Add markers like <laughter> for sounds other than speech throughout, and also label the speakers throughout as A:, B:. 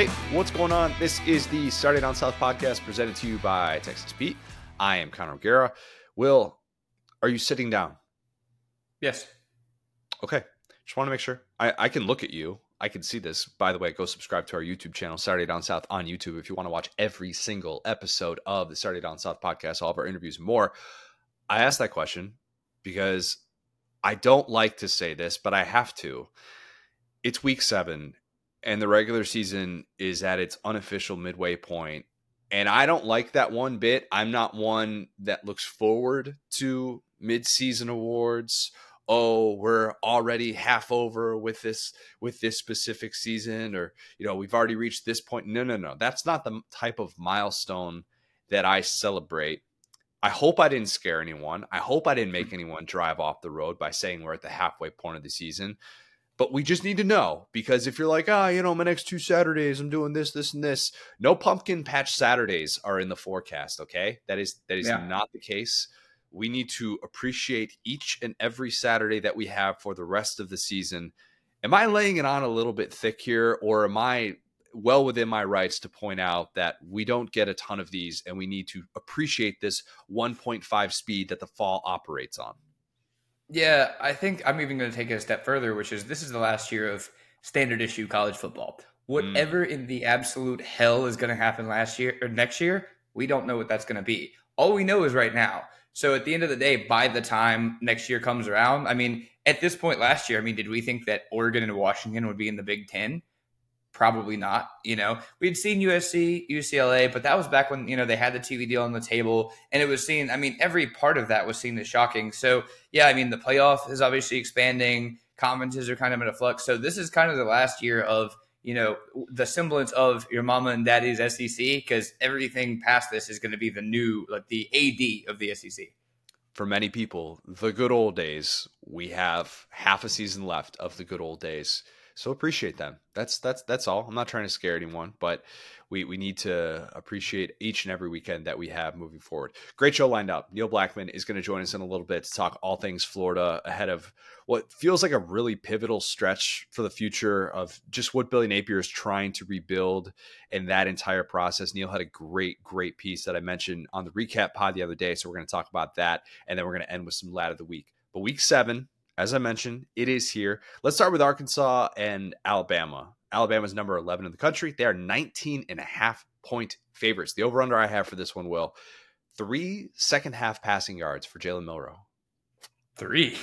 A: Hey, what's going on? This is the Saturday Down South podcast presented to you by Texas Pete. I am Connor O'Gara. Will, are you sitting down?
B: Yes.
A: Okay. Just want to make sure. I, I can look at you. I can see this. By the way, go subscribe to our YouTube channel, Saturday Down South on YouTube, if you want to watch every single episode of the Saturday Down South podcast, all of our interviews and more. I asked that question because I don't like to say this, but I have to. It's week seven, and the regular season is at its unofficial midway point and I don't like that one bit. I'm not one that looks forward to mid-season awards. Oh, we're already half over with this with this specific season or you know, we've already reached this point. No, no, no. That's not the type of milestone that I celebrate. I hope I didn't scare anyone. I hope I didn't make mm. anyone drive off the road by saying we're at the halfway point of the season but we just need to know because if you're like, ah, oh, you know, my next two Saturdays, I'm doing this, this, and this. No pumpkin patch Saturdays are in the forecast. Okay, that is that is yeah. not the case. We need to appreciate each and every Saturday that we have for the rest of the season. Am I laying it on a little bit thick here, or am I well within my rights to point out that we don't get a ton of these and we need to appreciate this 1.5 speed that the fall operates on?
B: Yeah, I think I'm even going to take it a step further, which is this is the last year of standard issue college football. Whatever mm. in the absolute hell is going to happen last year or next year, we don't know what that's going to be. All we know is right now. So at the end of the day, by the time next year comes around, I mean, at this point last year, I mean, did we think that Oregon and Washington would be in the Big Ten? Probably not. You know, we'd seen USC, UCLA, but that was back when, you know, they had the TV deal on the table and it was seen, I mean, every part of that was seen as shocking. So, yeah, I mean, the playoff is obviously expanding, conferences are kind of in a flux. So, this is kind of the last year of, you know, the semblance of your mama and daddy's SEC because everything past this is going to be the new, like the AD of the SEC.
A: For many people, the good old days, we have half a season left of the good old days so appreciate them. That's that's that's all. I'm not trying to scare anyone, but we we need to appreciate each and every weekend that we have moving forward. Great show lined up. Neil Blackmon is going to join us in a little bit to talk all things Florida ahead of what feels like a really pivotal stretch for the future of just what Billy Napier is trying to rebuild and that entire process. Neil had a great great piece that I mentioned on the recap pod the other day, so we're going to talk about that and then we're going to end with some lad of the week. But week 7 as I mentioned, it is here. Let's start with Arkansas and Alabama. Alabama's number 11 in the country. They are 19 and a half point favorites. The over under I have for this one will three second half passing yards for Jalen Milroe.
B: Three.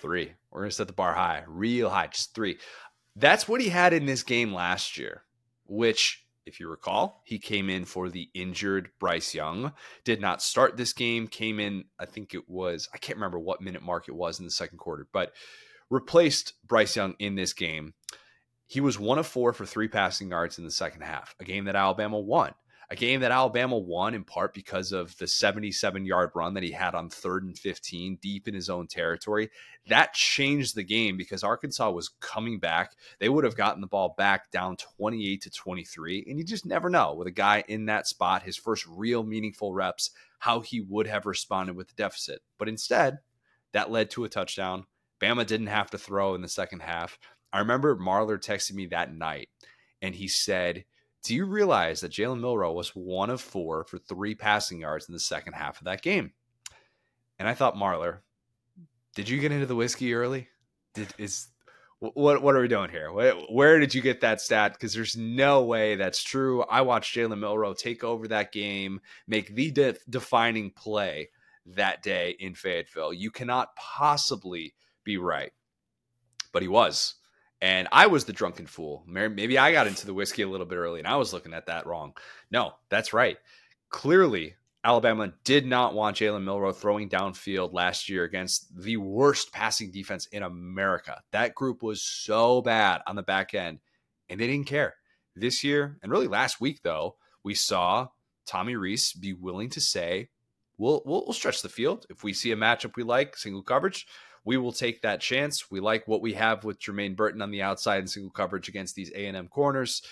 A: Three. We're going to set the bar high, real high, just three. That's what he had in this game last year, which if you recall, he came in for the injured Bryce Young. Did not start this game. Came in, I think it was, I can't remember what minute mark it was in the second quarter, but replaced Bryce Young in this game. He was one of four for three passing yards in the second half, a game that Alabama won a game that Alabama won in part because of the 77 yard run that he had on third and 15 deep in his own territory. That changed the game because Arkansas was coming back. They would have gotten the ball back down 28 to 23. And you just never know with a guy in that spot, his first real meaningful reps, how he would have responded with the deficit. But instead, that led to a touchdown. Bama didn't have to throw in the second half. I remember Marlar texting me that night and he said, do you realize that Jalen Milroe was one of four for three passing yards in the second half of that game? And I thought, Marlar, did you get into the whiskey early? Did is what what are we doing here? Where, did you get that stat? Because there's no way that's true. I watched Jalen Milroe take over that game, make the de- defining play that day in Fayetteville. You cannot possibly be right, but he was. And I was the drunken fool. Maybe I got into the whiskey a little bit early and I was looking at that wrong. No, that's right. Clearly, Alabama did not want Jalen Milroe throwing downfield last year against the worst passing defense in America. That group was so bad on the back end, and they didn't care. This year, and really last week, though, we saw Tommy Rees be willing to say, we'll, we'll, we'll stretch the field. If we see a matchup we like, single coverage, we will take that chance. We like what we have with Jermaine Burton on the outside and single coverage against these A&M corners.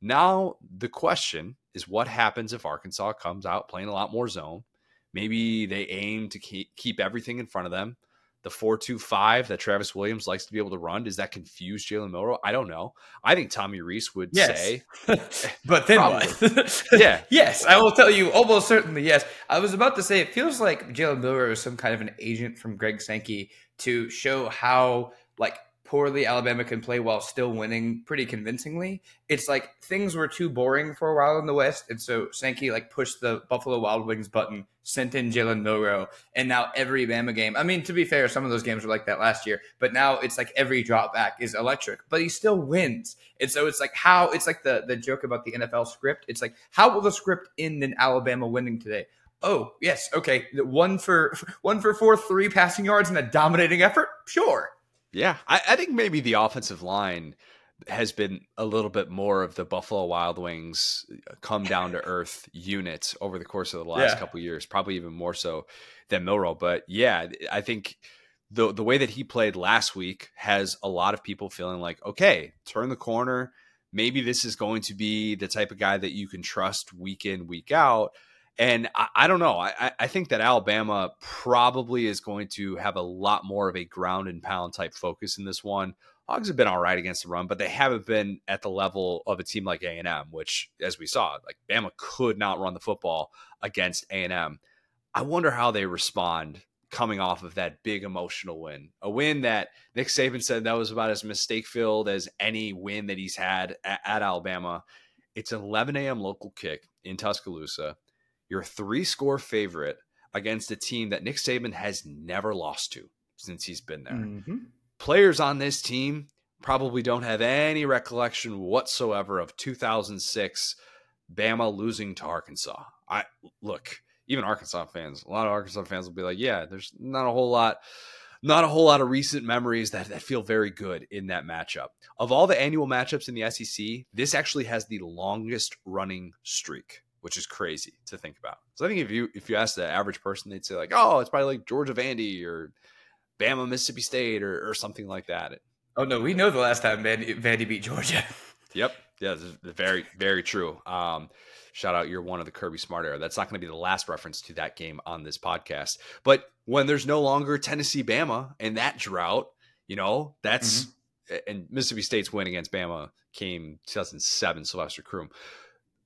A: Now the question is what happens if Arkansas comes out playing a lot more zone? Maybe they aim to keep everything in front of them. The four-two-five that Travis Williams likes to be able to run? Does that confuse Jalen Milroe? I don't know. I think Tommy Rees would yes. say, <laughs>
B: but then what? yeah, <laughs> yes, I will tell you almost certainly yes. I was about to say it feels like Jalen Milroe is some kind of an agent from Greg Sankey to show how like poorly Alabama can play while still winning pretty convincingly. It's like things were too boring for a while in the West, and so Sankey like pushed the Buffalo Wild Wings button, sent in Jalen Milroe, and now every Bama game. I mean, to be fair, some of those games were like that last year, but now it's like every drop back is electric. But he still wins, and so it's like how it's like the the joke about the NFL script. It's like how will the script end in Alabama winning today? Oh yes, okay, one for <laughs> one for four, three passing yards and a dominating effort. Sure,
A: yeah, I, I, think maybe the offensive line has been a little bit more of the Buffalo Wild Wings uh, come down to <laughs> earth unit over the course of the last yeah. couple years, probably even more so than Milroe. But yeah, I think the the way that he played last week has a lot of people feeling like, okay, turn the corner. Maybe this is going to be the type of guy that you can trust week in, week out. And I, I, don't know. I, I think that Alabama probably is going to have a lot more of a ground and pound type focus in this one. Hogs have been all right against the run, but they haven't been at the level of a team like A and M, which, as we saw, like Bama could not run the football against A and M. I wonder how they respond coming off of that big emotional win, a win that Nick Saban said that was about as mistake filled as any win that he's had at, at Alabama. It's an 11 a.m. local kick in Tuscaloosa your three score favorite against a team that Nick Saban has never lost to since he's been there. Mm-hmm. Players on this team probably don't have any recollection whatsoever of 2006 Bama losing to Arkansas. I look, even Arkansas fans, a lot of Arkansas fans will be like, yeah, there's not a whole lot not a whole lot of recent memories that, that feel very good in that matchup. Of all the annual matchups in the SEC, this actually has the longest running streak which is crazy to think about. So I think if you if you ask the average person, they'd say like, oh, it's probably like Georgia Vandy or Bama Mississippi State or, or something like that.
B: Oh no, we know the last time Vandy, Vandy beat Georgia. <laughs>
A: yep, yeah, very very true. Um, shout out, you're one of the Kirby Smart era. That's not going to be the last reference to that game on this podcast. But when there's no longer Tennessee Bama and that drought, you know, that's mm-hmm. and Mississippi State's win against Bama came 2007, Sylvester Croom.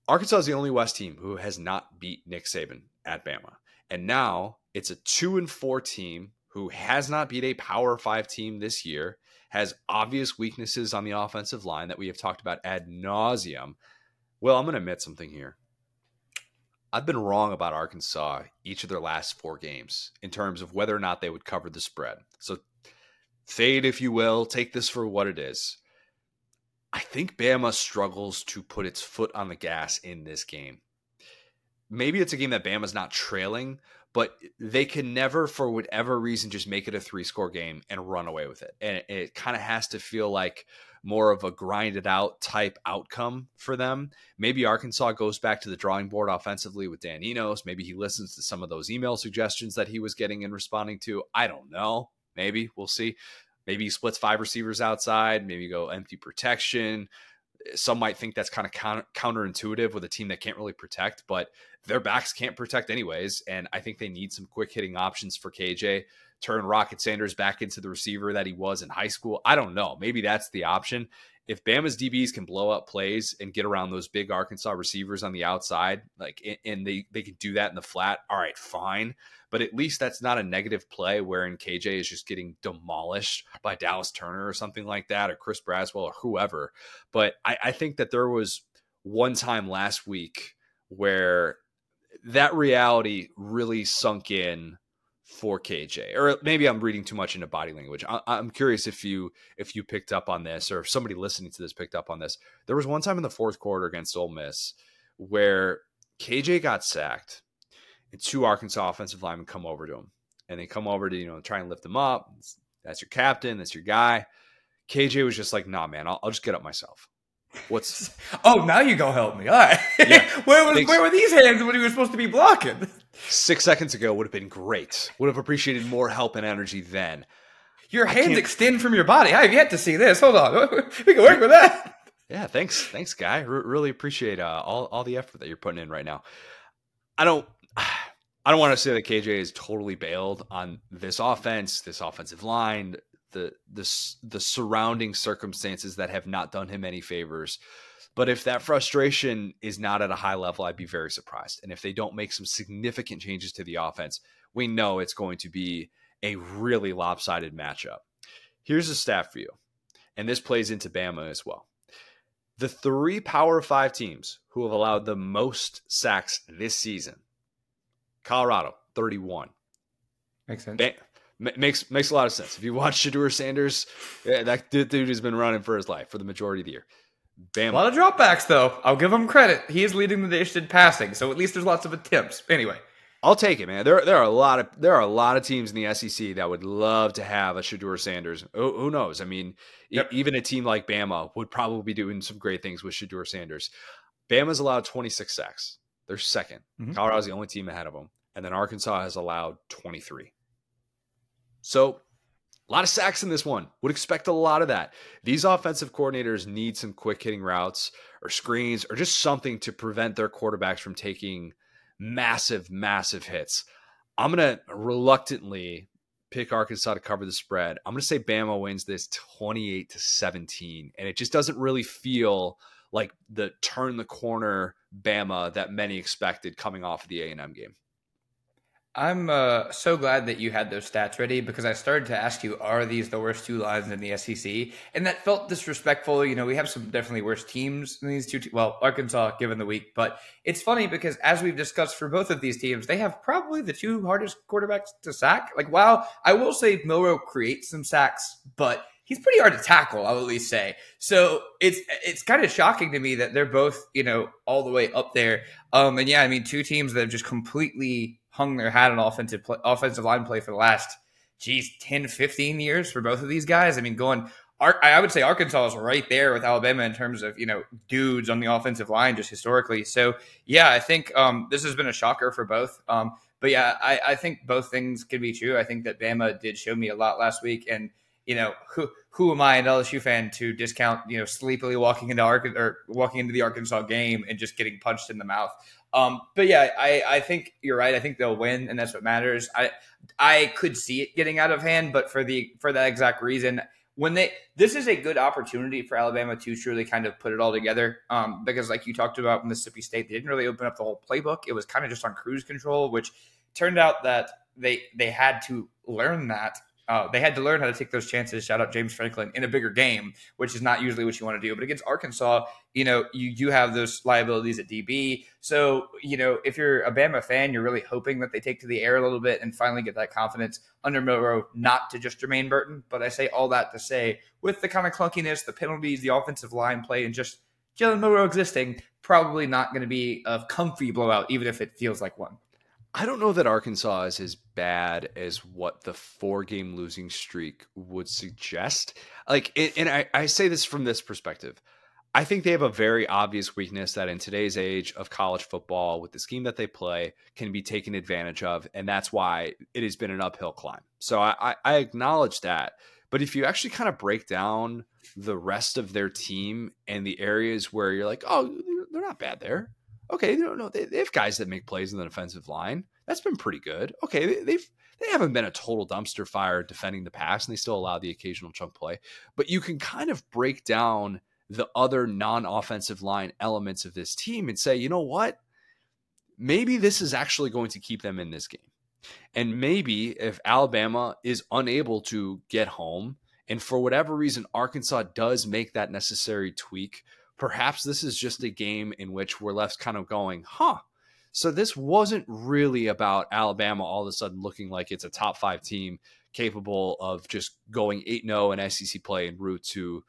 A: Arkansas is the only West team who has not beat Nick Saban at Bama. And now it's a two and four team who has not beat a power five team this year, has obvious weaknesses on the offensive line that we have talked about ad nauseum. Well, I'm going to admit something here. I've been wrong about Arkansas each of their last four games in terms of whether or not they would cover the spread. So, fade, if you will, take this for what it is. I think Bama struggles to put its foot on the gas in this game. Maybe it's a game that Bama's not trailing, but they can never, for whatever reason, just make it a three score game and run away with it. And it, it kind of has to feel like more of a grinded out type outcome for them. Maybe Arkansas goes back to the drawing board offensively with Dan Enos. Maybe he listens to some of those email suggestions that he was getting and responding to. I don't know. Maybe we'll see. Maybe he splits five receivers outside. Maybe go empty protection. Some might think that's kind of counter, counterintuitive with a team that can't really protect, but their backs can't protect anyways. And I think they need some quick hitting options for KJ. Turn Rocket Sanders back into the receiver that he was in high school. I don't know. Maybe that's the option if Bama's DBs can blow up plays and get around those big Arkansas receivers on the outside, like and they they can do that in the flat, all right, fine. But at least that's not a negative play wherein KJ is just getting demolished by Dallas Turner or something like that, or Chris Braswell or whoever. But I, I think that there was one time last week where that reality really sunk in for KJ, or maybe I'm reading too much into body language. I, am curious if you if you picked up on this, or if somebody listening to this picked up on this. There was one time in the fourth quarter against Ole Miss where KJ got sacked, and two Arkansas offensive linemen come over to him, and they come over to you know try and lift him up. That's your captain. That's your guy. KJ was just like, "Nah, man, I'll, I'll just get up myself." What's? <laughs>
B: oh, now you go help me. All right. Yeah. <laughs> where was where were these hands when he was supposed to be blocking? <laughs>
A: Six seconds ago would have been great. Would have appreciated more help and energy then.
B: Your hands extend from your body. I have yet to see this. Hold on, <laughs> we can work with that.
A: Yeah, thanks, thanks, guy. R- really appreciate uh, all all the effort that you're putting in right now. I don't. <sighs> I don't want to say that KJ is totally bailed on this offense, this offensive line, the the the surrounding circumstances that have not done him any favors. But if that frustration is not at a high level, I'd be very surprised. And if they don't make some significant changes to the offense, we know it's going to be a really lopsided matchup. Here's a stat for you, and this plays into Bama as well. The three Power Five teams who have allowed the most sacks this season Colorado, 31.
B: Makes sense.
A: Ba- makes makes a lot of sense. If you watch Shedeur Sanders, yeah, that dude has been running for his life for the majority of the year.
B: Bam. A lot of dropbacks, though. I'll give him credit. He is leading the nation in passing, so at least there's lots of attempts. Anyway,
A: I'll take it, man. There, there are a lot of there are a lot of teams in the SEC that would love to have a Shedeur Sanders. Who, who knows? I mean, yep. e- even a team like Bama would probably be doing some great things with Shedeur Sanders. Bama's allowed 26 sacks. They're 2nd mm-hmm. Colorado's the only team ahead of them, and then Arkansas has allowed 23. So a lot of sacks in this one. Would expect a lot of that. These offensive coordinators need some quick hitting routes or screens or just something to prevent their quarterbacks from taking massive, massive hits. I'm going to reluctantly pick Arkansas to cover the spread. I'm going to say Bama wins this 28 to 17. And it just doesn't really feel like the turn the corner Bama that many expected coming off of the A&M game.
B: I'm uh, so glad that you had those stats ready because I started to ask you, are these the worst two lines in the SEC? And that felt disrespectful. You know, we have some definitely worse teams than these two. Te- well, Arkansas, given the week, but it's funny because as we've discussed for both of these teams, they have probably the two hardest quarterbacks to sack. Like, wow, I will say Milroe creates some sacks, but he's pretty hard to tackle. I'll at least say. So it's it's kind of shocking to me that they're both you know all the way up there. Um, and yeah, I mean, two teams that have just completely hung their hat on offensive play, offensive line play for the last, geez, 10, 15 years for both of these guys. I mean, going, I would say Arkansas is right there with Alabama in terms of, you know, dudes on the offensive line just historically. So, yeah, I think um, this has been a shocker for both. Um, but yeah, I, I think both things can be true. I think that Bama did show me a lot last week. And, you know, who who am I, an LSU fan, to discount, you know, sleepily walking into Arkansas or walking into the Arkansas game and just getting punched in the mouth. Um, but yeah, I, I think you're right. I think they'll win, and that's what matters. I I could see it getting out of hand, but for the for that exact reason, when they this is a good opportunity for Alabama to truly kind of put it all together. Um, because like you talked about Mississippi State, they didn't really open up the whole playbook. It was kind of just on cruise control, which turned out that they they had to learn that uh, they had to learn how to take those chances. Shout out James Franklin in a bigger game, which is not usually what you want to do. But against Arkansas, you know, you do have those liabilities at DB. So, you know, if you're a Bama fan, you're really hoping that they take to the air a little bit and finally get that confidence under Milroe, not to just Jermaine Burton. But I say all that to say, with the kind of clunkiness, the penalties, the offensive line play, and just Jalen Milroe existing, probably not going to be a comfy blowout, even if it feels like one.
A: I don't know that Arkansas is as bad as what the four game losing streak would suggest. Like, and I, I say this from this perspective. I think they have a very obvious weakness that in today's age of college football, with the scheme that they play, can be taken advantage of. And that's why it has been an uphill climb. So I, I acknowledge that. But if you actually kind of break down the rest of their team and the areas where you're like, oh, they're not bad there okay, no, no, they, they have guys that make plays in the defensive line. That's been pretty good. Okay, they, they've they haven't been a total dumpster fire defending the pass, and they still allow the occasional chunk play. But you can kind of break down the other non-offensive line elements of this team and say, you know what? Maybe this is actually going to keep them in this game. And maybe if Alabama is unable to get home, and for whatever reason, Arkansas does make that necessary tweak perhaps this is just a game in which we're left kind of going, huh. So this wasn't really about Alabama all of a sudden looking like it's a top five team capable of just going 8 0 in SEC play en route to,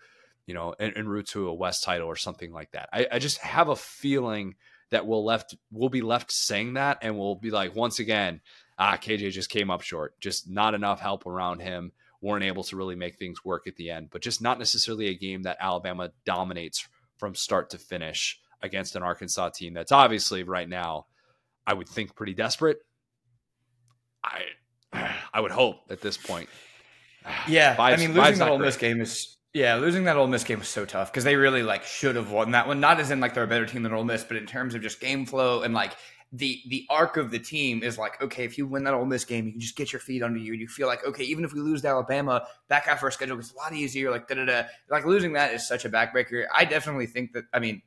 A: you know, en route to a West title or something like that. I, I just have a feeling that we'll left we'll be left saying that and we'll be like once again, ah, KJ just came up short. Just not enough help around him. weren't able to really make things work at the end, but just not necessarily a game that Alabama dominates from start to finish against an Arkansas team that's obviously right now, I would think pretty desperate. I <sighs> I would hope at this point. <sighs>
B: Yeah, I mean losing that Ole Miss game is yeah, losing that Ole Miss game was so tough because they really like should have won that one. Not as in like they're a better team than Ole Miss, but in terms of just game flow and like the the arc of the team is like, okay, if you win that Ole Miss game, you can just get your feet under you. and You feel like, okay, even if we lose to Alabama, back half our schedule gets a lot easier. Like da da da. Like losing that is such a backbreaker. I definitely think that. I mean,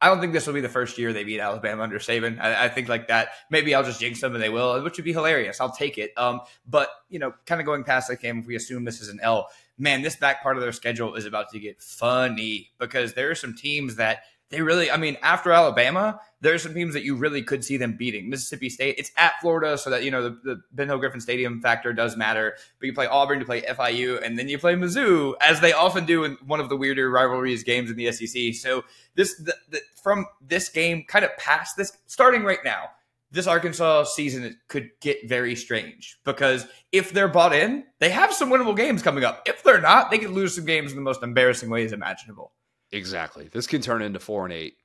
B: I don't think this will be the first year they beat Alabama under Saban. I, I, think like that. Maybe I'll just jinx them and they will, which would be hilarious. I'll take it. Um, but you know, kind of going past that game, if we assume this is an L, man, this back part of their schedule is about to get funny because there are some teams that they really, I mean, after Alabama, there are some teams that you really could see them beating. Mississippi State, it's at Florida, so that, you know, the, the Ben Hill Griffin Stadium factor does matter. But you play Auburn, you play FIU, and then you play Mizzou, as they often do in one of the weirder rivalries games in the SEC. So this, the, the, from this game, kind of past this, starting right now, this Arkansas season could get very strange because if they're bought in, they have some winnable games coming up. If they're not, they could lose some games in the most embarrassing ways imaginable.
A: Exactly. This can turn into four and eight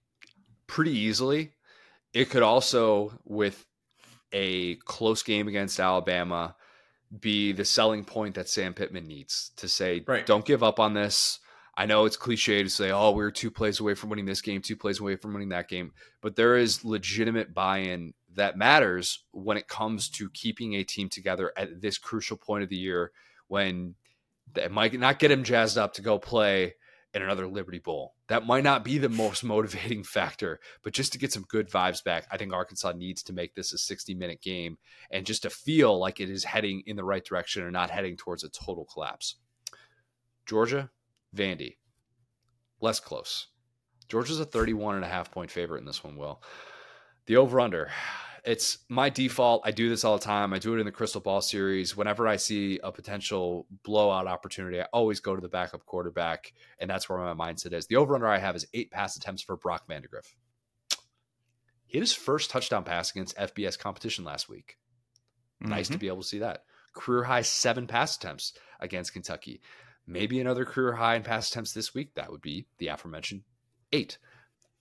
A: pretty easily. It could also, with a close game against Alabama, be the selling point that Sam Pittman needs to say, right. don't give up on this. I know it's cliche to say, oh, we are two plays away from winning this game, two plays away from winning that game, but there is legitimate buy in that matters when it comes to keeping a team together at this crucial point of the year when it might not get him jazzed up to go play in another Liberty Bowl. That might not be the most <laughs> motivating factor, but just to get some good vibes back, I think Arkansas needs to make this a 60 minute game and just to feel like it is heading in the right direction and not heading towards a total collapse. Georgia, Vandy, less close. Georgia's a 31 and a half point favorite in this one, Will. The over under it's my default. I do this all the time. I do it in the Crystal Ball series. Whenever I see a potential blowout opportunity, I always go to the backup quarterback, and that's where my mindset is. The over under I have is eight pass attempts for Brock Vandagriff. He had his first touchdown pass against FBS competition last week. Mm-hmm. Nice to mm-hmm. be able to see that. Career high seven pass attempts against Kentucky. Maybe another career high in pass attempts this week. That would be the aforementioned eight.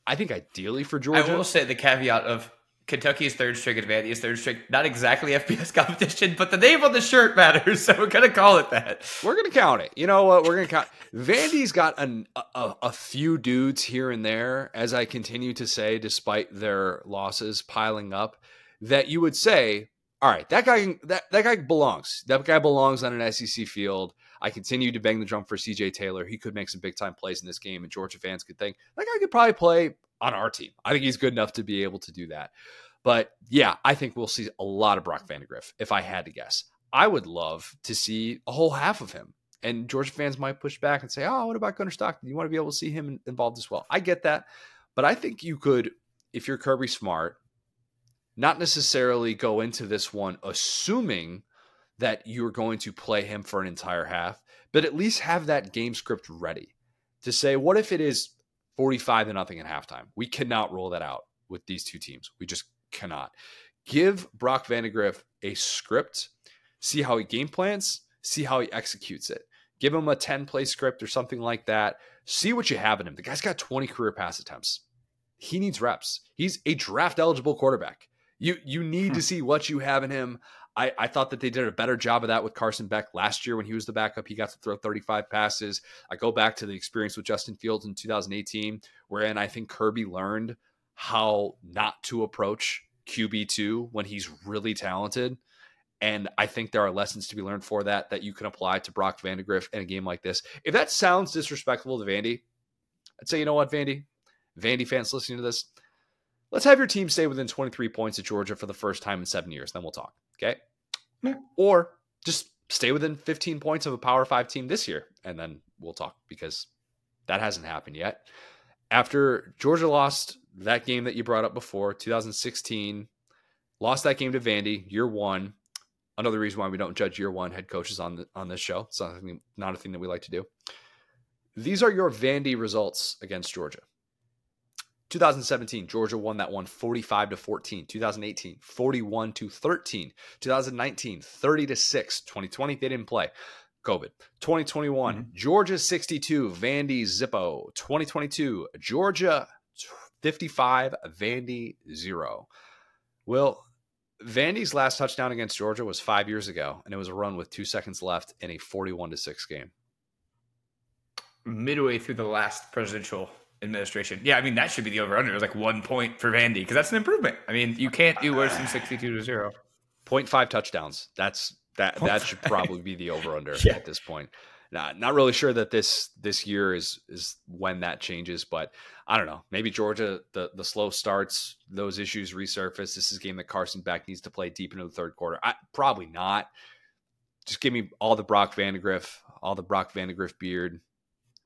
A: I think ideally for Georgia.
B: I will say the caveat of Kentucky's third string and Vandy's third string. Not exactly FBS <laughs> competition, but the name on the shirt matters, <laughs> so we're gonna call it that.
A: We're gonna count it. You know what? We're gonna count. <laughs> Vandy's got an, a, a few dudes here and there, as I continue to say, despite their losses piling up, that you would say, all right, that guy that that guy belongs. That guy belongs on an SEC field. I continue to bang the drum for CJ Taylor. He could make some big time plays in this game, and Georgia fans could think that guy could probably play on our team. I think he's good enough to be able to do that. But yeah, I think we'll see a lot of Brock Vandagriff if I had to guess. I would love to see a whole half of him. And Georgia fans might push back and say, oh, what about Gunnar Stockton? You want to be able to see him involved as well. I get that. But I think you could, if you're Kirby Smart, not necessarily go into this one assuming that you're going to play him for an entire half, but at least have that game script ready to say, what if it is 45 to nothing at halftime. We cannot roll that out with these two teams. We just cannot. Give Brock Vandagriff a script, see how he game plans, see how he executes it. Give him a 10 play script or something like that. See what you have in him. The guy's got 20 career pass attempts. He needs reps. He's a draft eligible quarterback. You you need hmm. to see what you have in him. I, I thought that they did a better job of that with Carson Beck last year when he was the backup. He got to throw 35 passes. I go back to the experience with Justin Fields in 2018, wherein I think Kirby learned how not to approach QB2 when he's really talented. And I think there are lessons to be learned for that that you can apply to Brock Vandagriff in a game like this. If that sounds disrespectful to Vandy, I'd say, you know what, Vandy? Vandy fans listening to this, let's have your team stay within 23 points of Georgia for the first time in seven years. Then we'll talk. Okay. Yeah. Or just stay within 15 points of a Power Five team this year, and then we'll talk because that hasn't happened yet. After Georgia lost that game that you brought up before, 2016, lost that game to Vandy, year one. Another reason why we don't judge year one head coaches on the, on this show. It's not, not a thing that we like to do. These are your Vandy results against Georgia. 2017, Georgia won that one 45 to 14. 2018, 41 to 13. 2019, 30 to 6. 2020, they didn't play. COVID. 2021, mm-hmm. Georgia 62, Vandy Zippo. 2022, Georgia 55, Vandy 0. Well, Vandy's last touchdown against Georgia was five years ago, and it was a run with two seconds left in a 41 to 6 game.
B: Midway through the last presidential administration. Yeah, I mean that should be the over under. It was like one point for Vandy because that's an improvement. I mean you can't do worse than sixty two to zero.
A: 0.5 touchdowns. That's that that should probably be the over under <laughs> yeah. at this point. Not not really sure that this this year is is when that changes, but I don't know. Maybe Georgia the the slow starts, those issues resurface. This is a game that Carson Beck needs to play deep into the third quarter. I, probably not. Just give me all the Brock Vandagriff, all the Brock Vandagriff beard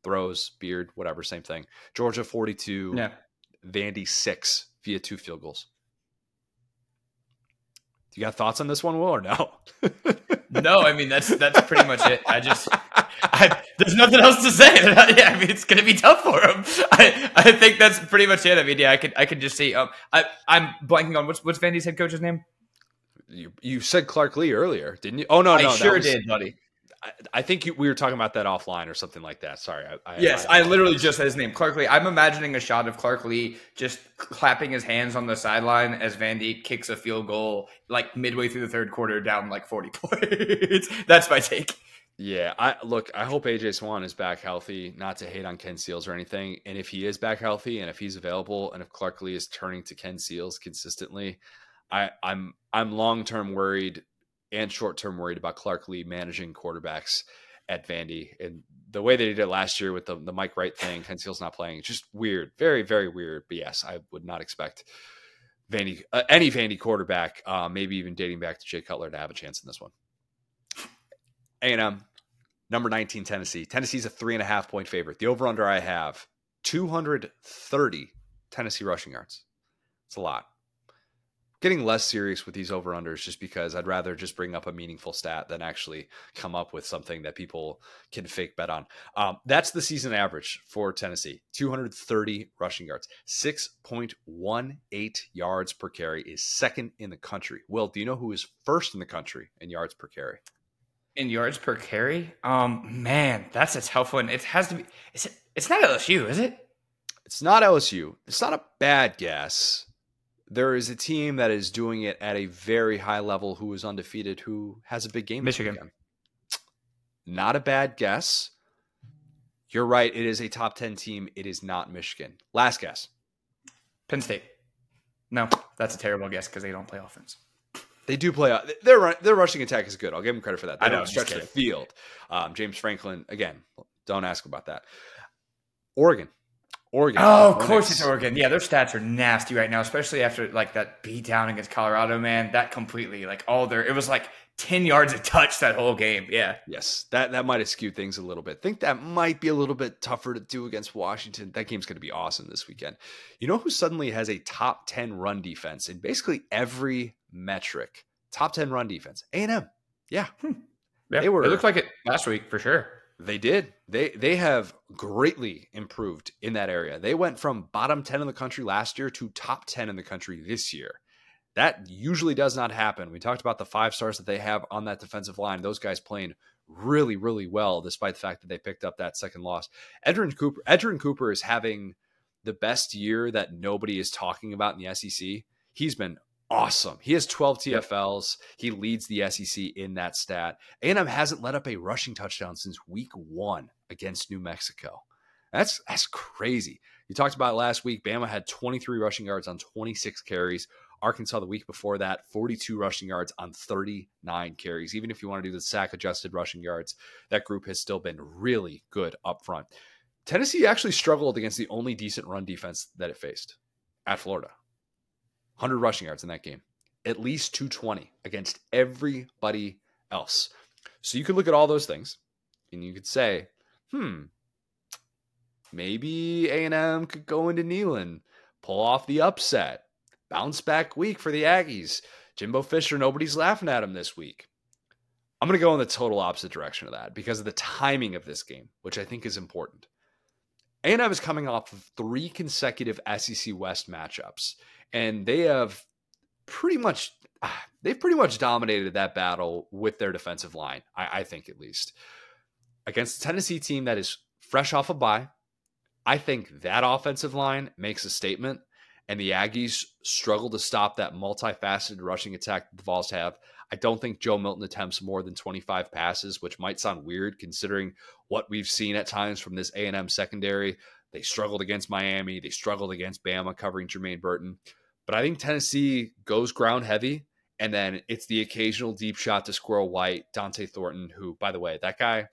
A: throws, beard, whatever, same thing. Georgia 42, yeah. Vandy 6 via two field goals. You got thoughts on this one, Will, or no? <laughs>
B: no, I mean that's that's pretty much it. I just I, there's nothing else to say. <laughs> yeah, I mean it's going to be tough for him. I, I think that's pretty much it. I mean, yeah, I could I could just see. Um, I I'm blanking on what's what's Vandy's head coach's name.
A: You you said Clark Lea earlier, didn't you? Oh no, no,
B: I sure was, did, buddy.
A: I, think you, we were talking about that offline or something like that. Sorry.
B: I, yes, I, literally just said his name, Clark Lea. I'm imagining a shot of Clark Lea just clapping his hands on the sideline as Vandy kicks a field goal like midway through the third quarter, down like 40 <laughs> points. That's my take.
A: Yeah, I look. I hope AJ Swann is back healthy. Not to hate on Ken Seals or anything, and if he is back healthy, and if he's available, and if Clark Lea is turning to Ken Seals consistently, I, I'm I'm long term worried and short term worried about Clark Lea managing quarterbacks at Vandy. And the way they did it last year with the, the Mike Wright thing, Ken Seals not playing, just weird, very, very weird. But yes, I would not expect Vandy, uh, any Vandy quarterback, uh, maybe even dating back to Jay Cutler, to have a chance in this one. A&M, number 19, Tennessee. Tennessee's a three and a half point favorite. The over under I have 230 Tennessee rushing yards. It's a lot getting less serious with these over unders just because I'd rather just bring up a meaningful stat than actually come up with something that people can fake bet on. Um, that's the season average for Tennessee 230 rushing yards, 6.18 yards per carry is second in the country. Will, do you know who is first in the country in yards per carry?
B: In yards per carry? Um, man, that's a tough one. It has to be. Is it? It's not LSU, is it?
A: It's not LSU. It's not a bad guess there is a team that is doing it at a very high level who is undefeated who has a big game
B: michigan
A: not a bad guess you're right it is a top 10 team it is not michigan last guess
B: penn state no that's a terrible guess because they don't play offense
A: they do play. Their their rushing attack is good. I'll give them credit for that. They I don't stretch the field. Um, James Franklin again. Don't ask about that. Oregon Oregon.
B: Oh, of course it's Oregon. Yeah, their stats are nasty right now, especially after like that beat down against Colorado, man. That completely like all their it was like 10 yards a touch that whole game. Yeah.
A: Yes. That that might have skewed things a little bit. think that might be a little bit tougher to do against Washington. That game's going to be awesome this weekend. You know who suddenly has a top 10 run defense in basically every metric? Top 10 run defense. A&M. Yeah.
B: Hmm. Yeah. They were It looked like it last week for sure.
A: They did. They they have greatly improved in that area. They went from bottom 10 in the country last year to top 10 in the country this year. That usually does not happen. We talked about the five stars that they have on that defensive line. Those guys playing really, really well, despite the fact that they picked up that second loss. Edgerrin Cooper, Edgerrin Cooper is having the best year that nobody is talking about in the SEC. He's been awesome. He has 12 TFLs. He leads the SEC in that stat. A&M hasn't let up a rushing touchdown since week one against New Mexico. That's that's crazy. You talked about last week. Bama had 23 rushing yards on 26 carries. Arkansas the week before that, 42 rushing yards on 39 carries. Even if you want to do the sack adjusted rushing yards, that group has still been really good up front. Tennessee actually struggled against the only decent run defense that it faced at Florida. 100 rushing yards in that game, at least 220 against everybody else. So you could look at all those things and you could say, hmm, maybe A&M could go into Neyland, pull off the upset, bounce back week for the Aggies. Jimbo Fisher, nobody's laughing at him this week. I'm going to go in the total opposite direction of that because of the timing of this game, which I think is important. A&M is coming off of three consecutive SEC West matchups and they have pretty much <sighs> they've pretty much dominated that battle with their defensive line. I, I think at least against the Tennessee team that is fresh off a bye. I think that offensive line makes a statement, and the Aggies struggle to stop that multifaceted rushing attack that the Vols have. I don't think Joe Milton attempts more than 25 passes, which might sound weird considering what we've seen at times from this A&M secondary They struggled against Miami. They struggled against Bama covering Jermaine Burton. But I think Tennessee goes ground heavy. And then it's the occasional deep shot to Squirrel White, Dont'e Thornton, who, by the way, that guy,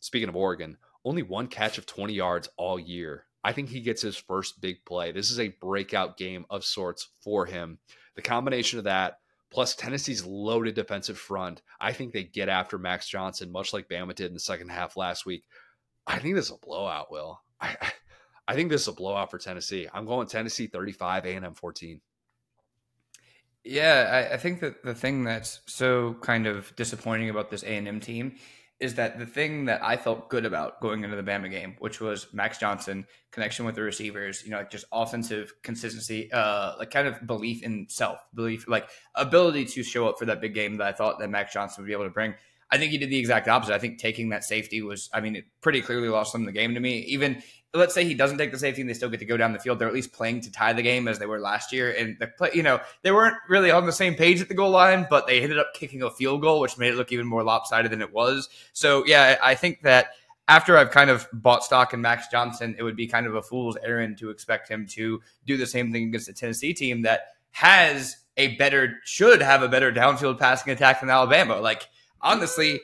A: speaking of Oregon, only one catch of 20 yards all year. I think he gets his first big play. This is a breakout game of sorts for him. The combination of that, plus Tennessee's loaded defensive front, I think they get after Max Johnson, much like Bama did in the second half last week. I think this is a blowout, Will. I, I think this is a blowout for Tennessee. I'm going Tennessee 35, A&M 14.
B: Yeah, I, I, think that the thing that's so kind of disappointing about this A and M team is that the thing that I felt good about going into the Bama game, which was Max Johnson connection with the receivers, you know, like just offensive consistency, uh, like kind of belief in self, belief, like ability to show up for that big game that I thought that Max Johnson would be able to bring. I think he did the exact opposite. I think taking that safety was, I mean, it pretty clearly lost them the game to me. Even let's say he doesn't take the safety and they still get to go down the field. They're at least playing to tie the game as they were last year. And the play, you know, they weren't really on the same page at the goal line, but they ended up kicking a field goal, which made it look even more lopsided than it was. So yeah, I think that after I've kind of bought stock in Max Johnson, it would be kind of a fool's errand to expect him to do the same thing against a Tennessee team that has a better, should have a better downfield passing attack than Alabama. Like honestly,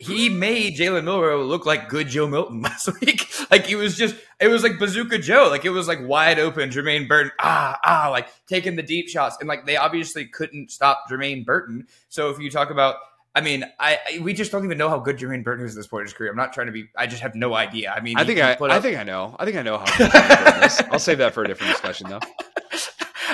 B: he made Jalen Milroe look like good Joe Milton <laughs> last week. like he was just, it was like Bazooka Joe. Like it was like wide open. Jermaine Burton, ah, ah, like taking the deep shots. And like they obviously couldn't stop Jermaine Burton. So if you talk about, I mean, I, I we just don't even know how good Jermaine Burton is at this point in his career. I'm not trying to be. I just have no idea. I mean,
A: I think I, up, I think I know. I think I know how. Good I'll save that for a different discussion, though. <laughs>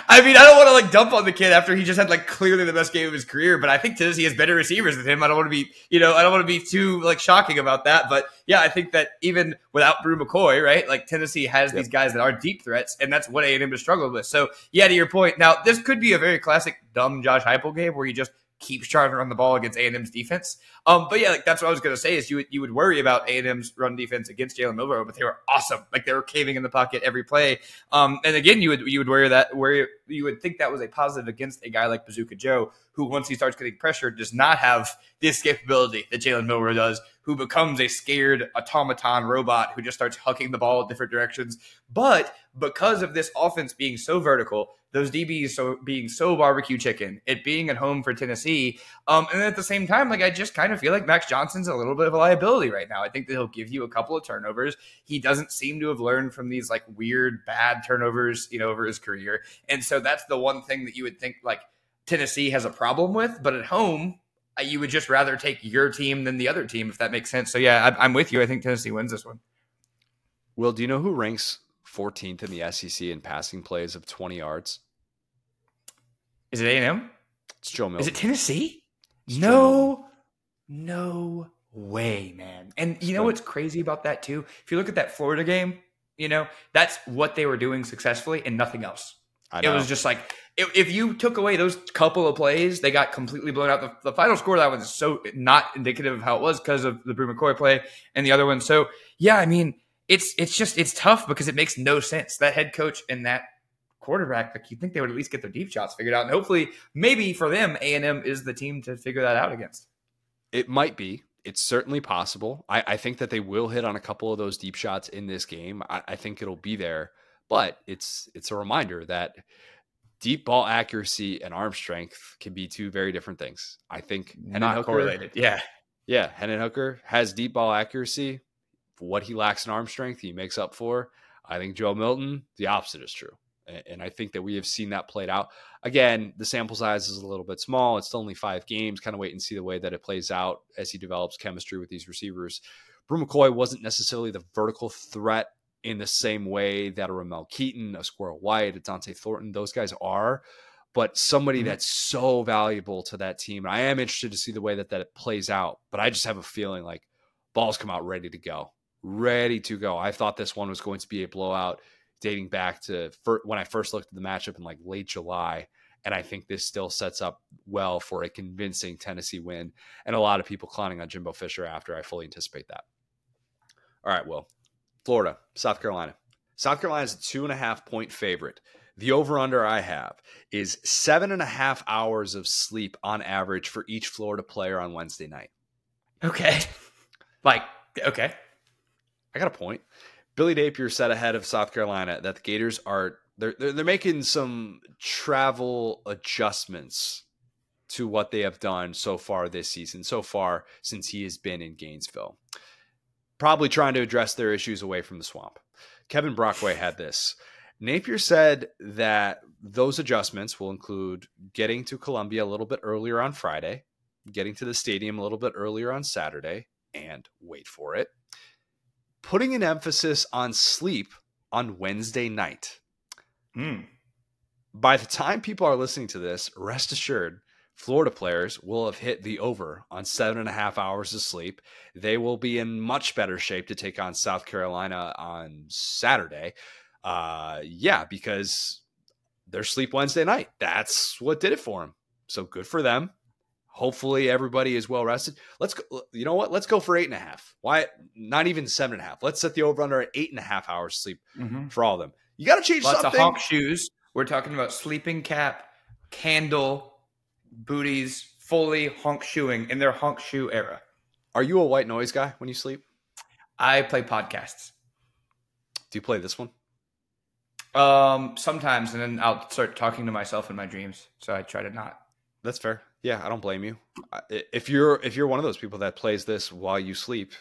B: I mean, I don't want to like dump on the kid after he just had like clearly the best game of his career, but I think Tennessee has better receivers than him. I don't want to be, you know, I don't want to be too like shocking about that. But yeah, I think that even without Bru McCoy, right? Like Tennessee has yep. these guys that are deep threats, and that's what A&M has struggled with. So yeah, to your point, now this could be a very classic dumb Josh Heupel game where he just keeps trying to run the ball against A&M's defense. Um, but yeah, like that's what I was gonna say is you would you would worry about A&M's run defense against Jalen Milroe, but they were awesome. Like they were caving in the pocket every play. Um, and again, you would you would worry that where you would think that was a positive against a guy like Bazooka Joe, who once he starts getting pressure does not have the escapability that Jalen Milroe does, who becomes a scared automaton robot who just starts hucking the ball in different directions. But because of this offense being so vertical, those DBs so being so barbecue chicken, it being at home for Tennessee, um, and at the same time, like I just kind of feel like Max Johnson's a little bit of a liability right now. I think that he'll give you a couple of turnovers. He doesn't seem to have learned from these like weird bad turnovers, you know, over his career, and so that's the one thing that you would think like Tennessee has a problem with. But at home, you would just rather take your team than the other team, if that makes sense. So yeah, I'm with you. I think Tennessee wins this one.
A: Will, do you know who ranks 14th in the SEC in passing plays of 20 yards?
B: Is it A&M?
A: It's Joe Milton.
B: Is it Tennessee? It's no, no way, man. And you know what's crazy about that too? If you look at that Florida game, you know that's what they were doing successfully and nothing else. It was just like if, if, you took away those couple of plays, they got completely blown out. The, the final score that was so not indicative of how it was because of the Bru McCoy play and the other one. So yeah, I mean it's it's just it's tough because it makes no sense. That head coach and that quarterback, like you think they would at least get their deep shots figured out, and hopefully, maybe for them, A and M is the team to figure that out against.
A: It might be. It's certainly possible. I, I think that they will hit on a couple of those deep shots in this game. I, I think it'll be there, but it's it's a reminder that deep ball accuracy and arm strength can be two very different things. I think
B: not Hooker, correlated. Yeah,
A: yeah. Hendon Hooker has deep ball accuracy what he lacks in arm strength, he makes up for. I think Joe Milton, the opposite is true. And I think that we have seen that played out. Again, the sample size is a little bit small. It's only five games. Kind of wait and see the way that it plays out as he develops chemistry with these receivers. Bru McCoy wasn't necessarily the vertical threat in the same way that a Ramel Keyton, a Squirrel White, a Dont'e Thornton, those guys are. But somebody mm-hmm. that's so valuable to that team. And I am interested to see the way that that plays out. But I just have a feeling like balls come out ready to go ready to go. I thought this one was going to be a blowout dating back to when I first looked at the matchup in like late July. And I think this still sets up well for a convincing Tennessee win. And a lot of people clowning on Jimbo Fisher after I fully anticipate that. All right, well, Florida, South Carolina. South Carolina is a two and a half point favorite. The over under I have is seven and a half hours of sleep on average for each Florida player on Wednesday night.
B: Okay. Like, okay.
A: I got a point. Billy Napier said ahead of South Carolina that the Gators are they're they're, they're making some travel adjustments to what they have done so far this season, so far since he has been in Gainesville. Probably trying to address their issues away from the swamp. Kevin Brockway had this. Napier said that those adjustments will include getting to Columbia a little bit earlier on Friday, getting to the stadium a little bit earlier on Saturday, and wait for it, putting an emphasis on sleep on Wednesday night.
B: Mm.
A: By the time people are listening to this, rest assured, Florida players will have hit the over on seven and a half hours of sleep. They will be in much better shape to take on South Carolina on Saturday. Uh, yeah, because their sleep Wednesday night. That's what did it for them. So good for them. Hopefully everybody is well rested. Let's go. You know what? Let's go for eight and a half. Why not even seven and a half? Let's set the over under at eight and a half hours sleep
B: Mm-hmm.
A: for all of them. You got to change
B: Lots
A: something.
B: of honk shoes. We're talking about sleeping cap, candle, booties, fully honk shoeing in their honk shoe era.
A: Are you a white noise guy when you sleep?
B: I play podcasts.
A: Do you play this one?
B: Um, sometimes, and then I'll start talking to myself in my dreams. So I try to not.
A: That's fair. Yeah, I don't blame you. If you're if you're one of those people that plays this while you sleep,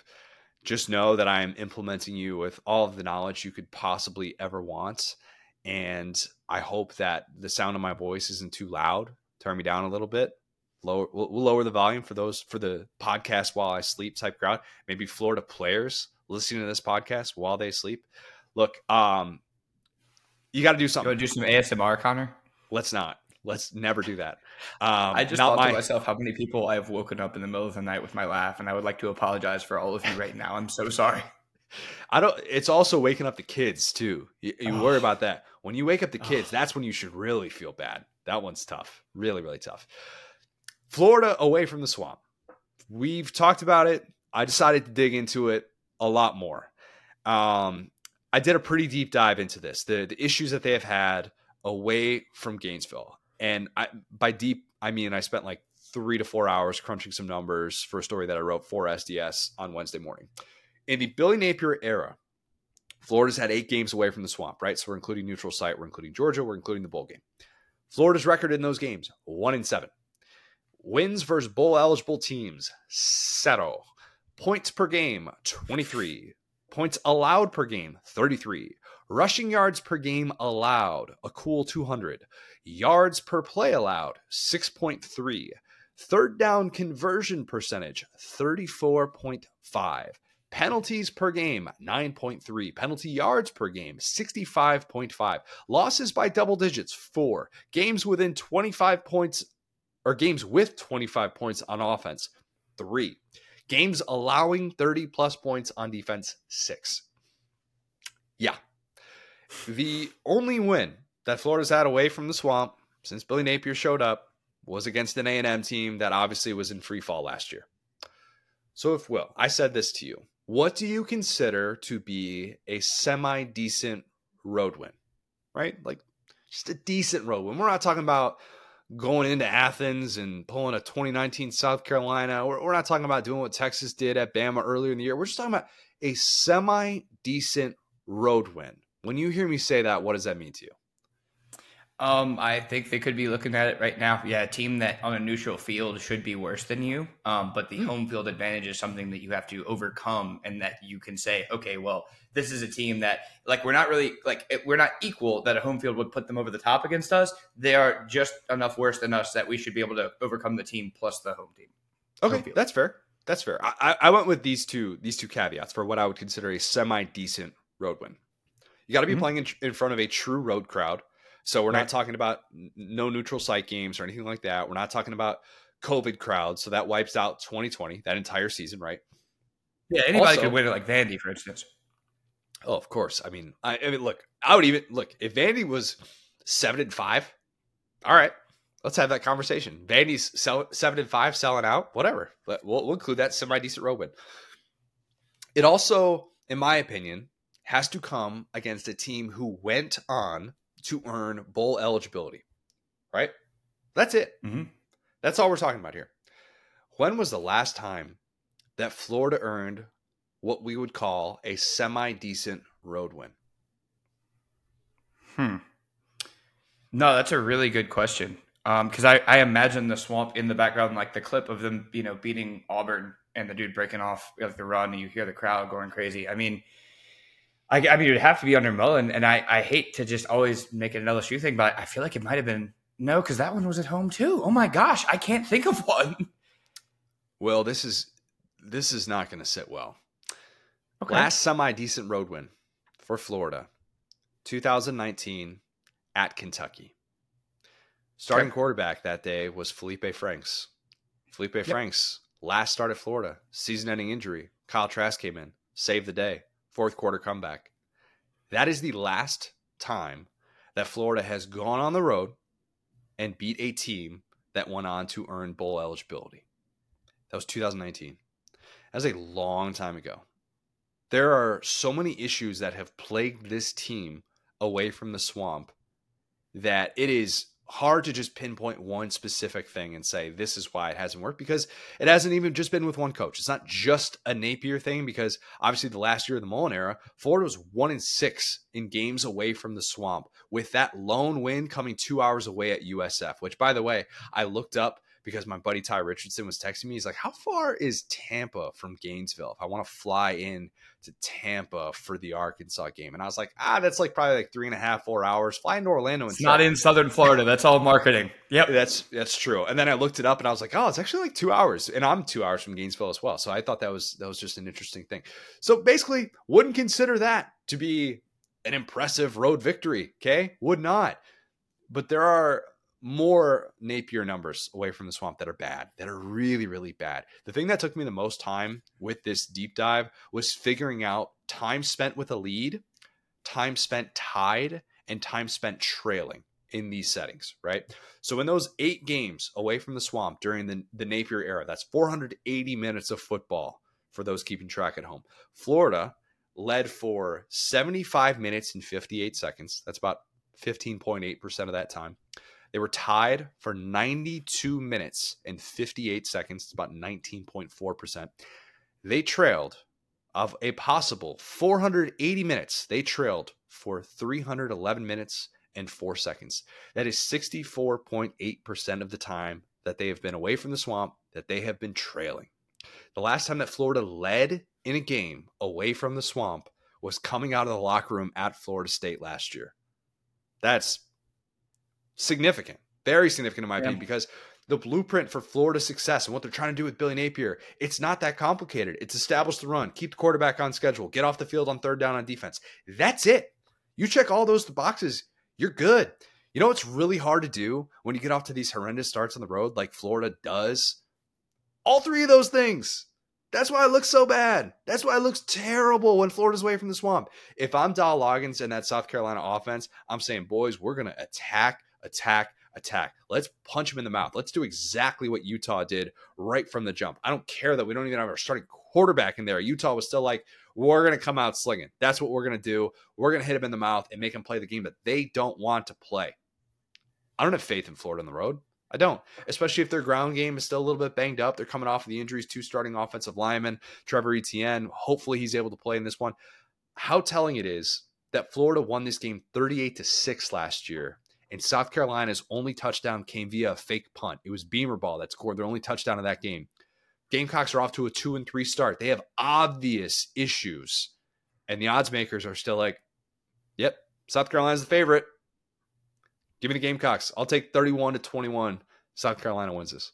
A: just know that I am implementing you with all of the knowledge you could possibly ever want, and I hope that the sound of my voice isn't too loud. Turn me down a little bit. Lower, we'll, we'll lower the volume for those for the podcast while I sleep type crowd. Maybe Florida players listening to this podcast while they sleep. Look, um, you got to do
B: You
A: something.
B: to do some ASMR, Connor?
A: Let's not. Let's never do that. <laughs> Um,
B: I just thought
A: my,
B: to myself how many people I have woken up in the middle of the night with my laugh, and I would like to apologize for all of you right now. I'm so <laughs> sorry.
A: I don't. It's also waking up the kids too. You, you
B: Oh.
A: worry about that when you wake up the kids.
B: Oh.
A: That's when you should really feel bad. That one's tough. Really, really tough. Florida away from the swamp. We've talked about it. I decided to dig into it a lot more. Um, I did a pretty deep dive into this. The the issues that they have had away from Gainesville, and I by deep I mean I spent like three to four hours crunching some numbers for a story that I wrote for SDS on Wednesday morning in the Billy Napier era, Florida's had eight games away from the swamp, right? So we're including neutral site, we're including Georgia, we're including the bowl game. Florida's record in those games, one in seven. Wins versus bowl eligible teams, zero. Points per game, 23. Points allowed per game, 33. Rushing yards per game allowed, a cool 200. Yards per play allowed, 6.3. Third down conversion percentage, 34.5. Penalties per game, 9.3. Penalty yards per game, 65.5. Losses by double digits, 4. Games within 25 points, or games with 25 points on offense, 3. Games allowing 30 plus points on defense, 6. Yeah. The only win that Florida's had away from the swamp since Billy Napier showed up was against an A&M team that obviously was in free fall last year. So if Will, I said this to you, what do you consider to be a semi decent road win? Right? Like just a decent road win. We're not talking about going into Athens and pulling a 2019 South Carolina. We're, we're not talking about doing what Texas did at Bama earlier in the year. We're just talking about a semi decent road win. When you hear me say that, what does that mean to you?
B: Um, I think they could be looking at it right now. Yeah, a team that on a neutral field should be worse than you. Um, but the
A: Hmm.
B: home field advantage is something that you have to overcome, and that you can say, okay, well, this is a team that like we're not really like it- we're not equal. That a home field would put them over the top against us. They are just enough worse than us that we should be able to overcome the team plus the home team.
A: Okay,
B: Home
A: that's fair. That's fair. I, I went with these two these two caveats for what I would consider a semi decent road win. You got to be
B: Mhm.
A: playing in, in front of a true road crowd. So we're not talking about no neutral site games or anything like that. We're not talking about COVID crowds. So that wipes out 2020, that entire season, right?
B: Yeah, anybody
A: Also-
B: could win it like Vandy, for instance.
A: Oh, of course. I mean, I, I mean, look, I would even look if Vandy was seven and five. All right, let's have that conversation. Vandy's sell, seven and five, selling out, whatever. But we'll, we'll include that semi decent road win. It also, in my opinion, has to come against a team who went on to earn bowl eligibility. Right? That's it.
B: Mhm.
A: That's all we're talking about here. When was the last time that Florida earned what we would call a semi decent road win?
B: Hmm. No, that's a really good question. Because um, I, I imagine the swamp in the background, like the clip of them, you know, beating Auburn and the dude breaking off like the run, and you hear the crowd going crazy. I mean, I, I mean, it would have to be under Mullen, and I, I hate to just always make it an LSU thing, but I feel like it might have been no, because that one was at home too. Oh my gosh, I can't think of one.
A: Well, this is this is not going to sit well. Okay. Last semi decent road win for Florida, 2019 at Kentucky. Starting okay. quarterback that day was Feleipe Franks. Feleipe yep. Franks, last start at Florida, season ending injury. Kyle Trask came in, saved the day, fourth quarter comeback. That is the last time that Florida has gone on the road and beat a team that went on to earn bowl eligibility. That was 2019. That was a long time ago. There are so many issues that have plagued this team away from the swamp that it is hard to just pinpoint one specific thing and say this is why it hasn't worked because it hasn't even just been with one coach. It's not just a Napier thing because obviously the last year of the Mullen era, Florida was one in six in games away from the swamp, with that lone win coming two hours away at USF. Which, by the way, I looked up because my buddy Ty Richardson was texting me. He's like, "How far is Tampa from Gainesville? If I want to fly in to Tampa for the Arkansas game," and I was like, "Ah, that's like probably like three and a half, four hours. Flying to Orlando.
B: It's not in Southern Florida. That's all marketing. Yep,
A: that's that's true. And then I looked it up, and I was like, "Oh, it's actually like two hours." And I'm two hours from Gainesville as well. So I thought that was that was just an interesting thing. So basically, wouldn't consider that to be an impressive road victory. Okay, would not. But there are more Napier numbers away from the swamp that are bad, that are really, really bad. The thing that took me the most time with this deep dive was figuring out time spent with a lead, time spent tied, and time spent trailing in these settings, right? So in those eight games away from the swamp during the, the Napier era, that's 480 minutes of football for those keeping track at home. Florida led for 75 minutes and 58 seconds. That's about 15.8% of that time. They were tied for 92 minutes and 58 seconds. About 19.4%. They trailed of a possible 480 minutes. They trailed for 311 minutes and 4 seconds. That is 64.8% of the time that they have been away from the swamp that they have been trailing. The last time that Florida led in a game away from the swamp was coming out of the locker room at Florida State last year. That's significant, very significant in my yeah. opinion, because the blueprint for Florida success and what they're trying to do with Billy Napier, it's not that complicated. It's establish the run, keep the quarterback on schedule, get off the field on third down on defense. That's it. You check all those boxes, you're good. You know what's really hard to do when you get off to these horrendous starts on the road like Florida does? All three of those things. That's why it looks so bad. That's why it looks terrible when Florida's away from the swamp. If I'm Dowell Loggains in that South Carolina offense, I'm saying, boys, we're going to attack attack, attack. Let's punch him in the mouth. Let's do exactly what Utah did right from the jump. I don't care that we don't even have our starting quarterback in there. Utah was still like, we're going to come out slinging. That's what we're going to do. We're going to hit him in the mouth and make him play the game that they don't want to play. I don't have faith in Florida on the road. I don't, especially if their ground game is still a little bit banged up. They're coming off of the injuries to starting offensive linemen, Trevor Etienne. Hopefully, he's able to play in this one. How telling it is that Florida won this game 38 to 6 last year and South Carolina's only touchdown came via a fake punt. It was Beamer ball that scored their only touchdown of that game. Gamecocks are off to a two and three start. They have obvious issues, and the odds makers are still like, "Yep, South Carolina's the favorite. Give me the Gamecocks. I'll take thirty-one to twenty-one. South Carolina wins this."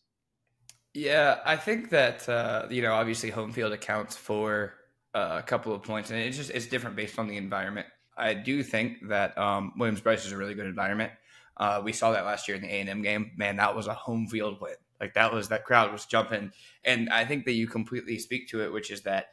B: Yeah, I think that uh, you know, obviously, home field accounts for uh, a couple of points, and it's just it's different based on the environment. I do think that um, Williams Brice is a really good environment. Uh, we saw that last year in the A and M game. Man, that was a home field win. Like that was that crowd was jumping, and I think that you completely speak to it, which is that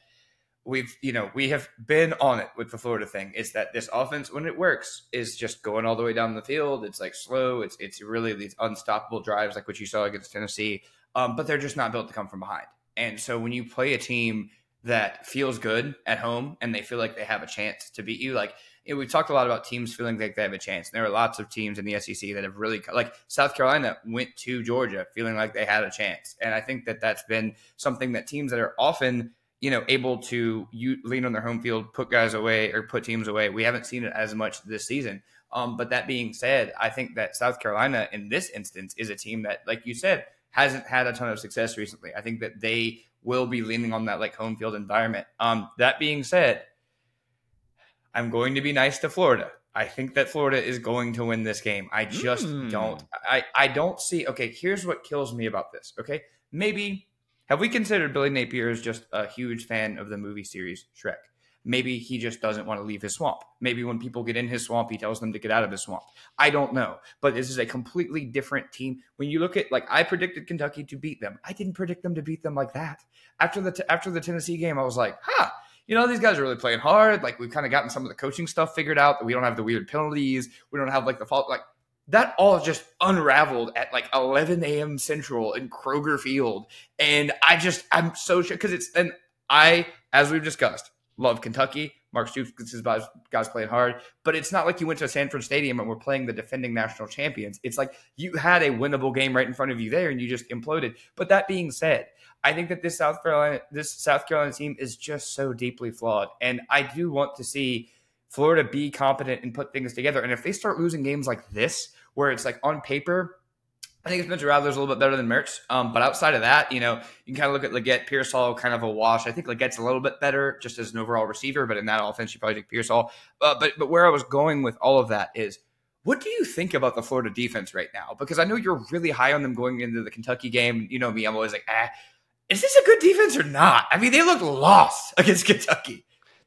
B: we've you know we have been on it with the Florida thing. Is that this offense when it works is just going all the way down the field. It's like slow. It's it's really these unstoppable drives like what you saw against Tennessee, um, but they're just not built to come from behind. And so when you play a team that feels good at home and they feel like they have a chance to beat you, like you know, we've talked a lot about teams feeling like they have a chance. And there are lots of teams in the SEC that have really, like South Carolina went to Georgia feeling like they had a chance. And I think that that's been something that teams that are often, you know, able to lean on their home field, put guys away or put teams away. We haven't seen it as much this season. Um, but that being said, I think that South Carolina in this instance is a team that, like you said, hasn't had a ton of success recently. I think that they will be leaning on that like home field environment. Um, that being said, I'm going to be nice to Florida. I think that Florida is going to win this game. I just mm. don't. I, I don't see. Okay, here's what kills me about this. Okay, maybe have we considered Billy Napier as just a huge fan of the movie series Shrek? Maybe he just doesn't want to leave his swamp. Maybe when people get in his swamp, he tells them to get out of his swamp. I don't know. But this is a completely different team. When you look at like I predicted Kentucky to beat them. I didn't predict them to beat them like that. After the t- after the Tennessee game, I was like, huh, you know, these guys are really playing hard. Like we've kind of gotten some of the coaching stuff figured out that we don't have the weird penalties. We don't have like the fault like that all just unraveled at like 11 a.m. Central in Kroger Field. And I just, I'm so sure because it's, and I, as we've discussed, love Kentucky. Mark Stoops his guys playing hard, but it's not like you went to Sanford Stadium and we're playing the defending national champions. It's like you had a winnable game right in front of you there, and you just imploded. But that being said, I think that this South Carolina this South Carolina team is just so deeply flawed, and I do want to see Florida be competent and put things together. And if they start losing games like this, where it's like on paper I think Spencer Rattler's a little bit better than Mertz. Um, but outside of that, you know, you can kind of look at Legette, Pearsall, kind of a wash. I think Legette's a little bit better just as an overall receiver, but in that offense, you probably take Pearsall. Uh, but but where I was going with all of that is, what do you think about the Florida defense right now? Because I know you're really high on them going into the Kentucky game. You know me, I'm always like, ah, is this a good defense or not? I mean, they look lost <laughs> against Kentucky.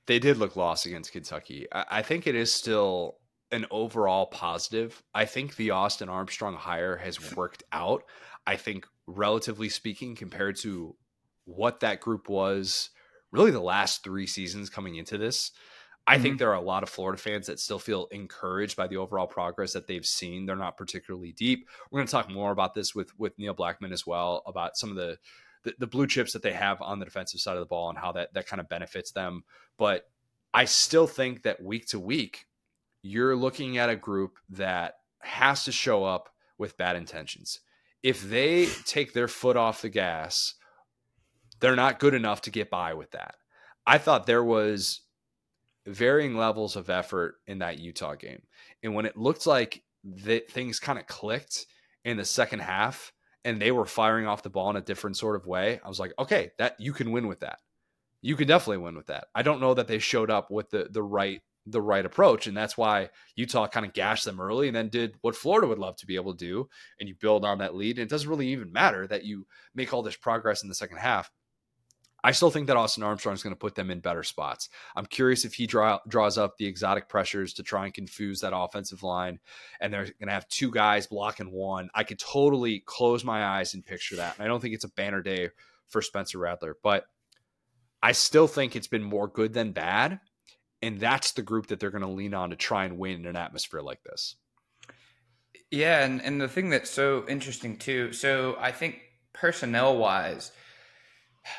A: They did look lost against Kentucky. I, I think it is still an overall positive. I think the Austin Armstrong hire has worked out. I think, relatively speaking, compared to what that group was really the last three seasons coming into this, I mm-hmm. think there are a lot of Florida fans that still feel encouraged by the overall progress that they've seen. They're not particularly deep. We're going to talk more about this with with Neil Blackmon as well about some of the, the the blue chips that they have on the defensive side of the ball and how that that kind of benefits them. But I still think that week to week, you're looking at a group that has to show up with bad intentions. If they take their foot off the gas, they're not good enough to get by with that. I thought there was varying levels of effort in that Utah game. And when it looked like that things kind of clicked in the second half and they were firing off the ball in a different sort of way, I was like, okay, that you can win with that. You can definitely win with that. I don't know that they showed up with the the right the right approach. And that's why Utah kind of gashed them early and then did what Florida would love to be able to do. And you build on that lead. And it doesn't really even matter that you make all this progress in the second half. I still think that Austin Armstrong is going to put them in better spots. I'm curious if he draw, draws up the exotic pressures to try and confuse that offensive line, and they're going to have two guys blocking one. I could totally close my eyes and picture that. And I don't think it's a banner day for Spencer Rattler, but I still think it's been more good than bad. And that's the group that they're going to lean on to try and win in an atmosphere like this.
B: Yeah, and, and the thing that's so interesting too. So I think personnel wise,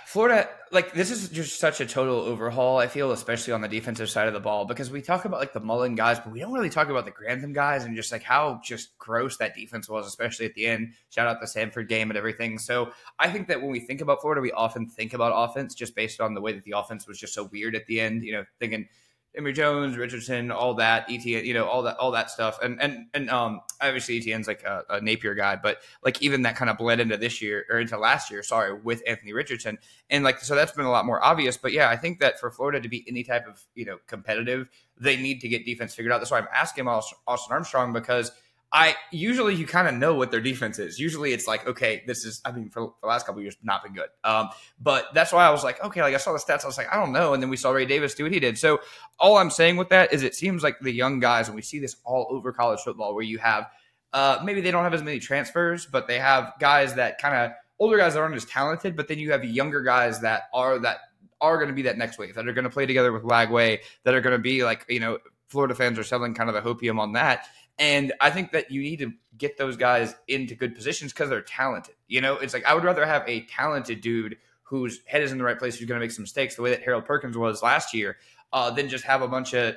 B: Florida, like this is just such a total overhaul. I feel, especially on the defensive side of the ball, because we talk about like the Mullen guys, but we don't really talk about the Grantham guys and just like how just gross that defense was, especially at the end. Shout out the Sanford game and everything. So I think that when we think about Florida, we often think about offense just based on the way that the offense was just so weird at the end. You know, thinking Emory Jones, Richardson, all that, Etienne, you know, all that, all that stuff, and and and um, obviously Etienne's like a, a, Napier guy, but like even that kind of bled into this year or into last year, sorry, with Anthony Richardson, and like so that's been a lot more obvious. But yeah, I think that for Florida to be any type of you know competitive, they need to get defense figured out. That's why I'm asking Austin Armstrong because I usually you kind of know what their defense is. Usually it's like, okay, this is. I mean, for, the last couple years, not been good. Um, but that's why I was like, okay, like I saw the stats, I was like, I don't know. And then we saw Ray Davis do what he did. So all I'm saying with that is, it seems like the young guys, and we see this all over college football, where you have uh, maybe they don't have as many transfers, but they have guys that kind of older guys that aren't as talented, but then you have younger guys that are that are going to be that next wave that are going to play together with Lagway, that are going to be like you know Florida fans are selling kind of the hopium on that. And I think that you need to get those guys into good positions because they're talented. You know, it's like I would rather have a talented dude whose head is in the right place, who's going to make some mistakes the way that Harold Perkins was last year, uh, than just have a bunch of,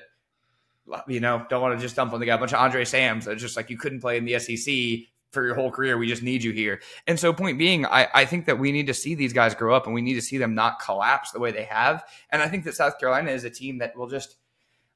B: you know, don't want to just dump on the guy, a bunch of Andre Sams. It's just like you couldn't play in the SEC for your whole career. We just need you here. And so, point being, I, I think that we need to see these guys grow up and we need to see them not collapse the way they have. And I think that South Carolina is a team that will just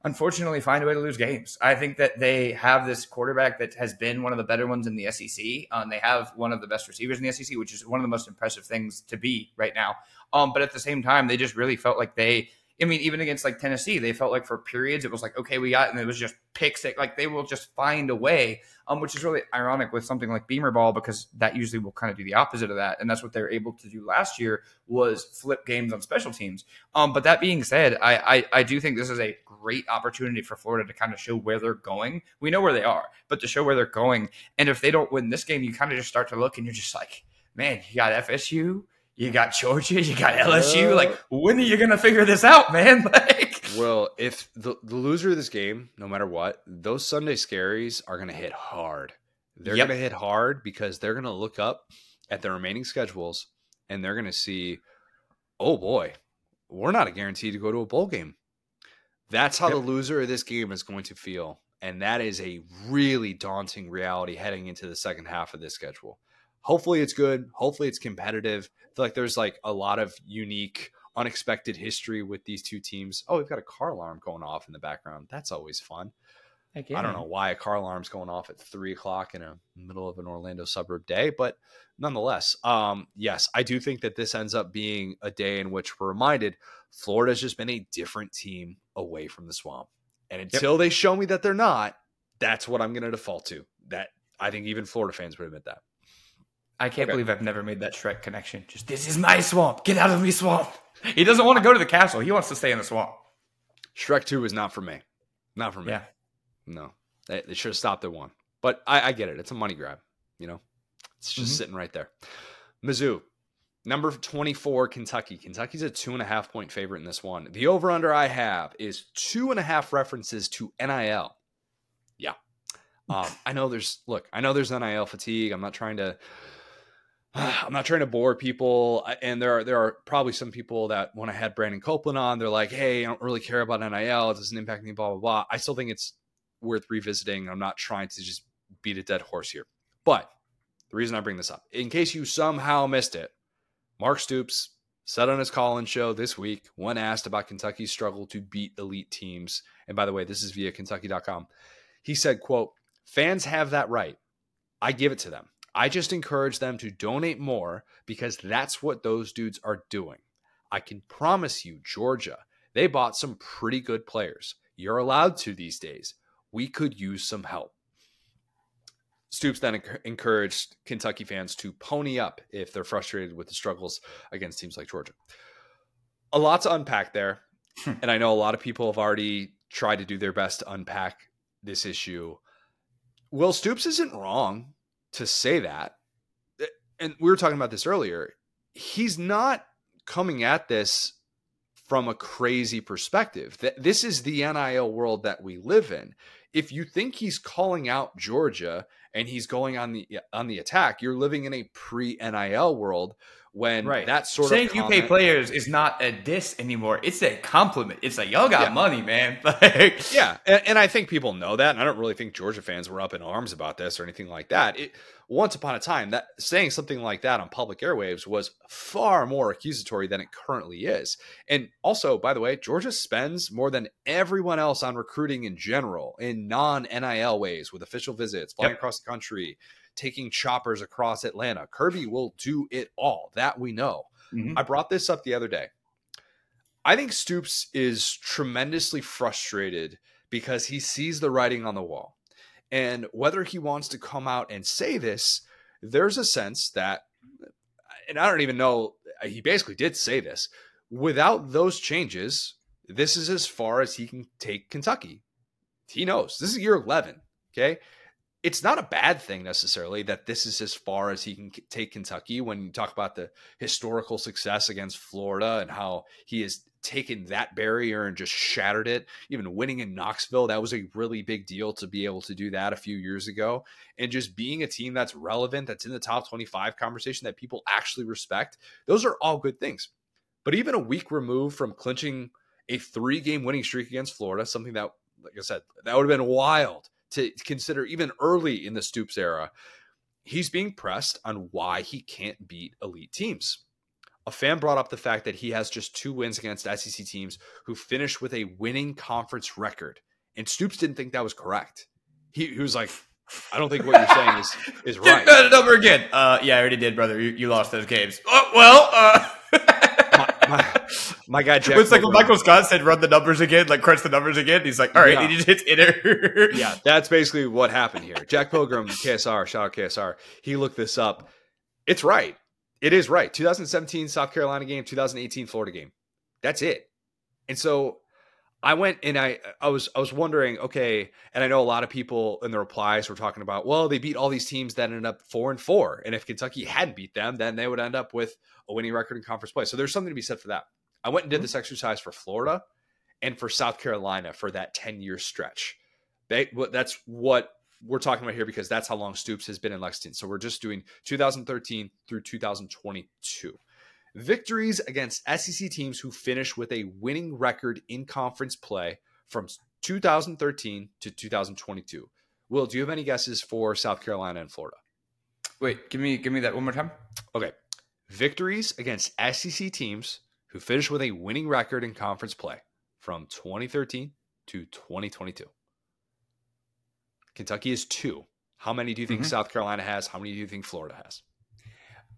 B: unfortunately find a way to lose games. I think that they have this quarterback that has been one of the better ones in the SEC. Um, they have one of the best receivers in the SEC, which is one of the most impressive things to be right now. Um, but at the same time, they just really felt like they I mean, even against like Tennessee, they felt like for periods it was like, okay, we got, and it was just pick six. Like they will just find a way, um, which is really ironic with something like Beamer ball because that usually will kind of do the opposite of that, and that's what they were able to do last year was flip games on special teams. Um, but that being said, I, I I do think this is a great opportunity for Florida to kind of show where they're going. We know where they are, but to show where they're going, and if they don't win this game, you kind of just start to look and you're just like, man, you got FSU you got Georgia, you got LSU. Like, when are you going to figure this out, man? <laughs> Like,
A: well, if the, the loser of this game, no matter what, those Sunday scaries are going to hit hard. They're yep. going to hit hard because they're going to look up at the remaining schedules and they're going to see, oh boy, we're not a guarantee to go to a bowl game. That's how yep. the loser of this game is going to feel. And that is a really daunting reality heading into the second half of this schedule. Hopefully it's good. Hopefully it's competitive. I feel like there's like a lot of unique, unexpected history with these two teams. Oh, we've got a car alarm going off in the background. That's always fun. Yeah. I don't know why a car alarm's going off at three o'clock in the middle of an Orlando suburb day, but nonetheless, um, yes, I do think that this ends up being a day in which we're reminded Florida's just been a different team away from the swamp. And until yep. they show me that they're not, that's what I'm going to default to. That I think even Florida fans would admit that.
B: I can't okay. believe I've never made that Shrek connection. Just this is my swamp. Get out of me swamp. He doesn't want to go to the castle. He wants to stay in the swamp.
A: Shrek Two is not for me. Not for me. Yeah. No, they, they should have stopped at one. But I, I, get it. It's a money grab. You know, it's just mm-hmm. sitting right there. Mizzou, number twenty-four, Kentucky. Kentucky's a two and a half point favorite in this one. The over/under I have is two and a half references to NIL. Yeah. <laughs> Um, I know there's look. I know there's NIL fatigue. I'm not trying to <sighs> I'm not trying to bore people, and there are there are probably some people that when I had Brandon Copeland on, they're like, "Hey, I don't really care about NIL; it doesn't impact me." Blah blah blah. I still think it's worth revisiting. I'm not trying to just beat a dead horse here, but the reason I bring this up, in case you somehow missed it, Mark Stoops said on his call-in show this week when asked about Kentucky's struggle to beat elite teams, and by the way, this is via Kentucky.com. He said, "quote Fans have that right. I give it to them." I just encourage them to donate more because that's what those dudes are doing. I can promise you, Georgia, they bought some pretty good players. You're allowed to these days. We could use some help. Stoops then encouraged Kentucky fans to pony up if they're frustrated with the struggles against teams like Georgia. A lot to unpack there. Hmm. and I know a lot of people have already tried to do their best to unpack this issue. Will Stoops isn't wrong to say that. Eh, and we were talking about this earlier. He's not coming at this from a crazy perspective. That this is the NIL world that we live in. If you think he's calling out Georgia and he's going on the on the attack, you're living in a pre NIL world when right. that sort
B: saying
A: of
B: saying you pay players is not a diss anymore. It's a compliment. It's like y'all got yeah. money, man. <laughs> like,
A: yeah, and, and, I think people know that, and I don't really think Georgia fans were up in arms about this or anything like that. It, once upon a time, that saying something like that on public airwaves was far more accusatory than it currently is. And also, by the way, Georgia spends more than everyone else on recruiting in general in non NIL ways with official visits, flying yep. across the country taking choppers across Atlanta. Kirby will do it all. That we know. Mm-hmm. I brought this up the other day. I think Stoops is tremendously frustrated because he sees the writing on the wall. And whether he wants to come out and say this, there's a sense that, and I don't even know, he basically did say this. Without those changes, this is as far as he can take Kentucky. He knows this is year 11. Okay it's not a bad thing necessarily that this is as far as he can take Kentucky when you talk about the historical success against Florida and how he has taken that barrier and just shattered it. Even winning in Knoxville, that was a really big deal to be able to do that a few years ago. And just being a team that's relevant, that's in the top 25 conversation that people actually respect, those are all good things. But even a week removed from clinching a three game winning streak against Florida, something that, like I said, that would have been wild to consider even early in the Stoops era. he's being pressed on why he can't beat elite teams. A fan brought up the fact that he has just two wins against SEC teams who finished with a winning conference record. And Stoops didn't think that was correct. He, he was like, I don't think what you're saying is, is <laughs> right.
B: Give that number again. Uh, yeah, I already did, brother. You, you lost those games. Oh, well, uh.
A: my, my, <laughs> my guy Jack.
B: It's like when Michael Scott said, "Run the numbers again," like crunch the numbers again. He's like, "All right,"
A: Yeah.
B: and he just hits enter. <laughs>
A: yeah, that's basically what happened here. Jack Pilgrim, KSR, shout out KSR. He looked this up. It's right. It is right. 2017 South Carolina game, 2018 Florida game. That's it. And so I went and I I was I was wondering, okay, and I know a lot of people in the replies were talking about, well, they beat all these teams that ended up four and four. And if Kentucky hadn't beat them, then they would end up with a winning record in conference play. So there's something to be said for that. I went and did mm-hmm. this exercise for Florida and for South Carolina for that 10 year stretch. They, that's what we're talking about here because that's how long Stoops has been in Lexington. So we're just doing 2013 through 2022. Victories against SEC teams who finish with a winning record in conference play from 2013 to 2022. Will, do you have any guesses for South Carolina and Florida?
B: Wait, give me give me that one more time.
A: Okay. Victories against SEC teams who finished with a winning record in conference play from 2013 to 2022. Kentucky is two. How many do you think
B: Mhm.
A: South Carolina has? How many do you think Florida has?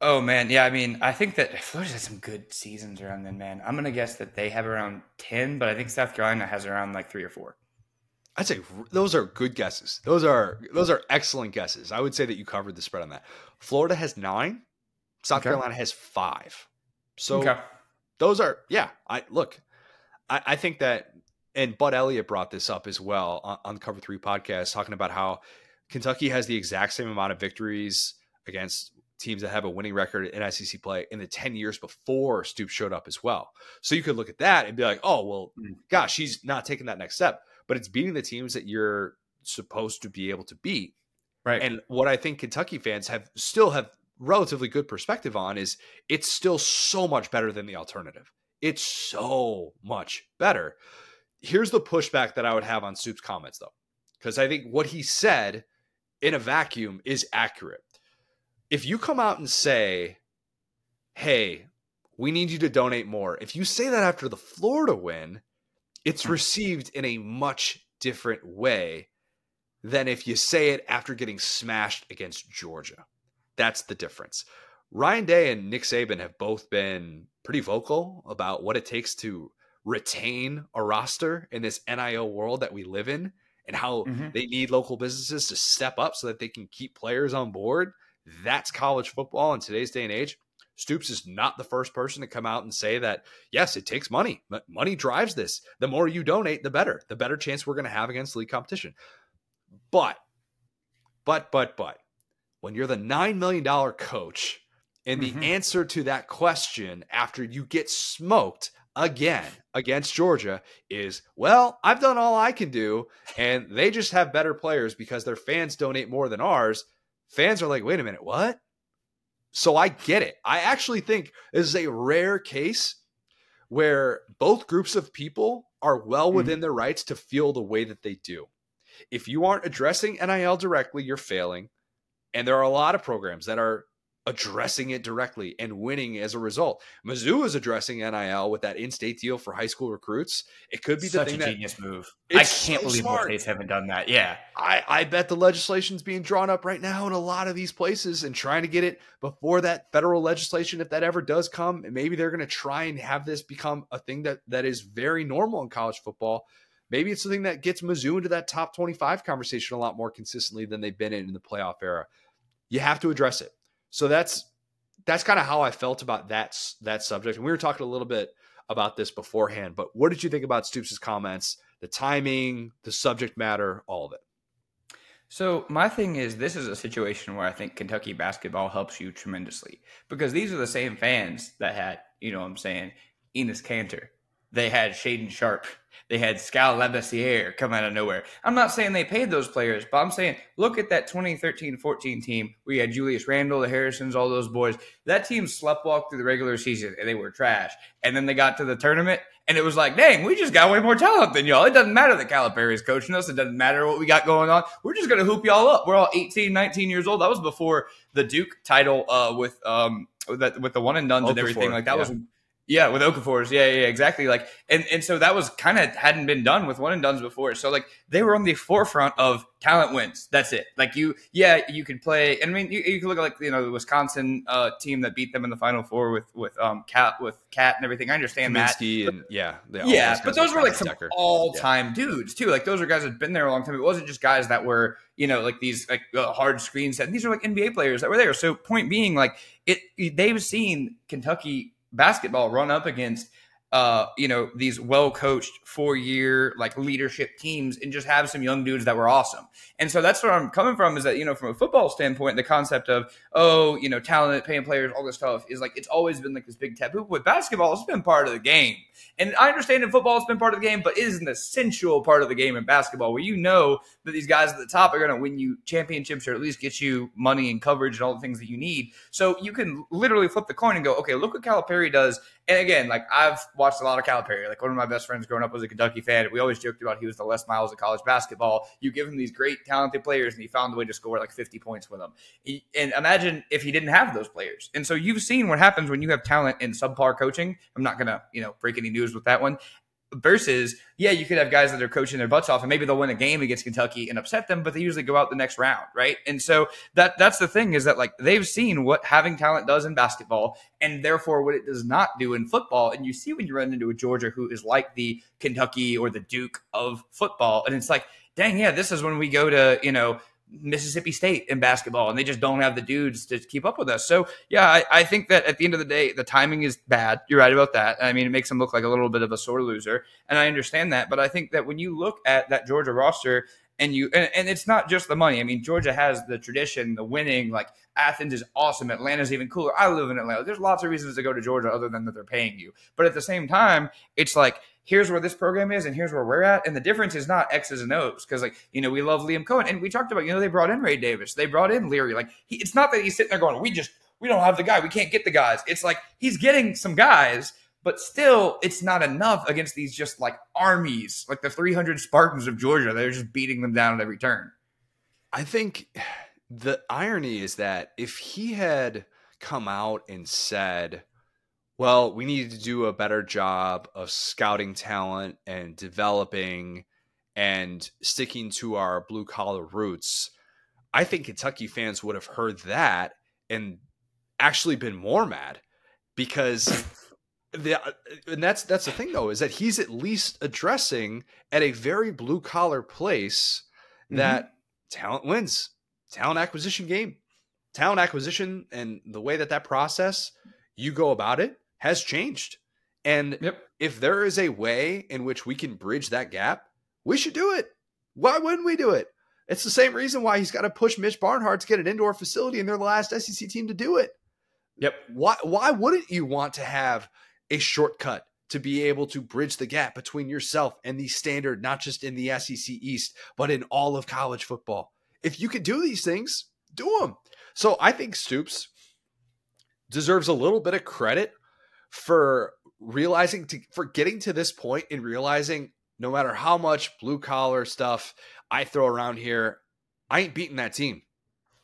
B: Oh man, yeah. I mean, I think that Florida's had some good seasons around then. Man, I'm gonna guess that they have around ten, but I think South Carolina has around like three or four.
A: I'd say those are good guesses. Those are those are excellent guesses. I would say that you covered the spread on that. Florida has nine. South
B: Okay.
A: Carolina has five. So
B: okay.
A: Those are yeah i look i, I think that and bud elliott brought this up as well on, on the cover three podcast talking about how kentucky has the exact same amount of victories against teams that have a winning record in sec play in the 10 years before stoops showed up as well so you could look at that and be like oh well
B: Mm.
A: gosh he's not taking that next step but it's beating the teams that you're supposed to be able to beat
B: Right.
A: and what I think Kentucky fans have still have relatively good perspective on is it's still so much better than the alternative. It's so much better. Here's the pushback that I would have on Stoops' comments though. Because I think what he said in a vacuum is accurate. If you come out and say, hey, we need you to donate more, if you say that after the Florida win, it's
B: Hmm.
A: received in a much different way than if you say it after getting smashed against Georgia. That's the difference. Ryan Day and Nick Saban have both been pretty vocal about what it takes to retain a roster in this NIL world that we live in and how
B: Mhm.
A: they need local businesses to step up so that they can keep players on board. That's college football in today's day and age. Stoops is not the first person to come out and say that, yes, it takes money. Money drives this. The more you donate, the better. The better chance we're going to have against league competition. But, but, but, but, when you're the $9 million coach, and the
B: Mhm.
A: answer to that question after you get smoked again against Georgia is, well, I've done all I can do, and they just have better players because their fans donate more than ours. Fans are like, wait a minute, what? So I get it. I actually think this is a rare case where both groups of people are well
B: Mhm.
A: within their rights to feel the way that they do. If you aren't addressing NIL directly, you're failing. And there are a lot of programs that are addressing it directly and winning as a result. Mizzou is addressing NIL with that in-state deal for high school recruits. It could be the
B: Such
A: thing
B: a
A: that
B: genius move. I can't
A: so
B: believe
A: smart.
B: more states haven't done that. Yeah.
A: I, I bet the legislation's being drawn up right now in a lot of these places and trying to get it before that federal legislation, if that ever does come, and maybe they're going to try and have this become a thing that that is very normal in college football. Maybe it's something that gets Mizzou into that top 25 conversation a lot more consistently than they've been in in the playoff era. You have to address it. So that's that's kind of how I felt about that that subject. And we were talking a little bit about this beforehand, but what did you think about Stoops' comments, the timing, the subject matter, all of it?
B: So my thing is, this is a situation where I think Kentucky basketball helps you tremendously because these are the same fans that had, you know, what I'm saying, Enes Kanter. They had Shaedon Sharpe. They had Skal Labissiere come out of nowhere. I'm not saying they paid those players, but I'm saying look at that 2013-14 team. We had Julius Randle, the Harrisons, all those boys. That team sleptwalked through the regular season and they were trash. And then they got to the tournament And it was like, dang, we just got way more talent than y'all. It doesn't matter that Calipari is coaching us. It doesn't matter what we got going on. We're just going to hoop y'all up. We're all 18, 19 years old. That was before the Duke title uh, with um, with the one and duns and everything. Like that yeah. was yeah, with Okafor's. Yeah, yeah, exactly. Like, and and so that was kind of hadn't been done with one and duns before. So like they were on the forefront of talent wins. That's it. Like you, yeah, you could play. I mean, you, you could look at like you know the Wisconsin uh, team that beat them in the Final Four with with um cat with cat and everything. I understand
A: Kaminsky
B: that.
A: and yeah,
B: yeah, but those were like some all time yeah. dudes too. Like those are guys that had been there a long time. It wasn't just guys that were you know like these like uh, hard screen set. These are like NBA players that were there. So point being, like it, they've seen Kentucky basketball run up against uh, you know, these well coached four year like leadership teams and just have some young dudes that were awesome. And so that's where I'm coming from is that, you know, from a football standpoint, the concept of, oh, you know, talent, paying players, all this stuff is like, it's always been like this big taboo. With basketball, it's been part of the game. And I understand in football, it's been part of the game, but it is an essential part of the game in basketball where you know that these guys at the top are going to win you championships or at least get you money and coverage and all the things that you need. So you can literally flip the coin and go, okay, look what Calipari does. And again, like I've watched a lot of Calipari. Like one of my best friends growing up was a Kentucky fan. We always joked about he was the Les Miles of college basketball. You give him these great talented players, and he found a way to score like 50 points with them. and imagine if he didn't have those players. And so you've seen what happens when you have talent in subpar coaching. I'm not gonna, you know, break any news with that one versus yeah you could have guys that are coaching their butts off and maybe they'll win a game against kentucky and upset them but they usually go out the next round right? And so that that's the thing is that like they've seen what having talent does in basketball and therefore what it does not do in football. And you see when you run into a georgia who is like the kentucky or the duke of football and it's like dang yeah this is when we go to you know Mississippi State in basketball, and they just don't have the dudes to keep up with us. So, yeah, I, I, think that at the end of the day, the timing is bad. You're right about that. I mean, it makes them look like a little bit of a sore loser, and I understand that. But I think that when you look at that Georgia roster, and you and, and it's not just the money. I mean, Georgia has the tradition, the winning. Like Athens is awesome. Atlanta's even cooler. I live in Atlanta. There's lots of reasons to go to Georgia other than that they're paying you. But at the same time, it's like here's where this program is and here's where we're at. And the difference is not X's and O's because, like, you know, we love Liam Coen. And we talked about, you know, they brought in Ray Davis, they brought in Leary. Like, he, it's not that he's sitting there going, we just, we don't have the guy. We can't get the guys. It's like he's getting some guys, but still, it's not enough against these just like armies, like the 300 Spartans of Georgia. They're just beating them down at every turn.
A: I think <sighs> the irony is that if he had come out and said, well, we needed to do a better job of scouting talent and developing and sticking to our blue collar roots. I think Kentucky fans would have heard that and actually been more mad because the and that's that's the thing though is that he's at least addressing at a very blue collar place that mm-hmm. talent wins talent acquisition game talent acquisition and the way that that process you go about it has changed. And yep. if there is a way in which we can bridge that gap, we should do it. Why wouldn't we do it? It's the same reason why he's got to push Mitch Barnhart to get an indoor facility, and they're the last SEC team to do it.
B: Yep.
A: Why why wouldn't you want to have a shortcut to be able to bridge the gap between yourself and the standard, not just in the SEC East, but in all of college football? If you could do these things, do them. So I think Stoops deserves a little bit of credit for realizing to for getting to this point and realizing no matter how much blue collar stuff I throw around here, I ain't beating that team.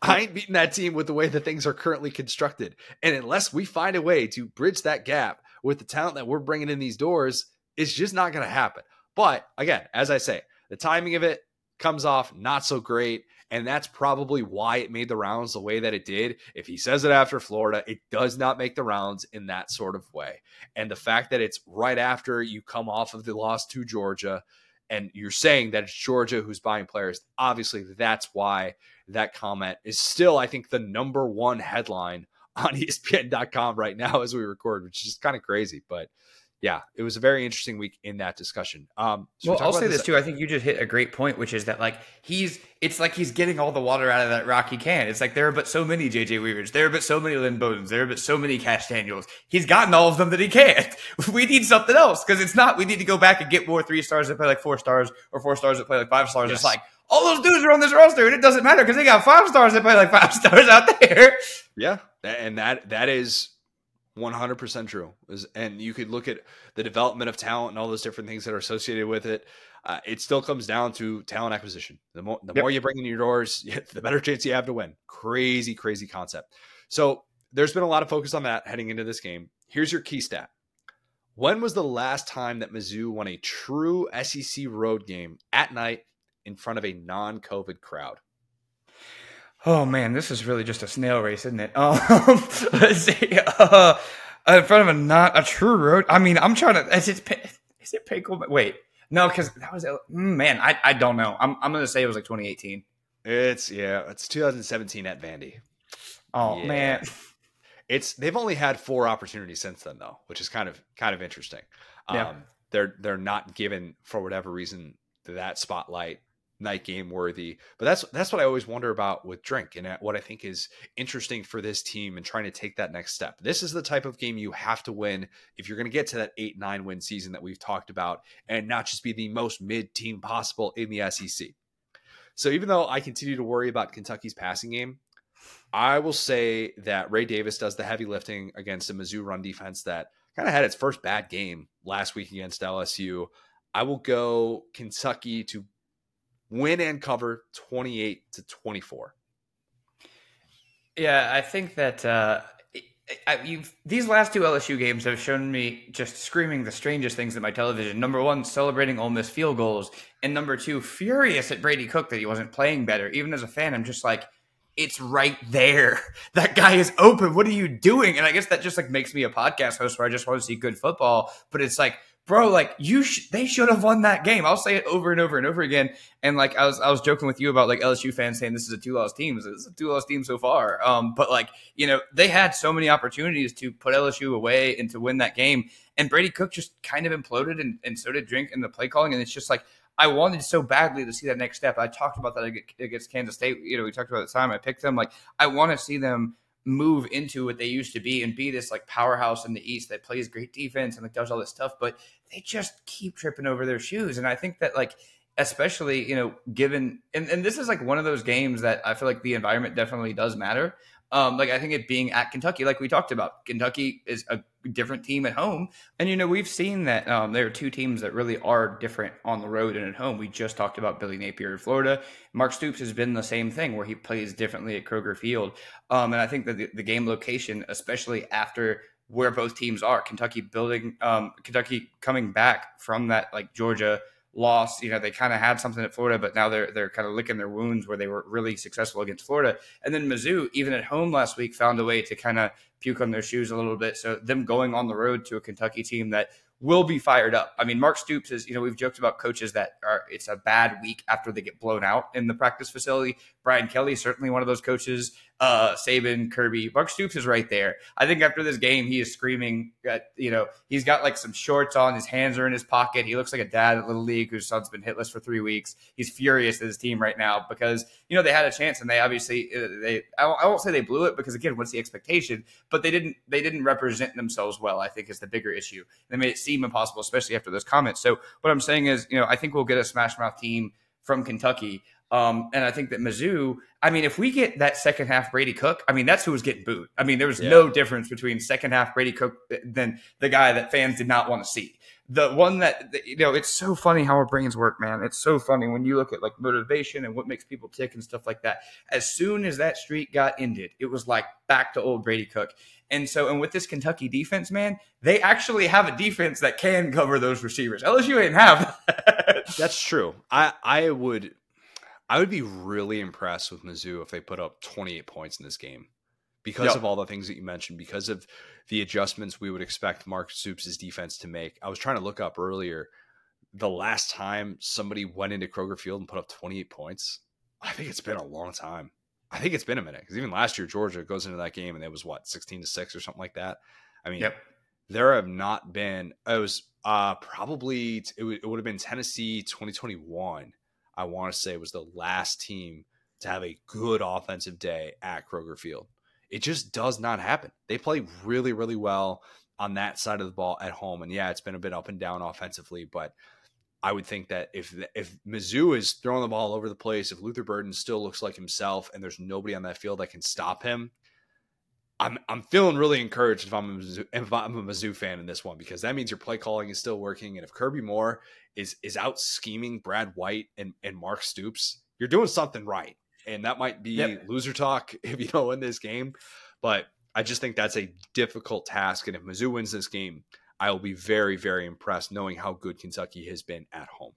A: I ain't beating that team with the way that things are currently constructed. And unless we find a way to bridge that gap with the talent that we're bringing in these doors, it's just not going to happen. But again, as I say, the timing of it comes off not so great. And that's probably why it made the rounds the way that it did. If he says it after Florida, it does not make the rounds in that sort of way. And the fact that it's right after you come off of the loss to Georgia and you're saying that it's Georgia who's buying players, obviously that's why that comment is still, I think, the number one headline on <laughs> ESPN.com right now as we record, which is kind of crazy. But yeah, it was a very interesting week in that discussion. Um,
B: so well, I'll say this, this too. I think you just hit a great point, which is that like he's, it's like he's getting all the water out of that rock he can. It's like there are but so many JJ Weavers, there are but so many Lynn Bowdens, there are but so many Cash Daniels. He's gotten all of them that he can't. <laughs> We need something else because it's not. We need to go back and get more three stars that play like four stars or four stars that play like five stars. Yes. It's like all those dudes are on this roster, and it doesn't matter because they got five stars that play like <laughs> five stars out there.
A: Yeah, and that that is 100% true. And you could look at the development of talent and all those different things that are associated with it. Uh, it still comes down to talent acquisition. The more, the yep. more you bring in your doors, <laughs> the better chance you have to win. Crazy, crazy concept. So there's been a lot of focus on that heading into this game. Here's your key stat. When was the last time that Mizzou won a true SEC road game at night in front of a non COVID crowd?
B: Oh man, this is really just a snail race, isn't it? <laughs> Um, let's see. Uh, in front of a not a true road. I mean, I'm trying to. Is it is it Payco? Wait, no, because that was mm, man. I, I don't know. I'm I'm gonna say it was like 2018.
A: It's yeah, it's 2017 at Vandy.
B: Oh yeah. man,
A: it's they've only had four opportunities since then though, which is kind of kind of interesting. Yeah. Um, they're they're not given for whatever reason that spotlight night game worthy. But that's that's what I always wonder about with Drink and uh, what I think is interesting for this team and trying to take that next step. This is the type of game you have to win if you're going to get to that 8-9 win season that we've talked about and not just be the most mid team possible in the SEC. So even though I continue to worry about Kentucky's passing game, I will say that Ray Davis does the heavy lifting against a Mizzou run defense that kind of had its first bad game last week against LSU. I will go Kentucky to win and cover 28 to 24.
B: Yeah, I think that uh, I, these last two LSU games have shown me just screaming the strangest things at my television. Number one, celebrating Ole Miss field goals, and number two, furious at Brady Cook that he wasn't playing better. Even as a fan, I'm just like, it's right there. <laughs> That guy is open. What are you doing? And I guess that just like makes me a podcast host where I just want to see good football. But it's like bro, like you, sh- they should have won that game. I'll say it over and over and over again. And like I was, I was joking with you about like LSU fans saying this is a two loss team. This is a two loss team so far. Um, but like you know, they had so many opportunities to put LSU away and to win that game. And Brady Cook just kind of imploded, and, and so did Drink in the play calling. And it's just like I wanted so badly to see that next step. I talked about that against Kansas State. You know, we talked about the time I picked them. Like I want to see them move into what they used to be and be this like powerhouse in the East that plays great defense and like does all this stuff, but they just keep tripping over their shoes. And I think that like especially, you know, given and, and this is like one of those games that I feel like the environment definitely does matter. Um, like I think it being at Kentucky, like we talked about, Kentucky is a different team at home, and you know we've seen that um, there are two teams that really are different on the road and at home. We just talked about Billy Napier in Florida. Mark Stoops has been the same thing where he plays differently at Kroger Field, um, and I think that the, the, game location, especially after where both teams are, Kentucky building, um, Kentucky coming back from that like Georgia loss. You know, they kind of had something at Florida, but now they're they're kind of licking their wounds where they were really successful against Florida. And then Mizzou, even at home last week, found a way to kind of puke on their shoes a little bit. So them going on the road to a Kentucky team that will be fired up. I mean, Mark Stoops is, you know, we've joked about coaches that are, it's a bad week after they get blown out in the practice facility. Brian Kelly, certainly one of those coaches uh, Saban, Kirby. Buck Stoops is right there. I think after this game, he is screaming. At, you know, he's got like some shorts on. His hands are in his pocket. He looks like a dad at Little League whose son's been hitless for three weeks. He's furious at his team right now because you know they had a chance and they obviously uh, they. I won't say they blew it because again, what's the expectation? But they didn't. They didn't represent themselves well. I think is the bigger issue. They made it seem impossible, especially after those comments. So what I'm saying is, you know, I think we'll get a smash mouth team from Kentucky. Um, and I think that Mizzou, I mean, if we get that second half Brady Cook, I mean, that's who was getting booed. I mean, there was yeah. no difference between second half Brady Cook than the guy that fans did not want to see. The one that, you know, it's so funny how our brains work, man. It's so funny when you look at like motivation and what makes people tick and stuff like that. As soon as that streak got ended, it was like back to old Brady Cook. And so, and with this Kentucky defense, man, they actually have a defense that can cover those receivers. LSU ain't have.
A: That's true. I I would I would be really impressed with Mizzou if they put up 28 points in this game because yep. of all the things that you mentioned, because of the adjustments we would expect Mark Stoops' defense to make. I was trying to look up earlier the last time somebody went into Kroger Field and put up 28 points. I think it's been a long time. I think it's been a minute because even last year Georgia goes into that game and it was what 16 to six or something like that. I mean, yep. there have not been. It was uh, probably it, w- it would have been Tennessee 2021 I want to say was the last team to have a good offensive day at Kroger Field. It just does not happen. They play really, really well on that side of the ball at home. And yeah, it's been a bit up and down offensively, but I would think that if if Mizzou is throwing the ball all over the place, if Luther Burden still looks like himself, and there's nobody on that field that can stop him, I'm I'm feeling really encouraged if I'm a Mizzou, if I'm a Mizzou fan in this one because that means your play calling is still working, and if Kirby Moore is is out scheming Brad White and and Mark Stoops, you're doing something right, and that might be yep. loser talk <laughs> if you don't win this game, but I just think that's a difficult task, and if Mizzou wins this game, I will be very very impressed knowing how good Kentucky has been at home.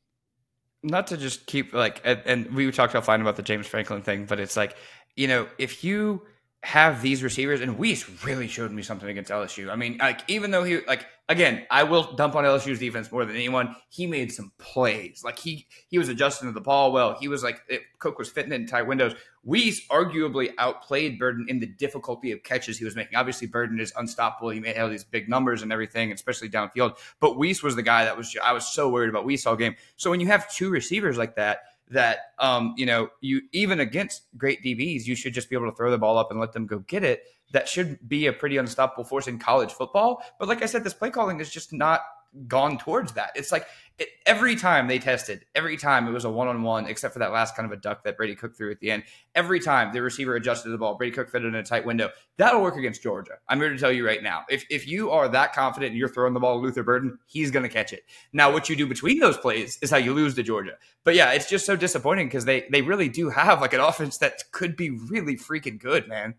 B: Not to just keep like, and, and we talked fine about the James Franklin thing, but it's like you know if you have these receivers, and Wease really showed me something against LSU. I mean, like even though he like again, I will dump on LSU's defense more than anyone. He made some plays. Like he he was adjusting to the ball well. He was like it, Cook was fitting in tight windows. Wease arguably outplayed Burden in the difficulty of catches he was making. Obviously, Burden is unstoppable. He made all these big numbers and everything, especially downfield. But Wease was the guy that was I was so worried about Wease all game. So when you have two receivers like that that um, you know you even against great DBs, you should just be able to throw the ball up and let them go get it. That should be a pretty unstoppable force in college football. But like I said, this play calling is just not gone towards that. It's like it, every time they tested, every time it was a one on one, except for that last kind of a duck that Brady Cook threw at the end. Every time the receiver adjusted the ball, Brady Cook fit it in a tight window. That'll work against Georgia. I'm here to tell you right now. If, if you are that confident and you're throwing the ball to Luther Burden, he's going to catch it. Now, what you do between those plays is how you lose to Georgia. But yeah, it's just so disappointing because they, they really do have like an offense that could be really freaking good, man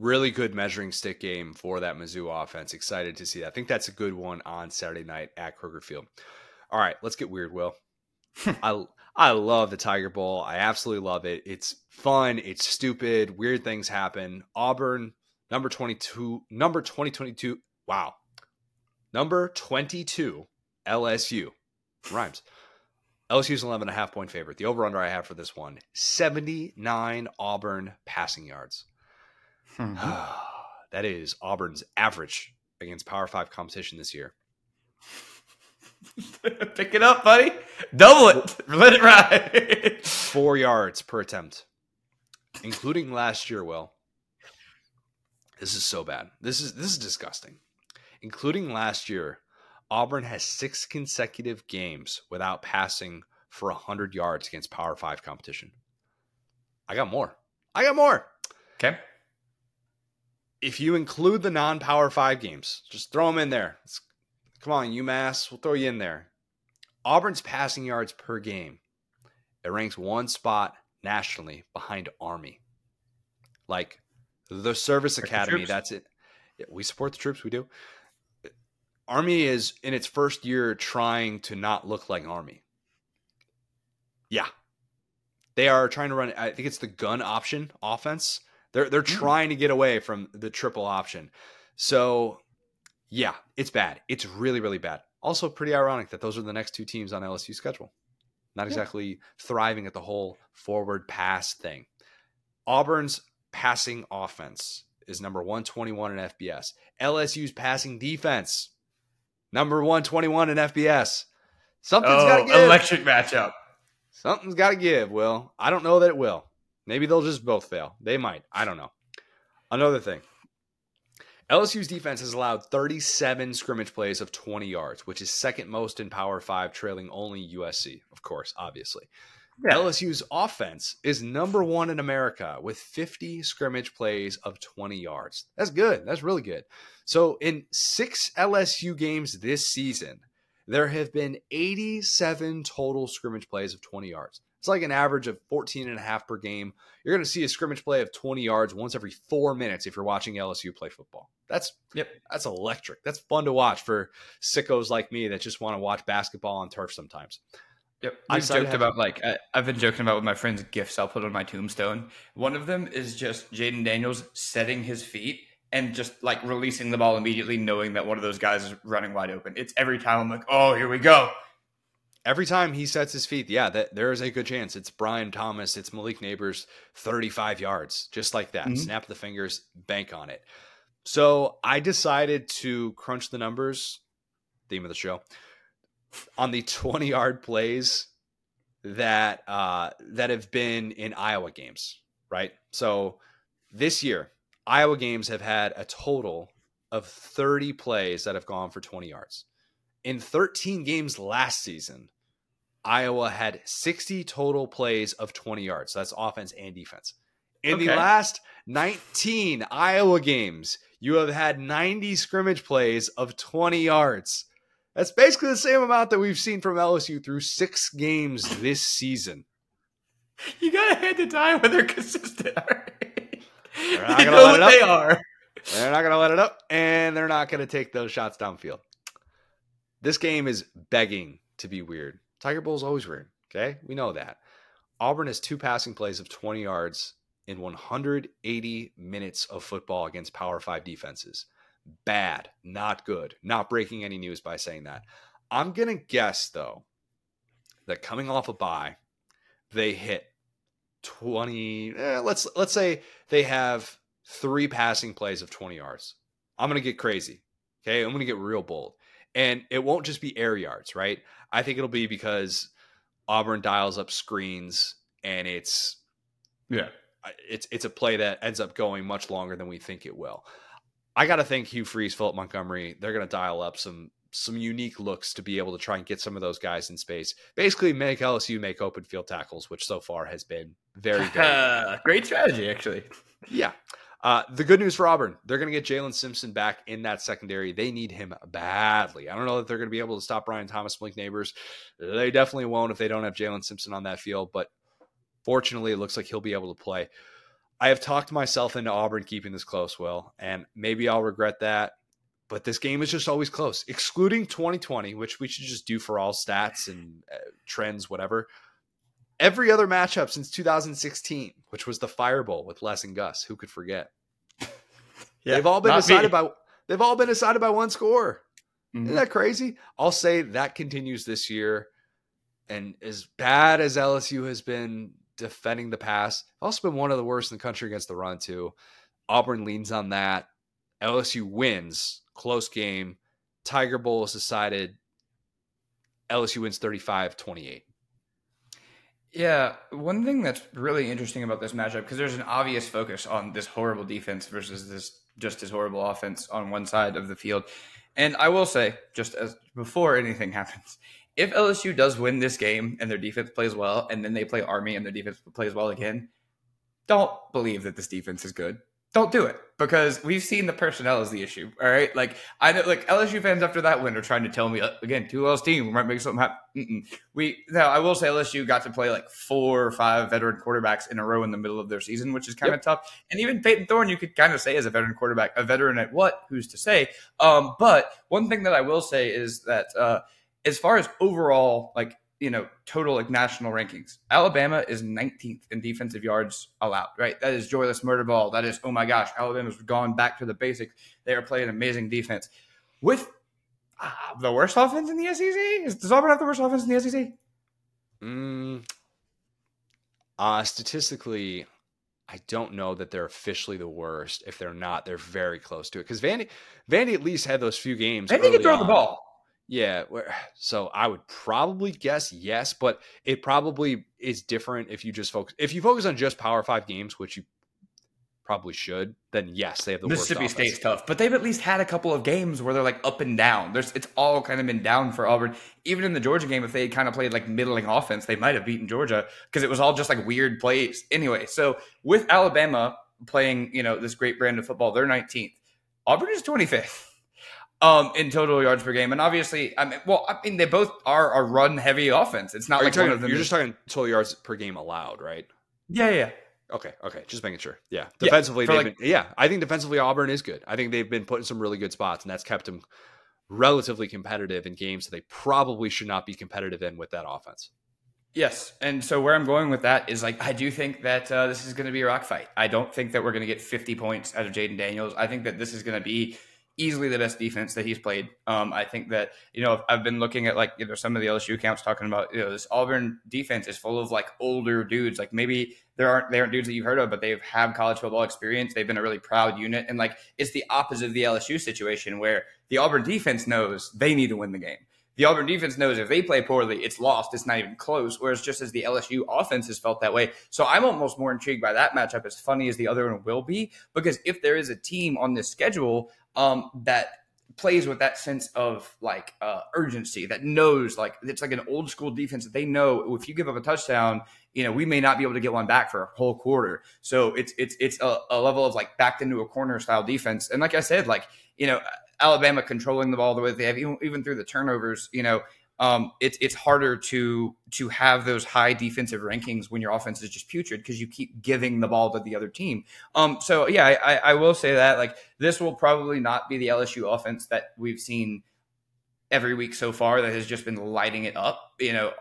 A: really good measuring stick game for that Mizzou offense. Excited to see that. I think that's a good one on Saturday night at Kroger Field. All right, let's get weird, Will. Hmm. I I love the Tiger Bowl. I absolutely love it. It's fun, it's stupid, weird things happen. Auburn number 22 number 2022. Wow. Number 22 LSU. Rhymes. LSU's 11 and a half point favorite. The over under I have for this one 79 Auburn passing yards. Mm-hmm. <sighs> that is Auburn's average against Power 5 competition this year. <laughs>
B: Pick it up, buddy. Double it. Let it ride. <laughs>
A: Four yards per attempt, including last year. Will this is so bad. This is this is disgusting. Including last year, Auburn has six consecutive games without passing for hundred yards against Power Five competition. I got more. I got more.
B: Okay.
A: If you include the non-Power Five games, just throw them in there. It's Come on, UMass, we'll throw you in there. Auburn's passing yards per game, it ranks one spot nationally behind Army. Like the Service Academy, the that's it. We support the troops, we do. Army is in its first year trying to not look like Army. Yeah. They are trying to run I think it's the gun option offense. They're they're mm. trying to get away from the triple option. So yeah, it's bad. It's really, really bad. Also, pretty ironic that those are the next two teams on LSU schedule. Not exactly yeah. thriving at the whole forward pass thing. Auburn's passing offense is number 121 in FBS. LSU's passing defense, number 121 in FBS. Something's oh, got to give.
B: Electric matchup.
A: Something's got to give, Will. I don't know that it will. Maybe they'll just both fail. They might. I don't know. Another thing LSU's defense has allowed 37 scrimmage plays of 20 yards, which is second most in Power 5, trailing only USC, of course, obviously. Yeah. LSU's offense is number one in America with 50 scrimmage plays of 20 yards. That's good. That's really good. So, in six LSU games this season, there have been 87 total scrimmage plays of 20 yards. It's like an average of 14 and a half per game. You're going to see a scrimmage play of 20 yards once every four minutes if you're watching LSU play football. That's yep, that's electric. That's fun to watch for sickos like me that just want to watch basketball on turf sometimes.
B: Yep, I've joked about like I, have been joking about with my friends gifts I'll put on my tombstone. One of them is just Jayden Daniels setting his feet and just like releasing the ball immediately, knowing that one of those guys is running wide open. It's every time I'm like, oh, here we go
A: every time he sets his feet, yeah, that there is a good chance it's Brian Thomas, it's Malik Nabers, 35 yards, just like that. Mm-hmm. Snap the fingers, bank on it. So I decided to crunch the numbers, theme of the show, on the 20 yard plays that uh, that have been in Iowa games, right? So this year, Iowa games have had a total of 30 plays that have gone for 20 yards. In 13 games last season, Iowa had 60 total plays of 20 yards. So that's offense and defense. In
B: Okay.
A: the last 19 Iowa games, you have had 90 scrimmage plays of 20 yards. That's basically the same amount that we've seen from LSU through six games this season.
B: You gotta hand it to Iowa. They're consistent. <laughs> right?
A: not
B: they
A: gonna
B: know
A: let it up.
B: they are.
A: They're not going to let it up, and they're not going to take those shots downfield. This game is begging to be weird. Tiger Bowl is always weird. Okay, we know that. Auburn has two passing plays of 20 yards in 180 minutes of football against Power Five defenses. Bad, not good. Not breaking any news by saying that. I'm gonna guess though that coming off a bye, they hit 20. eh, let's let's say they have three passing plays of 20 yards. I'm gonna get crazy. Okay, I'm gonna get real bold, and it won't just be air yards, right? I think it'll be because Auburn dials up screens, and it's
B: Yeah.
A: it's it's a play that ends up going much longer than we think it will. I got to think Hugh Freeze, Philip Montgomery, they're going to dial up some some unique looks to be able to try and get some of those guys in space. Basically, make LSU make open field tackles, which so far has been very very <laughs>
B: Great strategy, actually.
A: yeah. Uh, the good news for Auburn, they're going to get Jaylin Simpson back in that secondary. They need him badly. I don't know that they're going to be able to stop Brian Thomas, Blink Nabers. They definitely won't if they don't have Jaylin Simpson on that field. But fortunately, it looks like he'll be able to play. I have talked myself into Auburn keeping this close, Will, and maybe I'll regret that. But this game is just always close, excluding 2020, which we should just do for all stats and uh, trends, whatever every other matchup since 2016, which was the Fire Bowl with Les and Gus. Who could forget? <laughs> yeah, they've all been
B: not me.
A: decided by they've all been decided by one score.
B: Mhm.
A: Isn't that crazy? I'll say that continues this year. And as bad as LSU has been defending the pass, also been one of the worst in the country against the run too. Auburn leans on that. LSU wins, close game. Tiger Bowl is decided. LSU wins 35-28.
B: Yeah, one thing that's really interesting about this matchup because there's an obvious focus on this horrible defense versus this just as horrible offense on one side of the field. And I will say, just as before anything <laughs> happens, if LSU does win this game and their defense plays well, and then they play Army and their defense plays well again, don't believe that this defense is good. Don't do it because we've seen the personnel is the issue. All right, like I know, like LSU fans after that win are trying to tell me uh, again, two L's team, we might make something happen. Mm-mm. We now I will say LSU got to play like four or five veteran quarterbacks in a row in the middle of their season, which is kind of tough. And even Payton Thorne, you could kind of say as a veteran quarterback, a veteran at what? Who's to say? Um, but one thing that I will say is that uh, as far as overall like you know total like national rankings, Alabama is 19th in defensive yards allowed. Right, that is joyless murder ball. That is oh my gosh, Alabama's gone back to the basics. They are playing amazing defense with uh, the worst offense in the SEC. Is, does Auburn have the worst offense in the SEC?
A: Mm, uh, statistically, I don't know that they're officially the worst. If they're not, they're very close to it. Because Vandy, Vandy at least had those few games.
B: And they can throw the ball.
A: Yeah. <sighs> So I would probably guess yes, but it probably is different if you just focus. If you focus on just Power Five games, which you probably should, then yes, they have the
B: Mississippi
A: worst.
B: State's tough, but they've at least had a couple of games where they're like up and down. There's it's all kind of been down for Auburn. Even in the Georgia game, if they had kind of played like middling offense, they might have beaten Georgia because it was all just like weird plays. Anyway, so with Alabama playing, you know, this great brand of football, they're 19th. Auburn is 25th. Um, in total yards per game, and obviously, I mean, well, I mean, they both are a run-heavy offense. It's not
A: Are
B: like one
A: talking,
B: of them.
A: you're just talking total yards per game allowed, right?
B: yeah, yeah.
A: Okay, okay, just making sure. Yeah,
B: Yeah,
A: defensively, they've
B: like-
A: been, yeah, I think defensively Auburn is good. I think they've been put in some really good spots, and that's kept them relatively competitive in games that they probably should not be competitive in with that offense.
B: Yes, and so where I'm going with that is like I do think that uh, this is going to be a rock fight. I don't think that we're going to get 50 points out of Jayden Daniels. I think that this is going to be easily the best defense that he's played. Um, I think that you know I've been looking at like you know some of the LSU accounts talking about you know this Auburn defense is full of like older dudes. Like maybe there aren't they aren't dudes that you've heard of, but they've have college football experience. They've been a really proud unit, and like it's the opposite of the LSU situation where the Auburn defense knows they need to win the game the Auburn defense knows if they play poorly, it's lost. It's not even close. Whereas just as the LSU offense has felt that way. So I'm almost more intrigued by that matchup, as funny as the other one will be, because if there is a team on this schedule um, that plays with that sense of like uh, urgency that knows like it's like an old school defense that they know if you give up a touchdown you know we may not be able to get one back for a whole quarter. So it's it's it's a, a level of like backed into a corner style defense. And like i said like you know alabama controlling the ball the way they have even, even through the turnovers you know um, it's it's harder to to have those high defensive rankings when your offense is just putrid because you keep giving the ball to the other team. Um, so yeah, I, I will say that like this will probably not be the LSU offense that we've seen every week so far that has just been lighting it up. You know,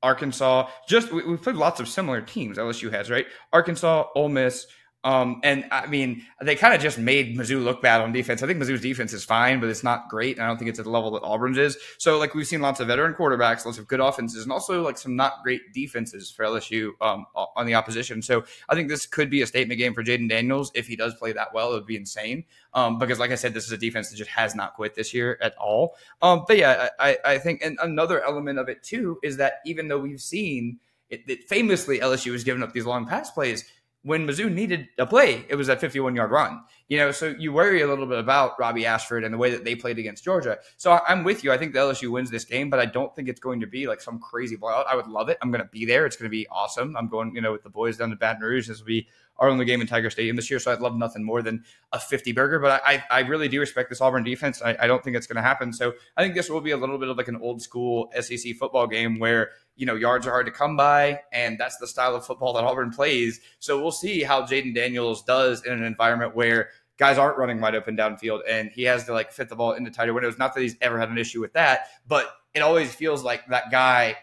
B: Arkansas just we, have played lots of similar teams. LSU has right, Arkansas, Ole Miss. Um, and I mean, they kind of just made Mizzou look bad on defense. I think Mizzou's defense is fine, but it's not great. I don't think it's at the level that Auburn's is. So, like, we've seen lots of veteran quarterbacks, lots of good offenses, and also like some not great defenses for LSU um, on the opposition. So, I think this could be a statement game for Jayden Daniels if he does play that well. It would be insane. Um, because, like I said, this is a defense that just has not quit this year at all. Um, but yeah, I, I think, and another element of it too is that even though we've seen it, it famously LSU has given up these long pass plays when Mizzou needed a play, it was that 51 yard run. You know, so you worry a little bit about Robbie Ashford and the way that they played against Georgia. So I'm with you. I think the LSU wins this game, but I don't think it's going to be like some crazy blowout. I would love it. I'm going to be there. It's going to be awesome. I'm going, you know, with the boys down to Baton Rouge. This will be our only game in Tiger Stadium this year. So I'd love nothing more than a 50 burger. But I, I really do respect this Auburn defense. I, I don't think it's going to happen. So I think this will be a little bit of like an old school SEC football game where you know, yards are hard to come by, and that's the style of football that Auburn plays. So we'll see how Jayden Daniels does in an environment where guys aren't running wide open downfield, and he has to like fit the ball into tighter windows. Not that he's ever had an issue with that, but it always feels like that guy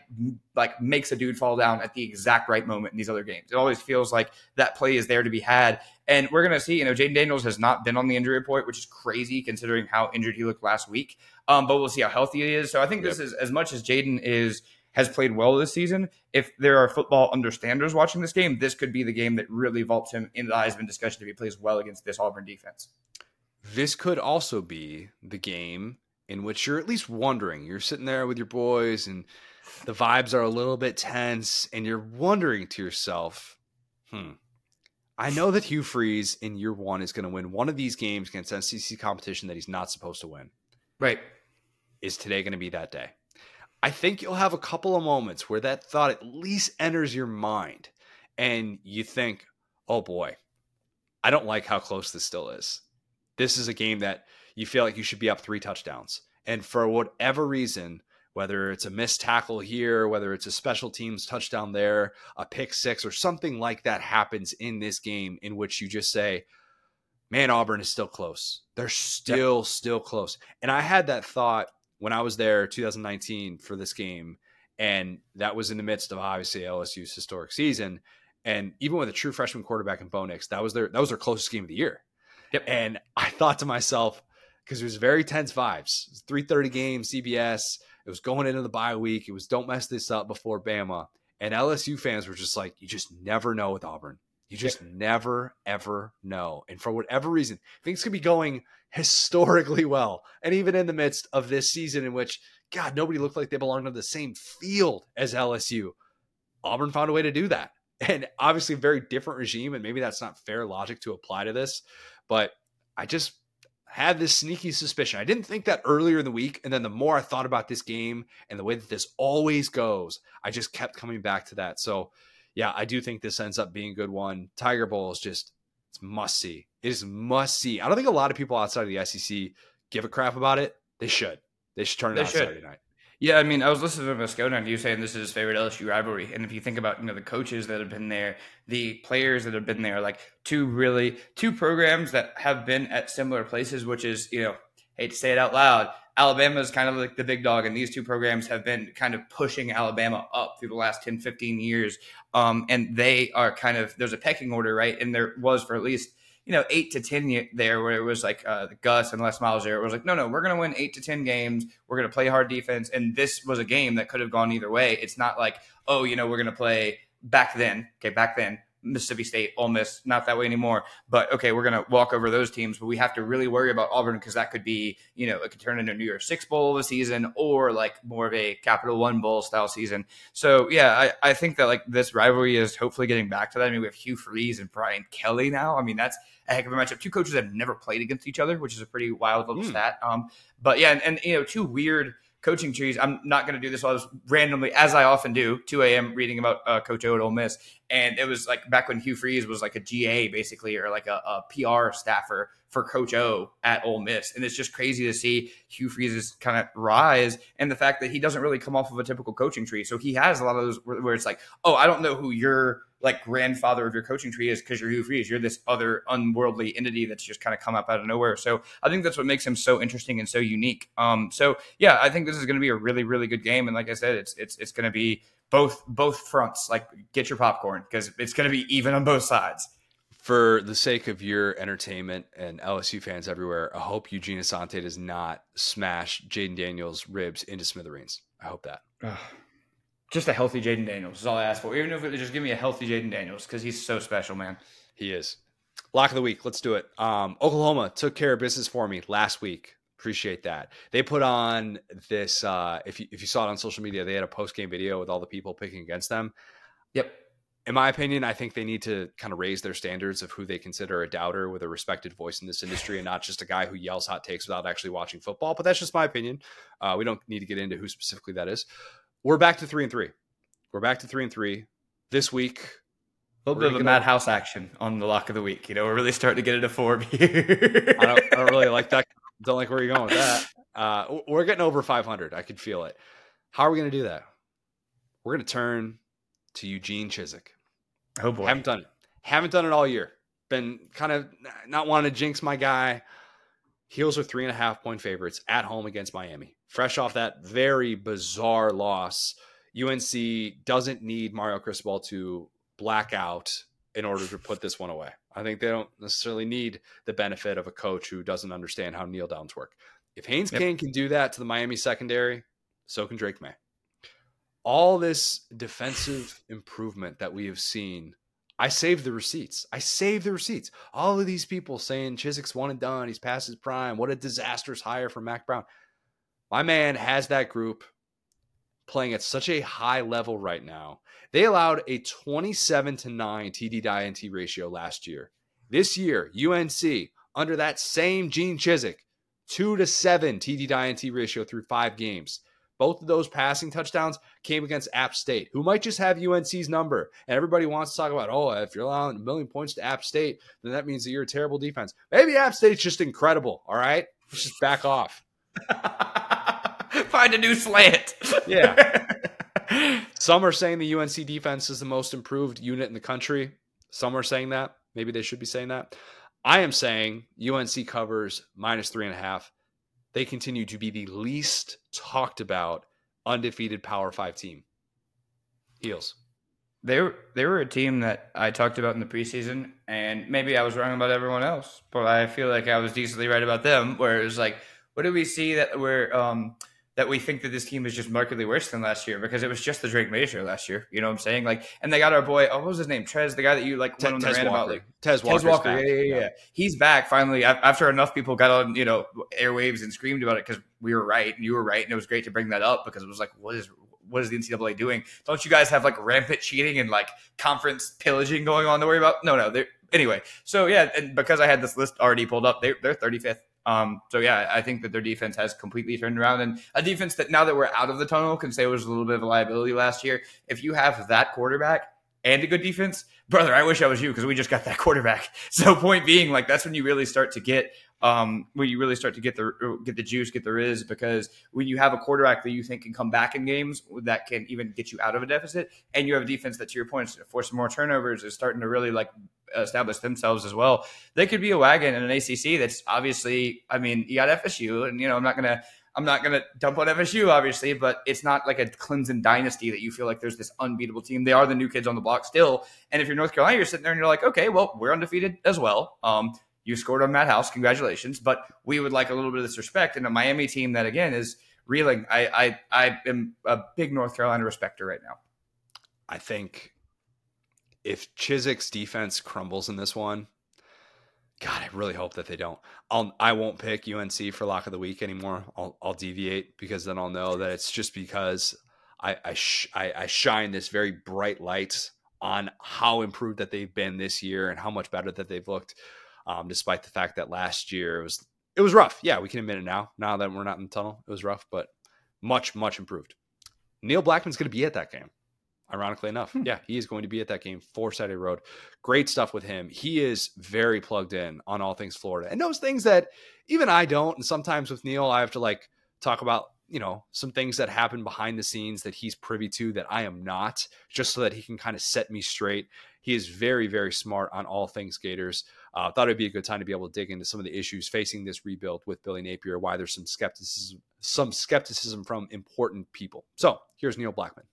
B: like makes a dude fall down at the exact right moment in these other games. It always feels like that play is there to be had. And we're gonna see, you know, Jayden Daniels has not been on the injury report, which is crazy considering how injured he looked last week. Um, but we'll see how healthy he is. So I think this yep. is as much as Jayden is has played well this season. If there are football understanders watching this game, this could be the game that really vaults him in the Heisman discussion if he plays well against this Auburn defense.
A: This could also be the game in which you're at least wondering. You're sitting there with your boys and the vibes are a little bit tense, and you're wondering to yourself, hmm, I know that Hugh Freeze in year one is going to win one of these games against SEC competition that he's not supposed to win.
B: Right.
A: Is today going to be that day? I think you'll have a couple of moments where that thought at least enters your mind and you think, oh boy, I don't like how close this still is. This is a game that you feel like you should be up three touchdowns. And for whatever reason, whether it's a missed tackle here, whether it's a special teams touchdown there, a pick six, or something like that happens in this game in which you just say, man, Auburn is still close. They're still, yeah. still close. And I had that thought when I was there 2019 for this game, and that was in the midst of obviously LSU's historic season. And even with a true freshman quarterback in Bo Nix, that was their that was their closest game of the year. Yep. And I thought to myself, because it was very tense vibes. 3:30 game, CBS. It was going into the bye week. It was don't mess this up before Bama. And LSU fans were just like, you just never know with Auburn. You just never, ever know. And for whatever reason, things could be going historically well. And even in the midst of this season in which, God, nobody looked like they belonged on the same field as LSU, Auburn found a way to do that. And obviously, a very different regime. And maybe that's not fair logic to apply to this. But I just had this sneaky suspicion. I didn't think that earlier in the week. And then the more I thought about this game and the way that this always goes, I just kept coming back to that. So, yeah, I do think this ends up being a good one. Tiger Bowl is just it's must see. It is must see. I don't think a lot of people outside of the SEC give a crap about it. They should. They should turn it they on should. Saturday night.
B: Yeah, I mean, I was listening to Moscona and you saying this is his favorite LSU rivalry. And if you think about, you know, the coaches that have been there, the players that have been there, like two really two programs that have been at similar places, which is, you know, hate to say it out loud, Alabama is kind of like the big dog, and these two programs have been kind of pushing Alabama up through the last 10, 15 years. Um, and they are kind of, there's a pecking order, right? And there was for at least, you know, eight to 10 there where it was like uh, Gus and Les Miles there. It was like, no, no, we're going to win eight to 10 games. We're going to play hard defense. And this was a game that could have gone either way. It's not like, oh, you know, we're going to play back then. Okay, back then Mississippi State, Ole Miss, not that way anymore. But okay, we're going to walk over those teams, but we have to really worry about Auburn because that could be, you know, it could turn into a New Year's Six Bowl of a season or like more of a Capital One Bowl style season. So yeah, I, I think that like this rivalry is hopefully getting back to that. I mean, we have Hugh Freeze and Brian Kelly now. I mean, that's a heck of a matchup. Two coaches that have never played against each other, which is a pretty wild little mm. stat. Um, but yeah, and, and you know, two weird coaching trees. I'm not going to do this. I was randomly, as I often do, 2 a.m. reading about uh, Coach O at Ole Miss, and it was like back when Hugh Freeze was like a GA basically, or like a, a PR staffer for Coach O at Ole Miss, and it's just crazy to see Hugh Freeze's kind of rise, and the fact that he doesn't really come off of a typical coaching tree. So he has a lot of those where, where it's like, oh, I don't know who you're like grandfather of your coaching tree is because you're Hugh Freeze. You're this other unworldly entity that's just kind of come up out of nowhere. So I think that's what makes him so interesting and so unique. Um, so yeah, I think this is going to be a really, really good game. And like I said, it's it's it's going to be both both fronts. Like get your popcorn because it's going to be even on both sides.
A: For the sake of your entertainment and LSU fans everywhere, I hope Eugene Asante does not smash Jayden Daniels' ribs into smithereens. I hope that
B: just a healthy Jayden Daniels is all I ask for. Even if it just give me a healthy Jayden Daniels because he's so special, man.
A: He is. Lock of the week. Let's do it. Um, Oklahoma took care of business for me last week. Appreciate that. They put on this. Uh, if you if you saw it on social media, they had a post game video with all the people picking against them.
B: Yep.
A: In my opinion, I think they need to kind of raise their standards of who they consider a doubter with a respected voice in this industry, and not just a guy who yells hot takes without actually watching football. But that's just my opinion. Uh, we don't need to get into who specifically that is we're back to three and three. We're back to three and three this week.
B: A little bit of a madhouse action on the lock of the week. You know, we're really starting to get into form <laughs> here.
A: I, don't, I don't really like that. Don't like where you're going with that. Uh, we're getting over 500. I can feel it. How are we going to do that? We're going to turn to Eugene Chizik.
B: Oh boy,
A: haven't done it. Haven't done it all year. Been kind of not wanting to jinx my guy. Heels are three and a half point favorites at home against Miami. Fresh off that very bizarre loss, UNC doesn't need Mario Cristobal to black out in order to put this one away. I think they don't necessarily need the benefit of a coach who doesn't understand how kneel downs work. If Haynes yep. King can do that to the Miami secondary, so can Drake Maye. All this defensive improvement that we have seen I saved the receipts. I saved the receipts. All of these people saying Chizik's one and done. He's past his prime. What a disastrous hire for Mack Brown. My man has that group playing at such a high level right now. They allowed a 27 to 9 TD to INT ratio last year. This year, UNC, under that same Gene Chizik, 2 to 7 TD to INT ratio through five games. Both of those passing touchdowns came against App State, who might just have UNC's number. And everybody wants to talk about, oh, if you're allowing a million points to App State, then that means that you're a terrible defense. Maybe App State's just incredible. All right. Let's just back off. <laughs> <laughs>
B: Find a new slant.
A: yeah. <laughs> Some are saying the UNC defense is the most improved unit in the country. Some are saying that. Maybe they should be saying that. I am saying UNC covers minus three and a half they continue to be the least talked about undefeated Power Five team. Heels.
B: They were they were a team that I talked about in the preseason, and maybe I was wrong about everyone else, but I feel like I was decently right about them. Where it was like, what did we see that we're um, that we think that this team is just markedly worse than last year because it was just the Drake show last year. You know what I'm saying? Like, and they got our boy. Oh, what was his name? Trez, the guy that you like
A: Te-
B: went
A: on the
B: rant
A: about.
B: Like
A: Tez, Tez Walker.
B: Yeah, yeah, yeah, He's back finally after enough people got on you know airwaves and screamed about it because we were right and you were right and it was great to bring that up because it was like, what is what is the NCAA doing? Don't you guys have like rampant cheating and like conference pillaging going on to worry about? No, no. They're, anyway, so yeah, and because I had this list already pulled up, they, they're 35th um, so yeah, I think that their defense has completely turned around, and a defense that now that we're out of the tunnel can say it was a little bit of a liability last year. If you have that quarterback and a good defense, brother, I wish I was you because we just got that <laughs> quarterback. So point being, like that's when you really start to get um, when you really start to get the get the juice, get the riz, because when you have a quarterback that you think can come back in games that can even get you out of a deficit, and you have a defense that, to your point, force more turnovers, is starting to really like establish themselves as well. They could be a wagon in an ACC that's obviously, I mean, you got FSU, and you know, I'm not gonna. I'm not going to dump on FSU, obviously, but it's not like a Clemson dynasty that you feel like there's this unbeatable team. They are the new kids on the block still. And if you're North Carolina, you're sitting there and you're like, okay, well, we're undefeated as well. Um, you scored on Matt House. Congratulations. But we would like a little bit of this respect. And a Miami team that, again, is reeling. I, I, I am a big North Carolina respecter right now.
A: I think if Chizik's defense crumbles in this one, God, I really hope that they don't. I'll I won't pick UNC for lock of the week anymore. I'll I'll deviate because then I'll know that it's just because I I, sh- I, I shine this very bright light on how improved that they've been this year and how much better that they've looked, um, despite the fact that last year it was it was rough. Yeah, we can admit it now. Now that we're not in the tunnel, it was rough, but much much improved. Neil Blackmon's going to be at that game ironically enough. Hmm. Yeah, he is going to be at that game for Saturday Road. Great stuff with him. He is very plugged in on all things Florida and knows things that even I don't. And sometimes with Neil, I have to like talk about, you know, some things that happen behind the scenes that he's privy to that I am not, just so that he can kind of set me straight. He is very, very smart on all things Gators. Uh, thought it'd be a good time to be able to dig into some of the issues facing this rebuild with Billy Napier, why there's some skepticism, some skepticism from important people. So here's Neil Blackmon.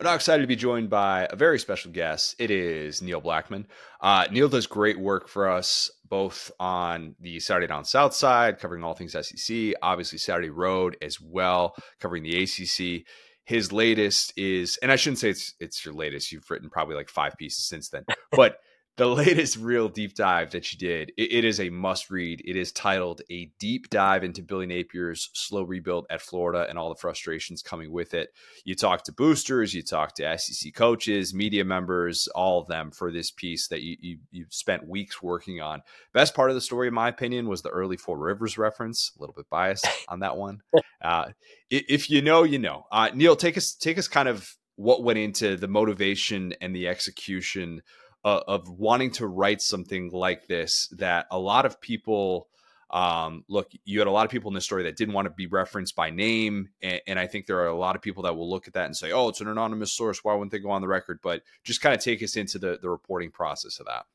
A: I'm now excited to be joined by a very special guest. It is Neil Blackmon. Uh, Neil does great work for us both on the Saturday Down South side, covering all things SEC, obviously Saturday Road as well, covering the ACC. His latest is, and I shouldn't say it's it's your latest. You've written probably like five pieces since then, but the latest real deep dive that you did, it, it is a must read. It is titled A Deep Dive into Billy Napier's Slow Rebuild at Florida and all the frustrations coming with it. You talk to boosters, you talk to SEC coaches, media members, all of them for this piece that you, you, you spent weeks working on. Best part of the story, in my opinion, was the early Four Rivers reference. A little bit biased on that one. Uh, if you know, you know. Uh, Neil, take us take us kind of what went into the motivation and the execution uh, of wanting to write something like this that a lot of people um, look you had a lot of people in this story that didn't want to be referenced by name and, and, i think there are a lot of people that will look at that and say oh it's an anonymous source. Why wouldn't they go on the record? But just kind of take us into the, the reporting process of that.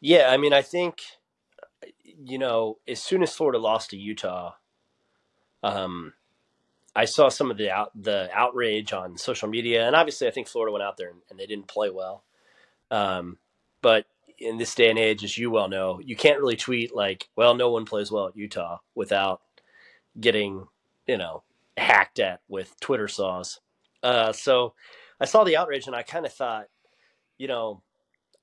C: Yeah i mean i think you know as soon as florida lost to utah um, I saw some of the out, the outrage on social media, and obviously, I think Florida went out there and, and they didn't play well. Um, but in this day and age, as you well know, you can't really tweet like, "Well, no one plays well at Utah" without getting, you know, hacked at with Twitter saws. Uh, so I saw the outrage and I kind of thought, you know,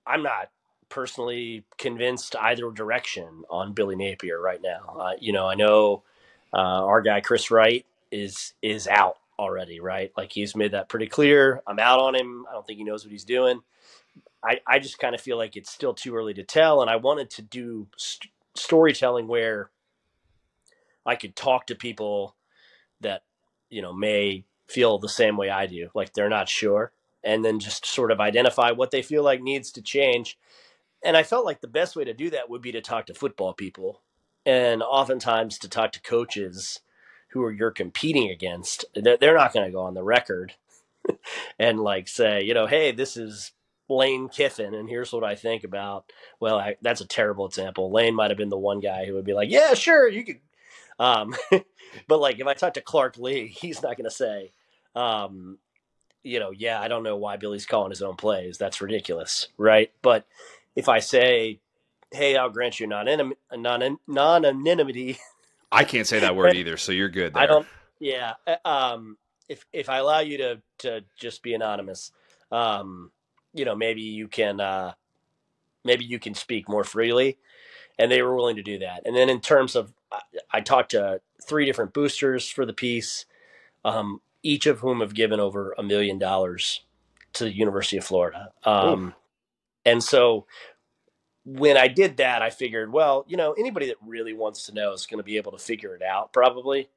C: I'm not personally convinced either direction on Billy Napier right now. Uh, you know, I know uh, our guy Chris Wright is is out already, right? Like he's made that pretty clear. I'm out on him. I don't think he knows what he's doing. I, I just kind of feel like it's still too early to tell. And I wanted to do st- storytelling where I could talk to people that, you know, may feel the same way I do, like they're not sure, and then just sort of identify what they feel like needs to change. And I felt like the best way to do that would be to talk to football people and oftentimes to talk to coaches who are you're competing against. They're not going to go on the record <laughs> and like say, you know, hey, this is Lane Kiffin, and here's what I think about. Well, I, that's a terrible example. Lane might have been the one guy who would be like, "Yeah, sure, you could." Um, <laughs> but like, if I talk to Clark Lea he's not going to say, um, you know, yeah, I don't know why Billy's calling his own plays. That's ridiculous, right? But if I say, "Hey, I'll grant you non non anonymity,"
A: I can't say that word <laughs> either, so you're good. There.
C: I don't. Yeah. Uh, um, if if I allow you to to just be anonymous, um, you know maybe you can uh, maybe you can speak more freely and they were willing to do that and then in terms of i talked to three different boosters for the piece um, each of whom have given over a million dollars to the university of florida um, and so when i did that i figured well you know anybody that really wants to know is going to be able to figure it out probably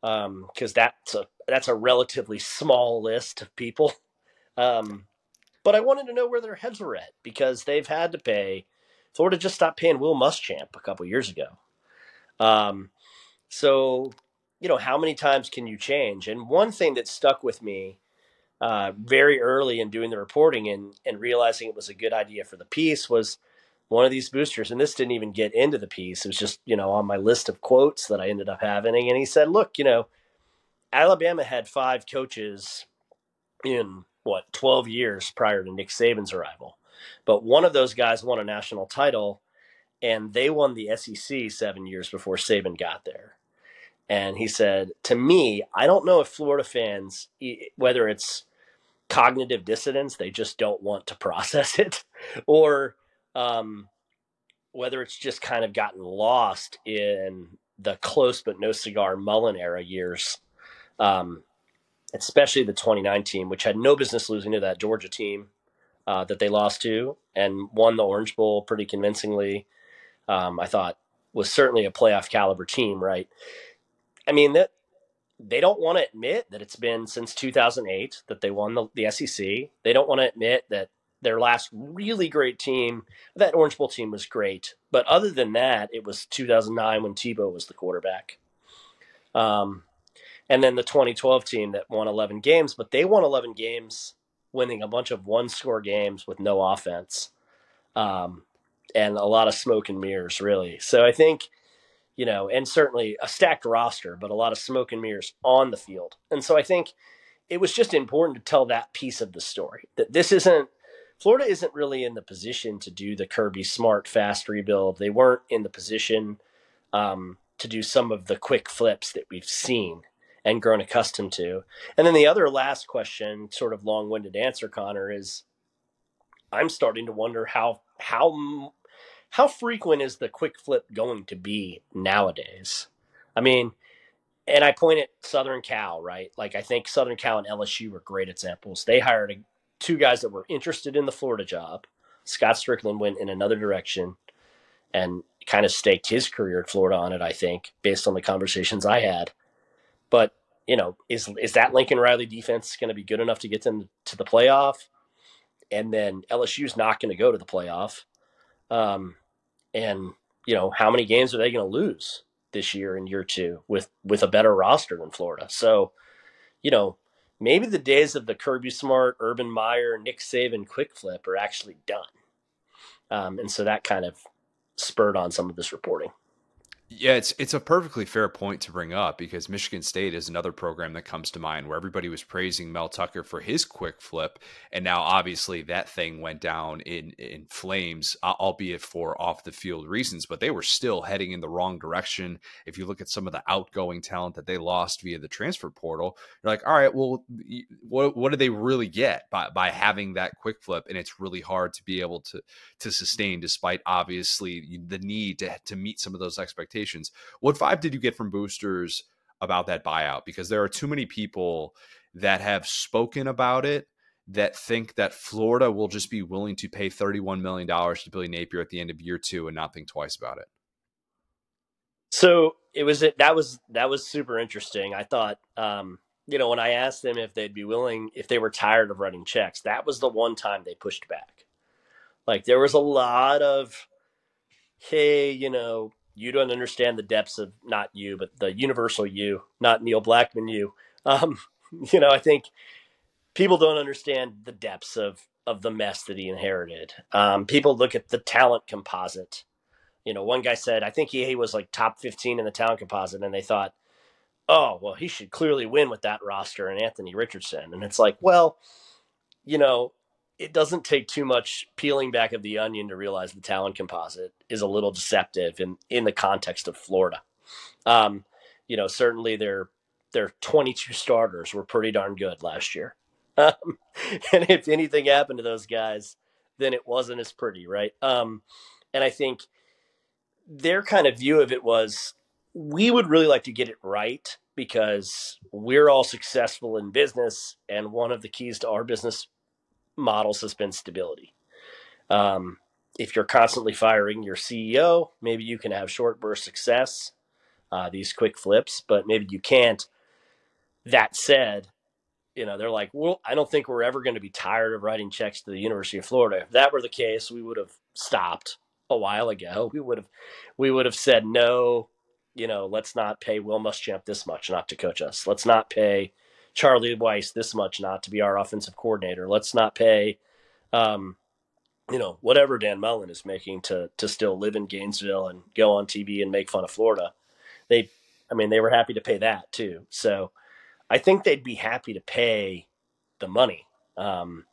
C: because um, that's a that's a relatively small list of people um, but I wanted to know where their heads were at because they've had to pay. Florida just stopped paying Will Muschamp a couple years ago. Um, so, you know, how many times can you change? And one thing that stuck with me uh, very early in doing the reporting and, and realizing it was a good idea for the piece was one of these boosters, and this didn't even get into the piece. It was just, you know, on my list of quotes that I ended up having. And he said, look, you know, Alabama had five coaches in what 12 years prior to Nick Saban's arrival. But one of those guys won a national title, and they won the SEC seven years before Saban got there. And he said, to me, I don't know if Florida fans, whether it's cognitive dissonance, they just don't want to <laughs> process it, or um, whether it's just kind of gotten lost in the close but no cigar Mullen era years, um, especially the 2019, which had no business losing to that Georgia team uh, that they lost to and won the Orange Bowl pretty convincingly. Um, I thought was certainly a playoff caliber team, right? I mean that they don't want to admit that it's been since 2008 that they won the, the SEC. They don't want to admit that their last really great team, that Orange Bowl team was great. But other than that, it was 2009 when Tebow was the quarterback. Um, and then the 2012 team that won 11 games, but they won 11 games winning a bunch of one score games with no offense um, and a lot of smoke and mirrors, really. So I think, you know, and certainly a stacked roster, but a lot of smoke and mirrors on the field. And so I think it was just important to tell that piece of the story that this isn't. Florida isn't really in the position to do the Kirby smart, fast rebuild. They weren't in the position um, to do some of the quick flips that we've seen and grown accustomed to. And then the other last question, sort of long-winded answer, Connor, is I'm starting to wonder how how how frequent is the quick flip going to be nowadays? I mean, and I point at Southern Cal, right? Like I think Southern Cal and LSU were great examples. They hired a, two guys that were interested in the Florida job. Scott Stricklin went in another direction and kind of staked his career at Florida on it, I think, based on the conversations I had. But you know, is is that Lincoln Riley defense going to be good enough to get them to the playoff? And then LSU's not going to go to the playoff. Um, and you know, how many games are they going to lose this year in year two with with a better roster than Florida? So, you know, maybe the days of the Kirby Smart, Urban Meyer, Nick Saban quick flip are actually done. Um, and so that kind of spurred on some of this reporting.
A: Yeah, it's it's a perfectly fair point to bring up because Michigan State is another program that comes to mind where everybody was praising Mel Tucker for his quick flip, and now obviously that thing went down in in flames, albeit for off the field reasons. But they were still heading in the wrong direction. If you look at some of the outgoing talent that they lost via the transfer portal, you're like, all right, well, what what do they really get by by having that quick flip? And it's really hard to be able to to sustain, despite obviously the need to to meet some of those expectations What vibe did you get from boosters about that buyout? Because there are too many people that have spoken about it that think that Florida will just be willing to pay $31 million to Billy Napier at the end of year two and not think twice about it.
C: So it was that was that was super interesting. I thought, um, you know, when I asked them if they'd be willing, if they were tired of writing checks, that was the one time they pushed back. Like there was a lot of, hey, you know, you don't understand the depths of not you, but the universal you, not Neil Blackmon you. Um, <laughs> you know, I think people don't understand the depths of of the mess that he inherited. Um, people look at the talent composite. You know, one guy said, I think he, he was like top 15 in the talent composite, and they thought, oh, well, he should clearly win with that roster and Anthony Richardson. And it's like, well, you know, it doesn't take too much peeling back of the onion to realize the talent composite is a little deceptive in in the context of Florida. Um, you know, certainly their their 22 starters were pretty darn good last year. <laughs> Um, and if anything happened to those guys, then it wasn't as pretty, right? Um, and I think their kind of view of it was we would really like to get it right because we're all successful in business and one of the keys to our business models has been stability. Um, if you're constantly firing your CEO, maybe you can have short burst success, uh, these quick flips, but maybe you can't. That said, you know, they're like, well, I don't think we're ever going to be tired of writing checks to the University of Florida. If that were the case, we would have stopped a while ago. We would have, we would have said no. You know, let's not pay Will Muschamp this much not to coach us. Let's not pay Charlie Weis this much not to be our offensive coordinator. Let's not pay, um, you know, whatever Dan Mullen is making to to still live in Gainesville and go on TV and make fun of Florida. They, I mean, they were happy to pay that too. So I think they'd be happy to pay the money um,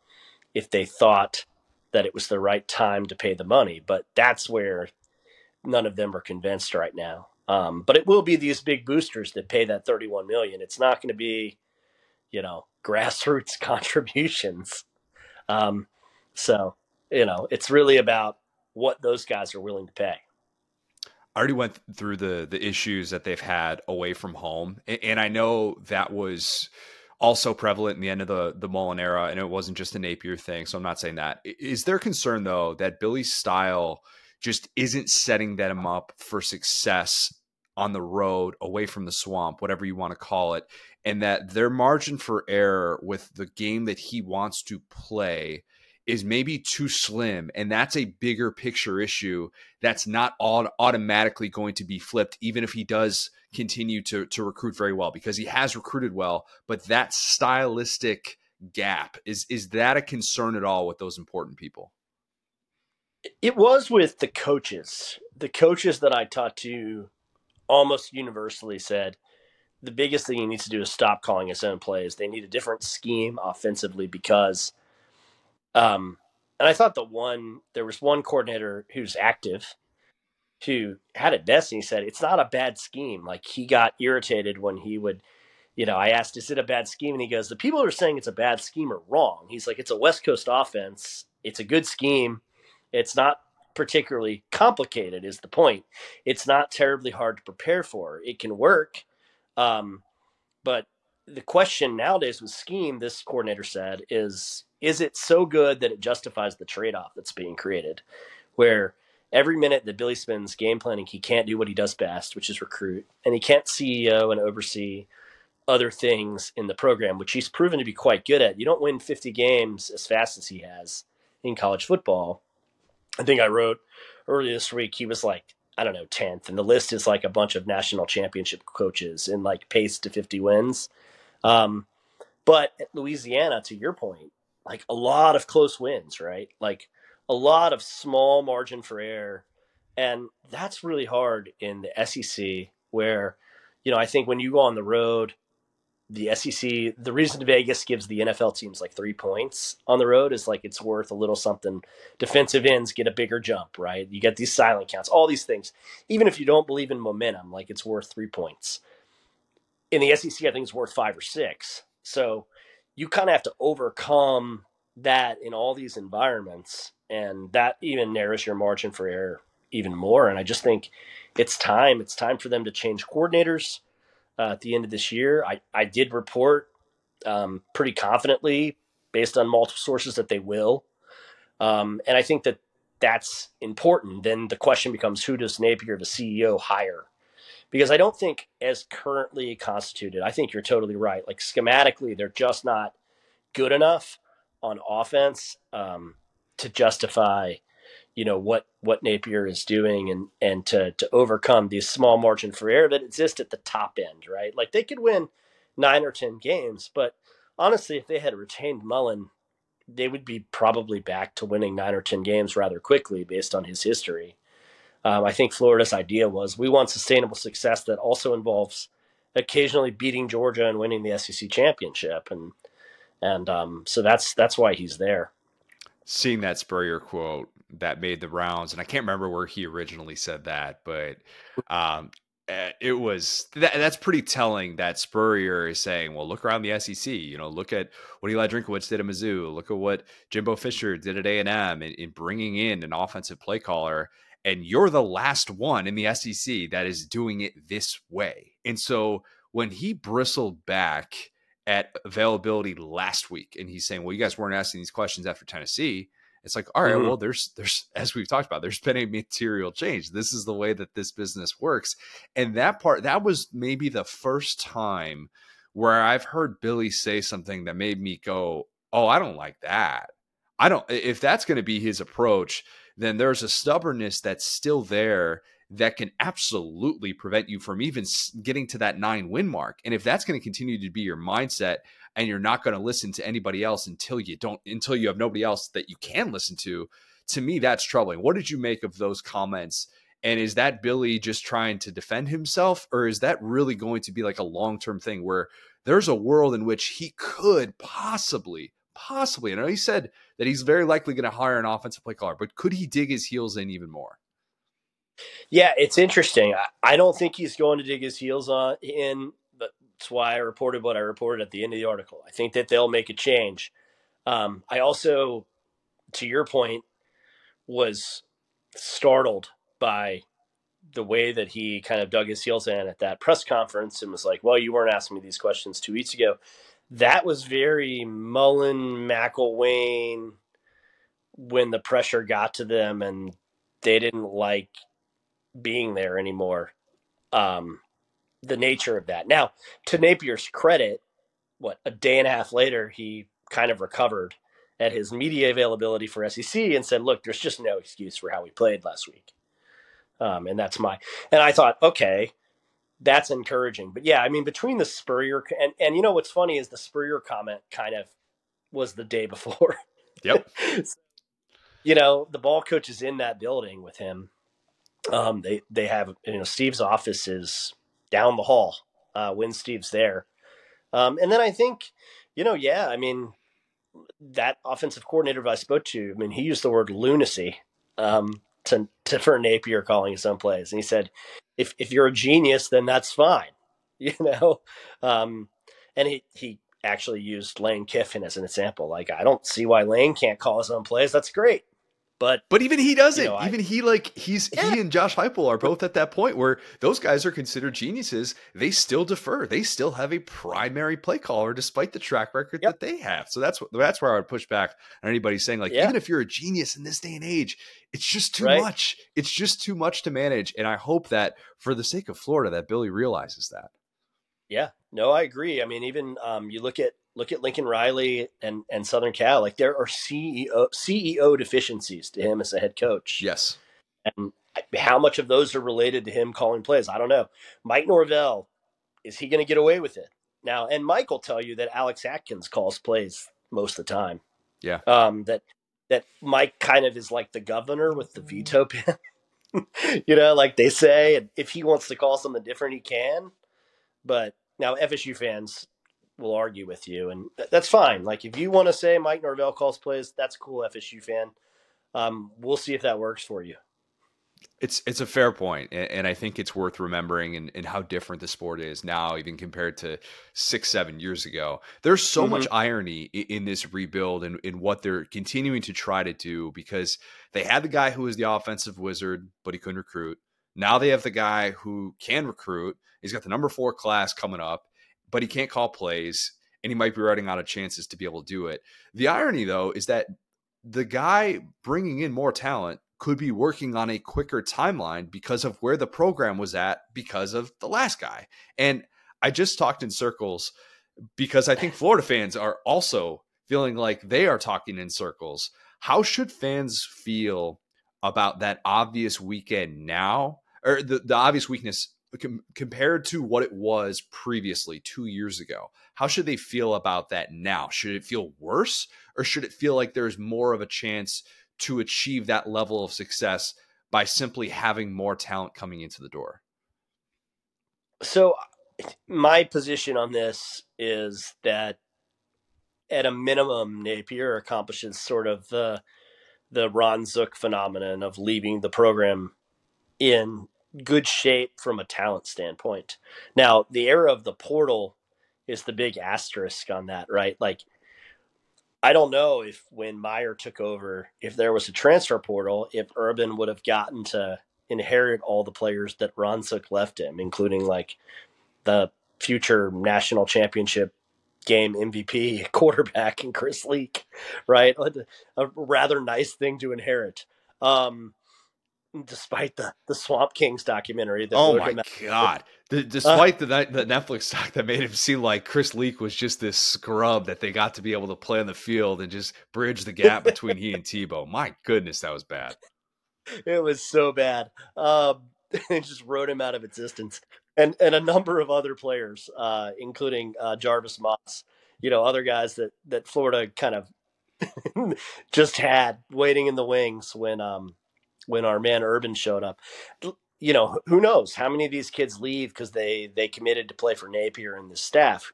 C: if they thought that it was the right time to pay the money. But that's where none of them are convinced right now. Um, but it will be these big boosters that pay that 31 million. It's not going to be, you know, <laughs> grassroots contributions. Um, so, you know, it's really about what those guys are willing to pay.
A: I already went through the the issues that they've had away from home, and I know that was also prevalent in the end of the the Mullen era, and it wasn't just a Napier thing. So I'm not saying that. Is there concern though that Billy's style just isn't setting them up for success on the road, away from the swamp, whatever you want to call it, and that their margin for error with the game that he wants to play is maybe too slim and that's a bigger picture issue that's not all automatically going to be flipped even if he does continue to to recruit very well because he has recruited well but that stylistic gap is is that a concern at all with those important people?
C: It was with the coaches. The coaches that i talked to almost universally said the biggest thing he needs to do is stop calling his own plays they need a different scheme offensively because um, and I thought the one there was one coordinator who's active who had a he said it's not a bad scheme. Like he got irritated when he would, you know, I asked, is it a bad scheme? And he goes, the people who are saying it's a bad scheme are wrong. He's like, it's a West Coast offense. It's a good scheme. It's not particularly complicated is the point. It's not terribly hard to prepare for. It can work. Um, but the question nowadays with scheme, this coordinator said, is is it so good that it justifies the trade off that's being created? Where every minute that Billy spends game planning, he can't do what he does best, which is recruit, and he can't CEO and oversee other things in the program, which he's proven to be quite good at. You don't win 50 games as fast as he has in college football. I think I wrote earlier this week, he was like, I don't know, 10th, and the list is like a bunch of national championship coaches in like pace to 50 wins. Um, but Louisiana, to your point, like a lot of close wins, right? Like a lot of small margin for error. And that's really hard in the SEC, where, you know, I think when you go on the road, the SEC, the reason Vegas gives the NFL teams like three points on the road is like it's worth a little something. Defensive ends get a bigger jump, right? You get these silent counts, all these things. Even if you don't believe in momentum, like it's worth three points. In the SEC, I think it's worth five or six. So you kind of have to overcome that in all these environments and that even narrows your margin for error even more and i just think it's time it's time for them to change coordinators uh, at the end of this year. I, I did report um, pretty confidently based on multiple sources that they will. Um, and i think that that's important. Then the question becomes who does napier the ceo hire? Because i don't think as currently constituted i think you're totally right. Like schematically they're just not good enough on offense um, to justify, you know, what what Napier is doing and and to to overcome these small margin for error that exist at the top end, right? Like they could win nine or ten games, but honestly, if they had retained Mullen, they would be probably back to winning nine or ten games rather quickly based on his history. Um, I think Florida's idea was we want sustainable success that also involves occasionally beating Georgia and winning the SEC championship, and and um, so that's that's why he's there.
A: Seeing that Spurrier quote that made the rounds, and I can't remember where he originally said that, but um, eh, it was that, that's pretty telling that Spurrier is saying, well, look around the SEC. You know, look at what Eli Drinkwitz did at Mizzou. Look at what Jimbo Fisher did at A and M in bringing in an offensive play caller. And you're the last one in the SEC that is doing it this way. And so when he bristled back at availability last week, and he's saying, "Well, you guys weren't asking these questions after Tennessee." It's like, all right, mm-hmm. well, there's there's <laughs> as we've talked about, there's been a material change. This is the way that this business works, and that part that was maybe the first time where I've heard Billy say something that made me go, "Oh, I don't like that." I don't. If that's going to be his approach, then there's a stubbornness that's still there that can absolutely prevent you from even getting to that nine win mark. And if that's going to continue to be your mindset and you're not going to listen to anybody else until you don't, until you have nobody else that you can listen to, to me, that's troubling. What did you make of those comments? And is that Billy just trying to defend himself, or is that really going to be like a long term thing where there's a world in which he could possibly, possibly, I know he said that he's very likely going to hire an offensive play caller, but could he dig his heels in even more?
C: Yeah, it's interesting. I, don't think he's going to dig his heels on in. That's why I reported what I reported at the end of the article. I think that they'll make a change. Um, I also, to your point, was startled by the way that he kind of dug his heels in at that press conference and was like, "Well, you weren't asking me these questions two weeks ago." That was very Mullen McElwain when the pressure got to them and they didn't like being there anymore. Um, the nature of that. Now, to Napier's credit, what a day and a half later, he kind of recovered at his media availability for SEC and said, "Look, there's just no excuse for how we played last week." Um, and that's my and I thought, okay, that's encouraging. But yeah, I mean, between the Spurrier and and you know what's funny is the Spurrier comment kind of was the day before.
A: Yep. <laughs>
C: you know, the ball coach is in that building with him. Um, they they have you know Steve's office is down the hall uh, when Steve's there, um, and then I think you know yeah I mean that offensive coordinator I spoke to I mean he used the word lunacy um, to, to for Napier calling his own plays, and he said if if you're a genius then that's fine, <laughs> you know, um, and he he actually used Lane Kiffin as an example. Like I don't see why Lane can't call his own plays. That's great. But
A: but even he doesn't. You know, even I, he like he's yeah. he and Josh Heupel are both at that point where those guys are considered geniuses. They still defer. They still have a primary play caller despite the track record yep. that they have. So that's that's where I would push back on anybody saying like yeah. even if you're a genius in this day and age, it's just too right. much. It's just too much to manage. And I hope that for the sake of Florida, that Billy realizes that.
C: Yeah, no, I agree. I mean, even um, you look at look at Lincoln Riley and and Southern Cal. Like there are CEO CEO deficiencies to him as a head coach.
A: Yes,
C: and how much of those are related to him calling plays? I don't know. Mike Norvell, is he going to get away with it now? And Mike will tell you that Alex Atkins calls plays most of the time.
A: Yeah.
C: Um, that that Mike kind of is like the governor with the veto <laughs> pen. you know, like they say, and if he wants to call something different, he can. But now FSU fans will argue with you, and that's fine. Like if you want to say Mike Norvell calls plays, that's cool, FSU fan. Um, we'll see if that works for you.
A: It's it's a fair point, and, and I think it's worth remembering and, and, how different the sport is now, even compared to six, seven years ago. There's so mm-hmm. much irony in, in this rebuild and in what they're continuing to try to do because they had the guy who was the offensive wizard, but he couldn't recruit. Now they have the guy who can recruit. He's got the number four class coming up, but he can't call plays and he might be running out of chances to be able to do it. The irony, though, is that the guy bringing in more talent could be working on a quicker timeline because of where the program was at because of the last guy. And I just talked in circles because I think Florida fans are also feeling like they are talking in circles. How should fans feel about that obvious weekend now, or the, the obvious weakness com- compared to what it was previously two years ago? How should they feel about that now? Should it feel worse, or should it feel like there's more of a chance to achieve that level of success by simply having more talent coming into the door?
C: So, my position on this is that at a minimum, Napier accomplishes sort of the the Ron Zook phenomenon of leaving the program in good shape from a talent standpoint. Now, the era of the portal is the big asterisk on that, right? Like, I don't know if when Meyer took over, if there was a transfer portal, if Urban would have gotten to inherit all the players that Ron Zook left him, including like the future national championship game MVP <laughs> quarterback and Chris Leak, right? <laughs> A, rather nice thing to inherit. Um, despite the the Swamp Kings documentary.
A: That oh my <laughs> god! The, despite uh, the the Netflix doc that made him seem like Chris Leak was just this scrub that they got to be able to play on the field and just bridge the gap between he and Tebow. My goodness, that was bad. <laughs>
C: It was so bad. Um, <laughs> they just wrote him out of existence, and and a number of other players, uh, including uh, Jarvis Moss. You know, other guys that that Florida kind of just had waiting in the wings when um when our man Urban showed up. You know, who knows how many of these kids leave because they they committed to play for Napier and the staff.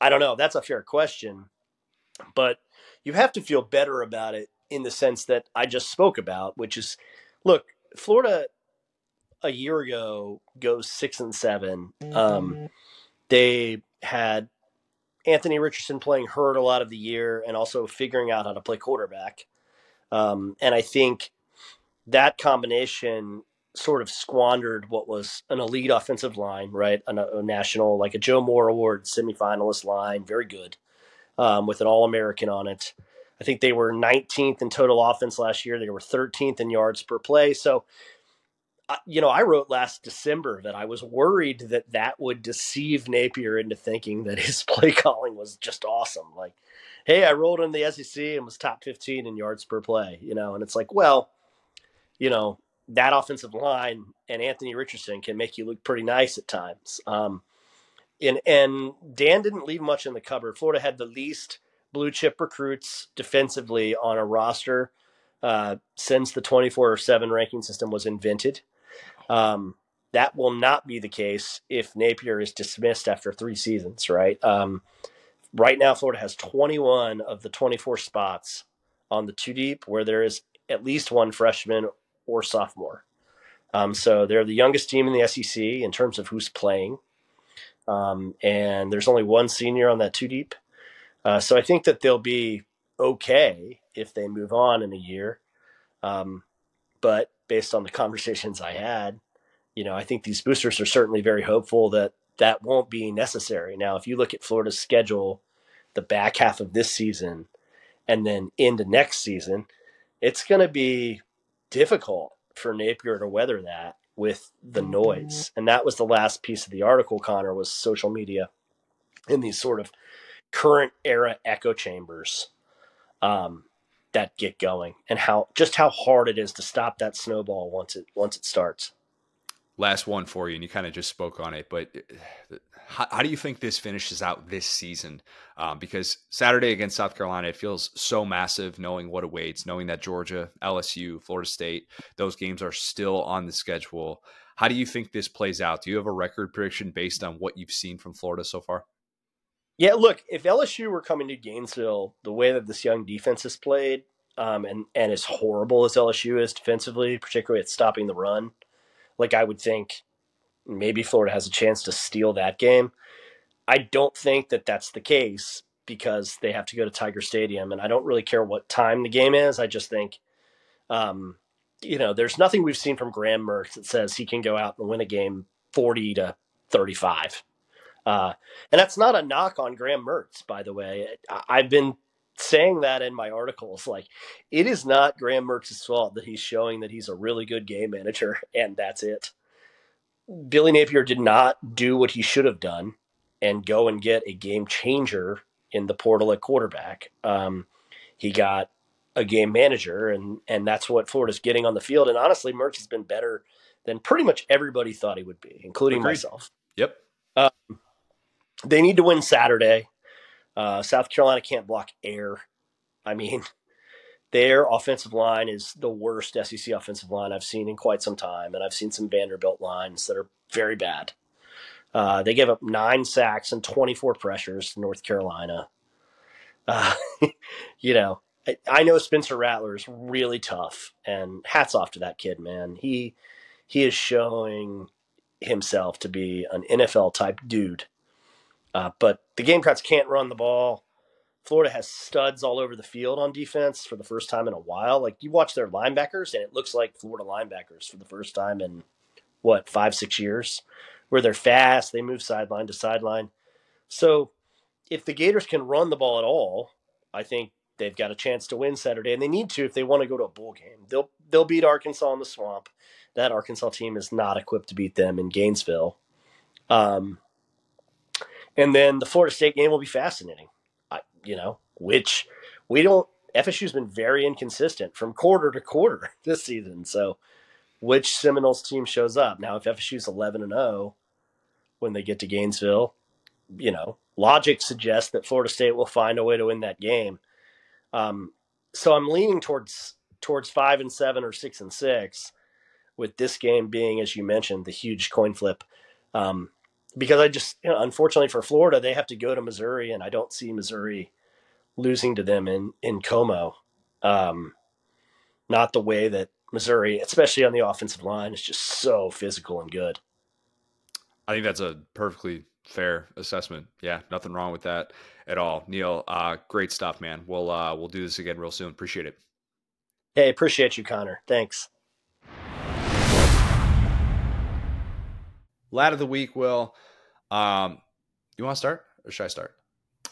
C: I don't know. That's a fair question, but you have to feel better about it in the sense that I just spoke about, which is, look, Florida a year ago goes six and seven. Um, they had Anthony Richardson playing hurt a lot of the year and also figuring out how to play quarterback. Um, and I think that combination sort of squandered what was an elite offensive line, right? A, a national, like a Joe Moore Award semifinalist line, very good, um, with an All American on it. I think they were 19th in total offense last year. They were 13th in yards per play. So, you know, I wrote last December that I was worried that that would deceive Napier into thinking that <laughs> his play calling was just awesome. Like, hey, I rolled in the SEC and was top 15 in yards per play, you know, and it's like, well, you know, that offensive line and Anthony Richardson can make you look pretty nice at times. Um, and, and Dan didn't leave much in the cupboard. Florida had the least blue chip recruits defensively on a roster uh, since the 24 7 ranking system was invented. Um, that will not be the case if Napier is dismissed after three seasons, right? Um, right now, Florida has 21 of the 24 spots on the two deep where there is at least one freshman or sophomore. Um, so they're the youngest team in the SEC in terms of who's playing. Um, and there's only one senior on that two deep. Uh, so I think that they'll be okay if they move on in a year. Um, but based on the conversations I had, you know, I think these boosters are certainly very hopeful that that won't be necessary. Now, if you look at Florida's schedule, the back half of this season, and then into next season, it's going to be difficult for Napier to weather that with the mm-hmm. noise. And that was the last piece of the article, Connor, was social media in these sort of current era echo chambers. Um, that get going and how just how hard it is to stop that snowball once it once it starts.
A: Last one for you, and you kind of just spoke on it, but uh, how, how do you think this finishes out this season? Um, because Saturday against South Carolina, it feels so massive knowing what awaits, knowing that Georgia, LSU, Florida State, those games are still on the schedule. How do you think this plays out? Do you have a record prediction based on what you've seen from Florida so far?
C: Yeah, look, if LSU were coming to Gainesville the way that this young defense has played, um, and and as horrible as LSU is defensively, particularly at stopping the run, like I would think maybe Florida has a chance to steal that game. I don't think that that's the case because they have to go to Tiger Stadium, and I don't really care what time the game is. I just think, um, you know, there's nothing we've seen from Graham Mertz that says he can go out and win a game forty to thirty-five. Uh, and that's not a knock on Graham Mertz, by the way. I've been saying that in my articles. Like, it is not Graham Mertz's fault that he's showing that he's a really good game manager, <laughs> and that's it. Billy Napier did not do what he should have done and go and get a game changer in the portal at quarterback. Um, he got a game manager, and and that's what Florida's getting on the field. And honestly, Mertz has been better than pretty much everybody thought he would be, including Agreed. myself.
A: Yep.
C: Um, they need to win Saturday. Uh, South Carolina can't block air. I mean, their offensive line is the worst SEC offensive line I've seen in quite some time, and I've seen some Vanderbilt lines that are very bad. Uh, they gave up nine sacks and 24 pressures to North Carolina. Uh, <laughs> you know, I, I, know Spencer Rattler is really tough, and hats off to that kid, man. He he is showing himself to be an NFL type dude. Uh, but the Gamecocks can't run the ball. Florida has studs all over the field on defense for the first time in a while. Like you watch their linebackers, and it looks like Florida linebackers for the first time in what five, six years, where they're fast, they move sideline to sideline. So if the Gators can run the ball at all, I think they've got a chance to win Saturday, and they need to if they want to go to a bowl game. They'll they'll beat Arkansas in the swamp. That Arkansas team is not equipped to beat them in Gainesville. Um, and then the Florida State game will be fascinating. You know, which we don't. FSU's been very inconsistent from quarter to quarter <laughs> this season. So, which Seminoles team shows up now? If FSU's eleven and zero oh when they get to Gainesville, you know, logic suggests that Florida State will find a way to win that game. Um, so I'm leaning towards towards five and seven or six and six, with this game being, as you mentioned, the huge coin flip. Um, because I just, you know, unfortunately for Florida, they have to go to Missouri, and I don't see Missouri losing to them in in Como. Um, not the way that Missouri, especially on the offensive line, is just so physical and good.
A: I think that's a perfectly fair assessment. Yeah, nothing wrong with that at all. Neil, uh, great stuff, man. We'll uh, we'll do this again real soon. Appreciate it.
C: Hey, appreciate you, Connor. Thanks.
A: Lad of the week, Will. Um, you want to start or should I start?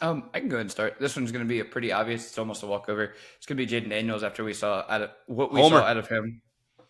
B: Um, I can go ahead and start. This one's going to be a pretty obvious. It's almost a walkover. It's going to be Jayden Daniels after we saw out of what we Homer. saw out of him.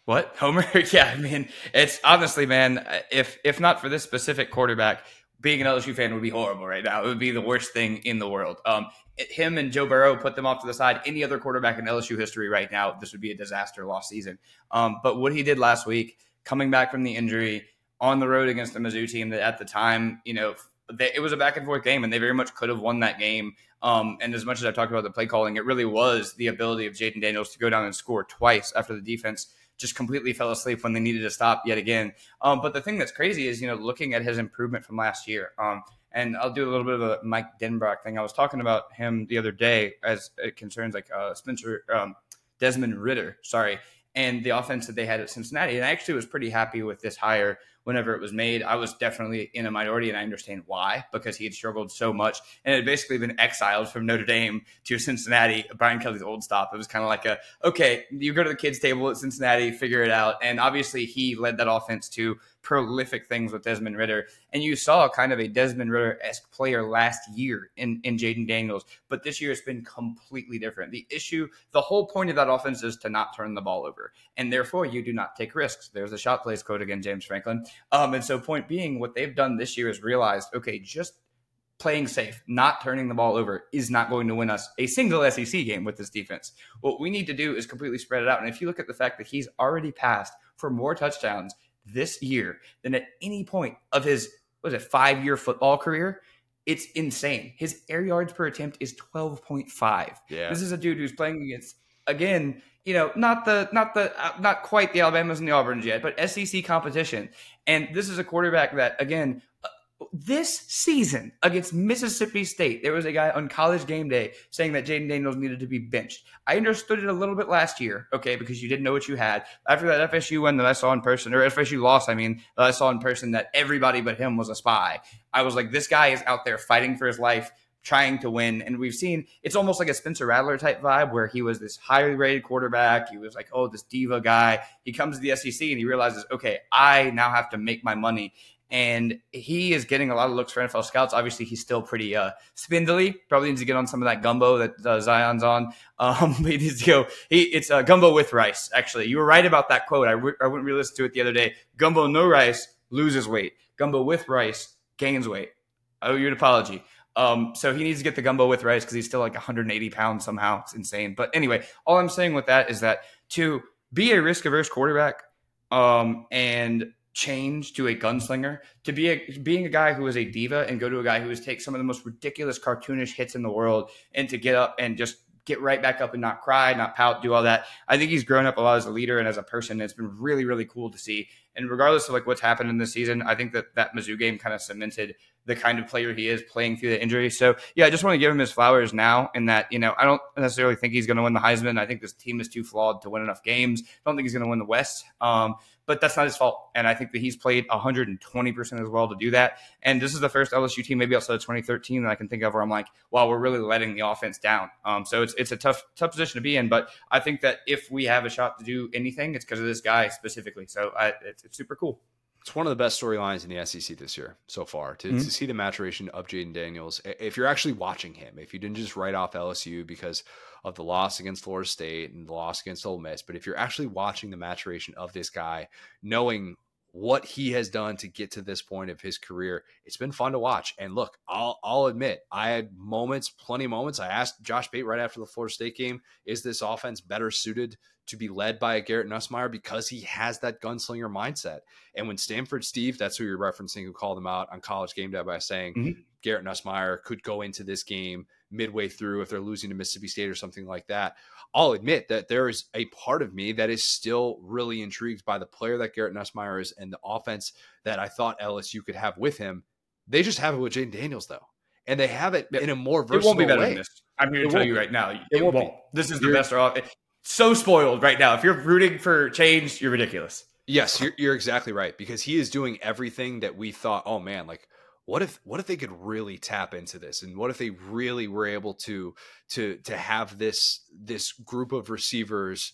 B: What Homer? <laughs> yeah, I mean, it's honestly, man. If if not for this specific quarterback, being an LSU fan would be horrible right now. It would be the worst thing in the world. Um, him and Joe Burrow put them off to the side. Any other quarterback in LSU history right now, this would be a disaster lost season. Um, but what he did last week, coming back from the injury on the road against the Mizzou team that at the time, you know, they, it was a back and forth game, and they very much could have won that game. Um, and as much as I talked about the play calling, it really was the ability of Jayden Daniels to go down and score twice after the defense just completely fell asleep when they needed to stop yet again. Um, but the thing that's crazy is, you know, looking at his improvement from last year. Um, and I'll do a little bit of a Mike Denbrock thing. I was talking about him the other day as it concerns like uh, Spencer um, Desmond Ridder, sorry, and the offense that they had at Cincinnati. And I actually was pretty happy with this hire whenever it was made. I was definitely in a minority, and I understand why because he had struggled so much and had basically been exiled from Notre Dame to Cincinnati, Brian Kelly's old stop. It was kind of like a okay, you go to the kids' table at Cincinnati, figure it out. And obviously, he led that offense to prolific things with Desmond Ridder. And you saw kind of a Desmond Ridder esque player last year in, in Jayden Daniels, but this year it's been completely different. The issue, the whole point of that offense is to not turn the ball over. And therefore, you do not take risks. There's a shot plays quote again, James Franklin. Um, and so, point being, what they've done this year is realized okay, just playing safe, not turning the ball over is not going to win us a single SEC game with this defense. What we need to do is completely spread it out. And if you look at the fact that he's already passed for more touchdowns this year than at any point of his was it five year football career. It's insane. His air yards per attempt is twelve point five. Yeah, this is a dude who's playing against again. You know, not the not the uh, not quite the Alabamas and the Auburns yet, but SEC competition. And this is a quarterback that again this season against Mississippi State, there was a guy on college game day saying that Jayden Daniels needed to be benched. I understood it a little bit last year, okay, because you didn't know what you had. After that FSU win that I saw in person, or FSU loss, I mean, that I saw in person that everybody but him was a spy. I was like, this guy is out there fighting for his life, trying to win. And we've seen it's almost like a Spencer Rattler type vibe where he was this highly rated quarterback. He was like, oh, this diva guy. He comes to the SEC and he realizes, okay, I now have to make my money and he is getting a lot of looks for NFL scouts. Obviously, he's still pretty uh, spindly. Probably needs to get on some of that gumbo that uh, Zion's on. <laughs> Um, he needs to go. He, it's uh, gumbo with rice. Actually, you were right about that quote. I, re- I went re-listen to it the other day. Gumbo no rice loses weight. Gumbo with rice gains weight. I owe you an apology. Um, so he needs to get the gumbo with rice because he's still like 180 pounds somehow. It's insane. But anyway, all I'm saying with that is that to be a risk averse quarterback um, and change to a gunslinger to be a being a guy who is a diva and go to a guy who has take some of the most ridiculous cartoonish hits in the world and to get up and just get right back up and not cry, not pout, do all that. I think he's grown up a lot as a leader and as a person. It's been really, really cool to see. And regardless of like what's happened in this season, I think that that Mizzou game kind of cemented the kind of player he is playing through the injury. So yeah, I just want to give him his flowers now. In that you know, I don't necessarily think he's going to win the Heisman. I think this team is too flawed to win enough games. I don't think he's going to win the West. Um, but that's not his fault. And I think that he's played 120% as well to do that. And this is the first LSU team, maybe outside of 2013, that I can think of where I'm like, wow, we're really letting the offense down. Um, so it's it's a tough tough position to be in. But I think that if we have a shot to do anything, it's because of this guy specifically. So I, it's, it's super cool.
A: It's one of the best storylines in the SEC this year so far to, mm-hmm. to see the maturation of Jayden Daniels. If you're actually watching him, if you didn't just write off LSU because of the loss against Florida State and the loss against Ole Miss. But if you're actually watching the maturation of this guy, knowing what he has done to get to this point of his career, it's been fun to watch. And look, I'll I'll admit, I had moments, plenty of moments. I asked Josh Pate right after the Florida State game, is this offense better suited to be led by a Garrett Nussmeier because he has that gunslinger mindset? And when Stanford Steve, that's who you're referencing, who called him out on college game day by saying mm-hmm. Garrett Nussmeier could go into this game midway through if they're losing to Mississippi State or something like that. I'll admit that there is a part of me that is still really intrigued by the player that Garrett Nussmeier is and the offense that I thought LSU could have with him. They just have it with Jayden Daniels though, and they have it in a more versatile way.
B: It won't be better
A: way.
B: than this. I'm here to it tell you right now. It, it won't. won't. This is the You're, best. So spoiled right now. If you're rooting for change, you're ridiculous.
A: Yes, you're, you're exactly right because he is doing everything that we thought. Oh man, like what if what if they could really tap into this and what if they really were able to to to have this this group of receivers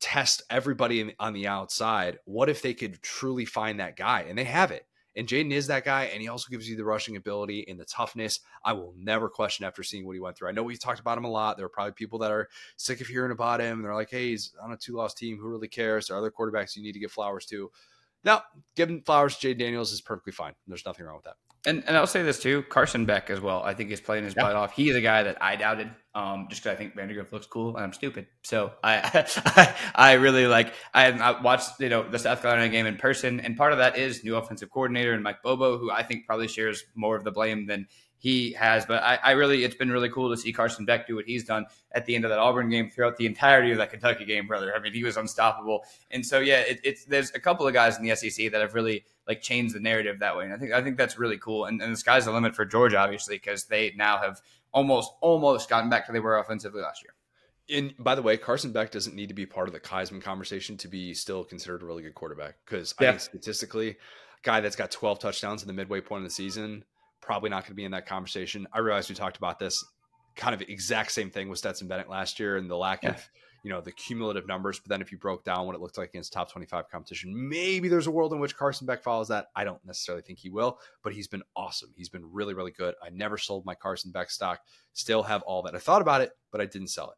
A: test everybody in, on the outside what if they could truly find that guy and they have it and Jayden is that guy, and he also gives you the rushing ability and the toughness. I will never question after seeing what he went through. I know we've talked about him a lot. There are probably people that are sick of hearing about him. They're like, hey, he's on a two loss team. Who really cares? There are other quarterbacks you need to give flowers to. Now, giving flowers to Jay Daniels is perfectly fine. There's nothing wrong with that.
B: And and I'll say this too, Carson Beck as well. I think he's playing his yeah. butt off. He is a guy that I doubted, um, just because I think Vandagriff looks cool and I'm stupid. So I, <laughs> I, I really like. I, I watched you know the South Carolina game in person, and part of that is new offensive coordinator and Mike Bobo, who I think probably shares more of the blame than he has. But I, I, really, it's been really cool to see Carson Beck do what he's done at the end of that Auburn game throughout the entirety of that Kentucky game, brother. I mean, he was unstoppable. And so, yeah, it, it's there's a couple of guys in the SEC that have really like changed the narrative that way, and I think I think that's really cool. And, and the sky's the limit for Georgia, obviously, because they now have almost almost gotten back to where they were offensively last year.
A: And by the way, Carson Beck doesn't need to be part of the Heisman conversation to be still considered a really good quarterback because yeah. I think statistically, a guy that's got 12 touchdowns in the midway point of the season probably not going to be in that conversation. I realized we talked about this kind of exact same thing with Stetson Bennett last year and the lack yeah. of, you know, the cumulative numbers. But then if you broke down what it looked like against top 25 competition, maybe there's a world in which Carson Beck follows that. I don't necessarily think he will, but he's been awesome. He's been really, really good. I never sold my Carson Beck stock, still have all that. I thought about it, but I didn't sell it.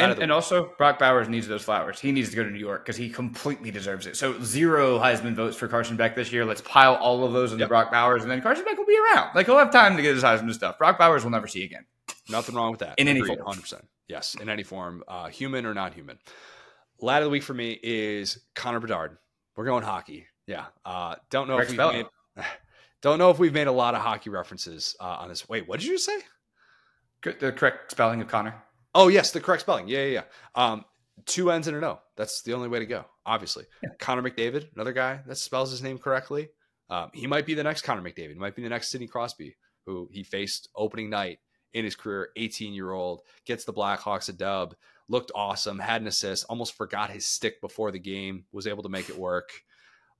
B: And, and, also, Brock Bowers needs those flowers. He needs to go to New York because he completely deserves it. So, zero Heisman votes for Carson Beck this year. Let's pile all of those into yep. Brock Bowers, and then Carson Beck will be around. Like, he'll have time to get his Heisman stuff. Brock Bowers will never see again.
A: Nothing wrong with that.
B: In any form.
A: 100%. Yes, in any form, uh, human or not human. Lad of the week for me is Connor Bedard. We're going hockey. Yeah. Uh, don't know if we've made, <sighs> don't know if we've made a lot of hockey references uh, on this. Wait, what did you say?
B: The correct spelling of Connor.
A: Oh yes, the correct spelling. Yeah, yeah, yeah. Um, two N's and an O. That's the only way to go. Obviously, yeah. Connor McDavid, another guy that spells his name correctly. Um, he might be the next Connor McDavid. He might be the next Sidney Crosby, who he faced opening night in his career. 18 year old gets the Blackhawks a dub. Looked awesome. Had an assist. Almost forgot his stick before the game. Was able to make it work.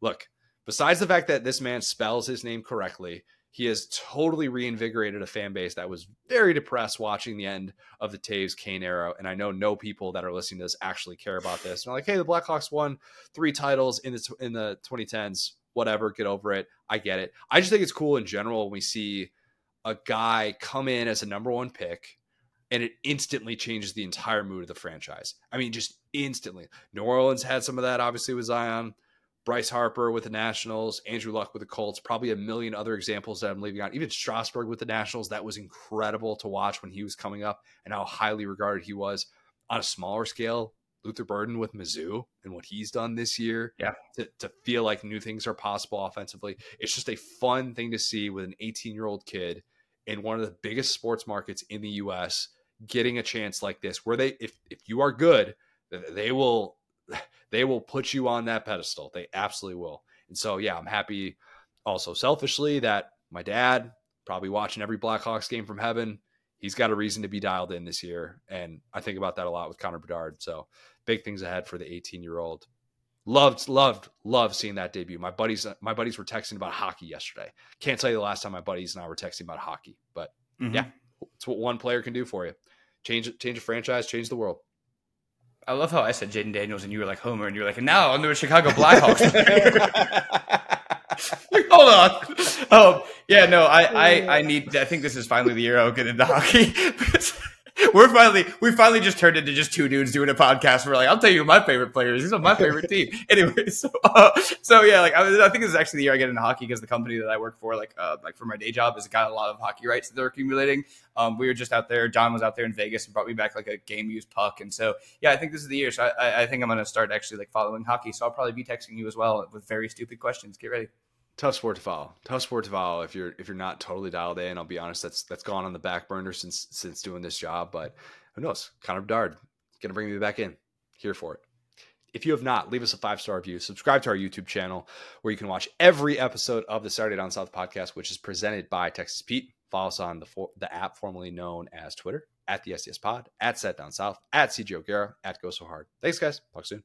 A: Look, besides the fact that this man spells his name correctly, he has totally reinvigorated a fan base that was very depressed watching the end of the Toews Kane era. And I know no people that are listening to this actually care about this. And they're like, hey, the Blackhawks won three titles in the in the 2010s. Whatever, get over it. I get it. I just think it's cool in general when we see a guy come in as a number one pick and it instantly changes the entire mood of the franchise. I mean, just instantly. New Orleans had some of that, obviously, with Zion. Bryce Harper with the Nationals, Andrew Luck with the Colts, probably a million other examples that I'm leaving out. Even Strasburg with the Nationals, that was incredible to watch when he was coming up and how highly regarded he was. On a smaller scale, Luther Burden with Mizzou and what he's done this year.
B: Yeah.
A: To, to feel like new things are possible offensively. It's just a fun thing to see with an 18 year old kid in one of the biggest sports markets in the US getting a chance like this, where they, if, if you are good, they will they will put you on that pedestal. They absolutely will. And so, yeah, I'm happy also selfishly that my dad, probably watching every Blackhawks game from heaven, he's got a reason to be dialed in this year. And I think about that a lot with Connor Bedard. So big things ahead for the 18 year old. Loved, loved, loved seeing that debut. My buddies, my buddies were texting about hockey yesterday. Can't tell you the last time my buddies and I were texting about hockey, but mm-hmm. yeah, it's what one player can do for you. Change, change a franchise, change the world.
B: I love how I said Jayden Daniels and you were like Homer and you were like, now I'm the Chicago Blackhawks. <laughs> Hold on. Oh yeah, no, I, I, I need. I think this is finally the year I'll get into hockey. <laughs> <laughs> we're finally we finally just turned into just two dudes doing a podcast. We're like, I'll tell you my favorite players. These are my <laughs> favorite team. Anyway, so uh, so yeah, like I, I, think this is actually the year I get into hockey because the company that I work for, like uh, like for my day job, has got a lot of hockey rights that they're accumulating. Um, we were just out there. John was out there in Vegas and brought me back like a game used puck, and so yeah, I think this is the year. So I, I think I'm going to start actually like following hockey. So I'll probably be texting you as well with very stupid questions. Get ready
A: tough sport to follow. Tough sport to follow if you're if you're not totally dialed in. I'll be honest, that's that's gone on the back burner since since doing this job. But who knows? Connor Bedard gonna bring me back in. Here for it. If you have not, leave us a five star review. Subscribe to our YouTube channel where you can watch every episode of the Saturday Down South podcast, which is presented by Texas Pete. Follow us on the for, the app formerly known as Twitter at the SDS Pod, at Set Down South, at CJ O'Gara, at Go So Hard. Thanks, guys. Talk soon.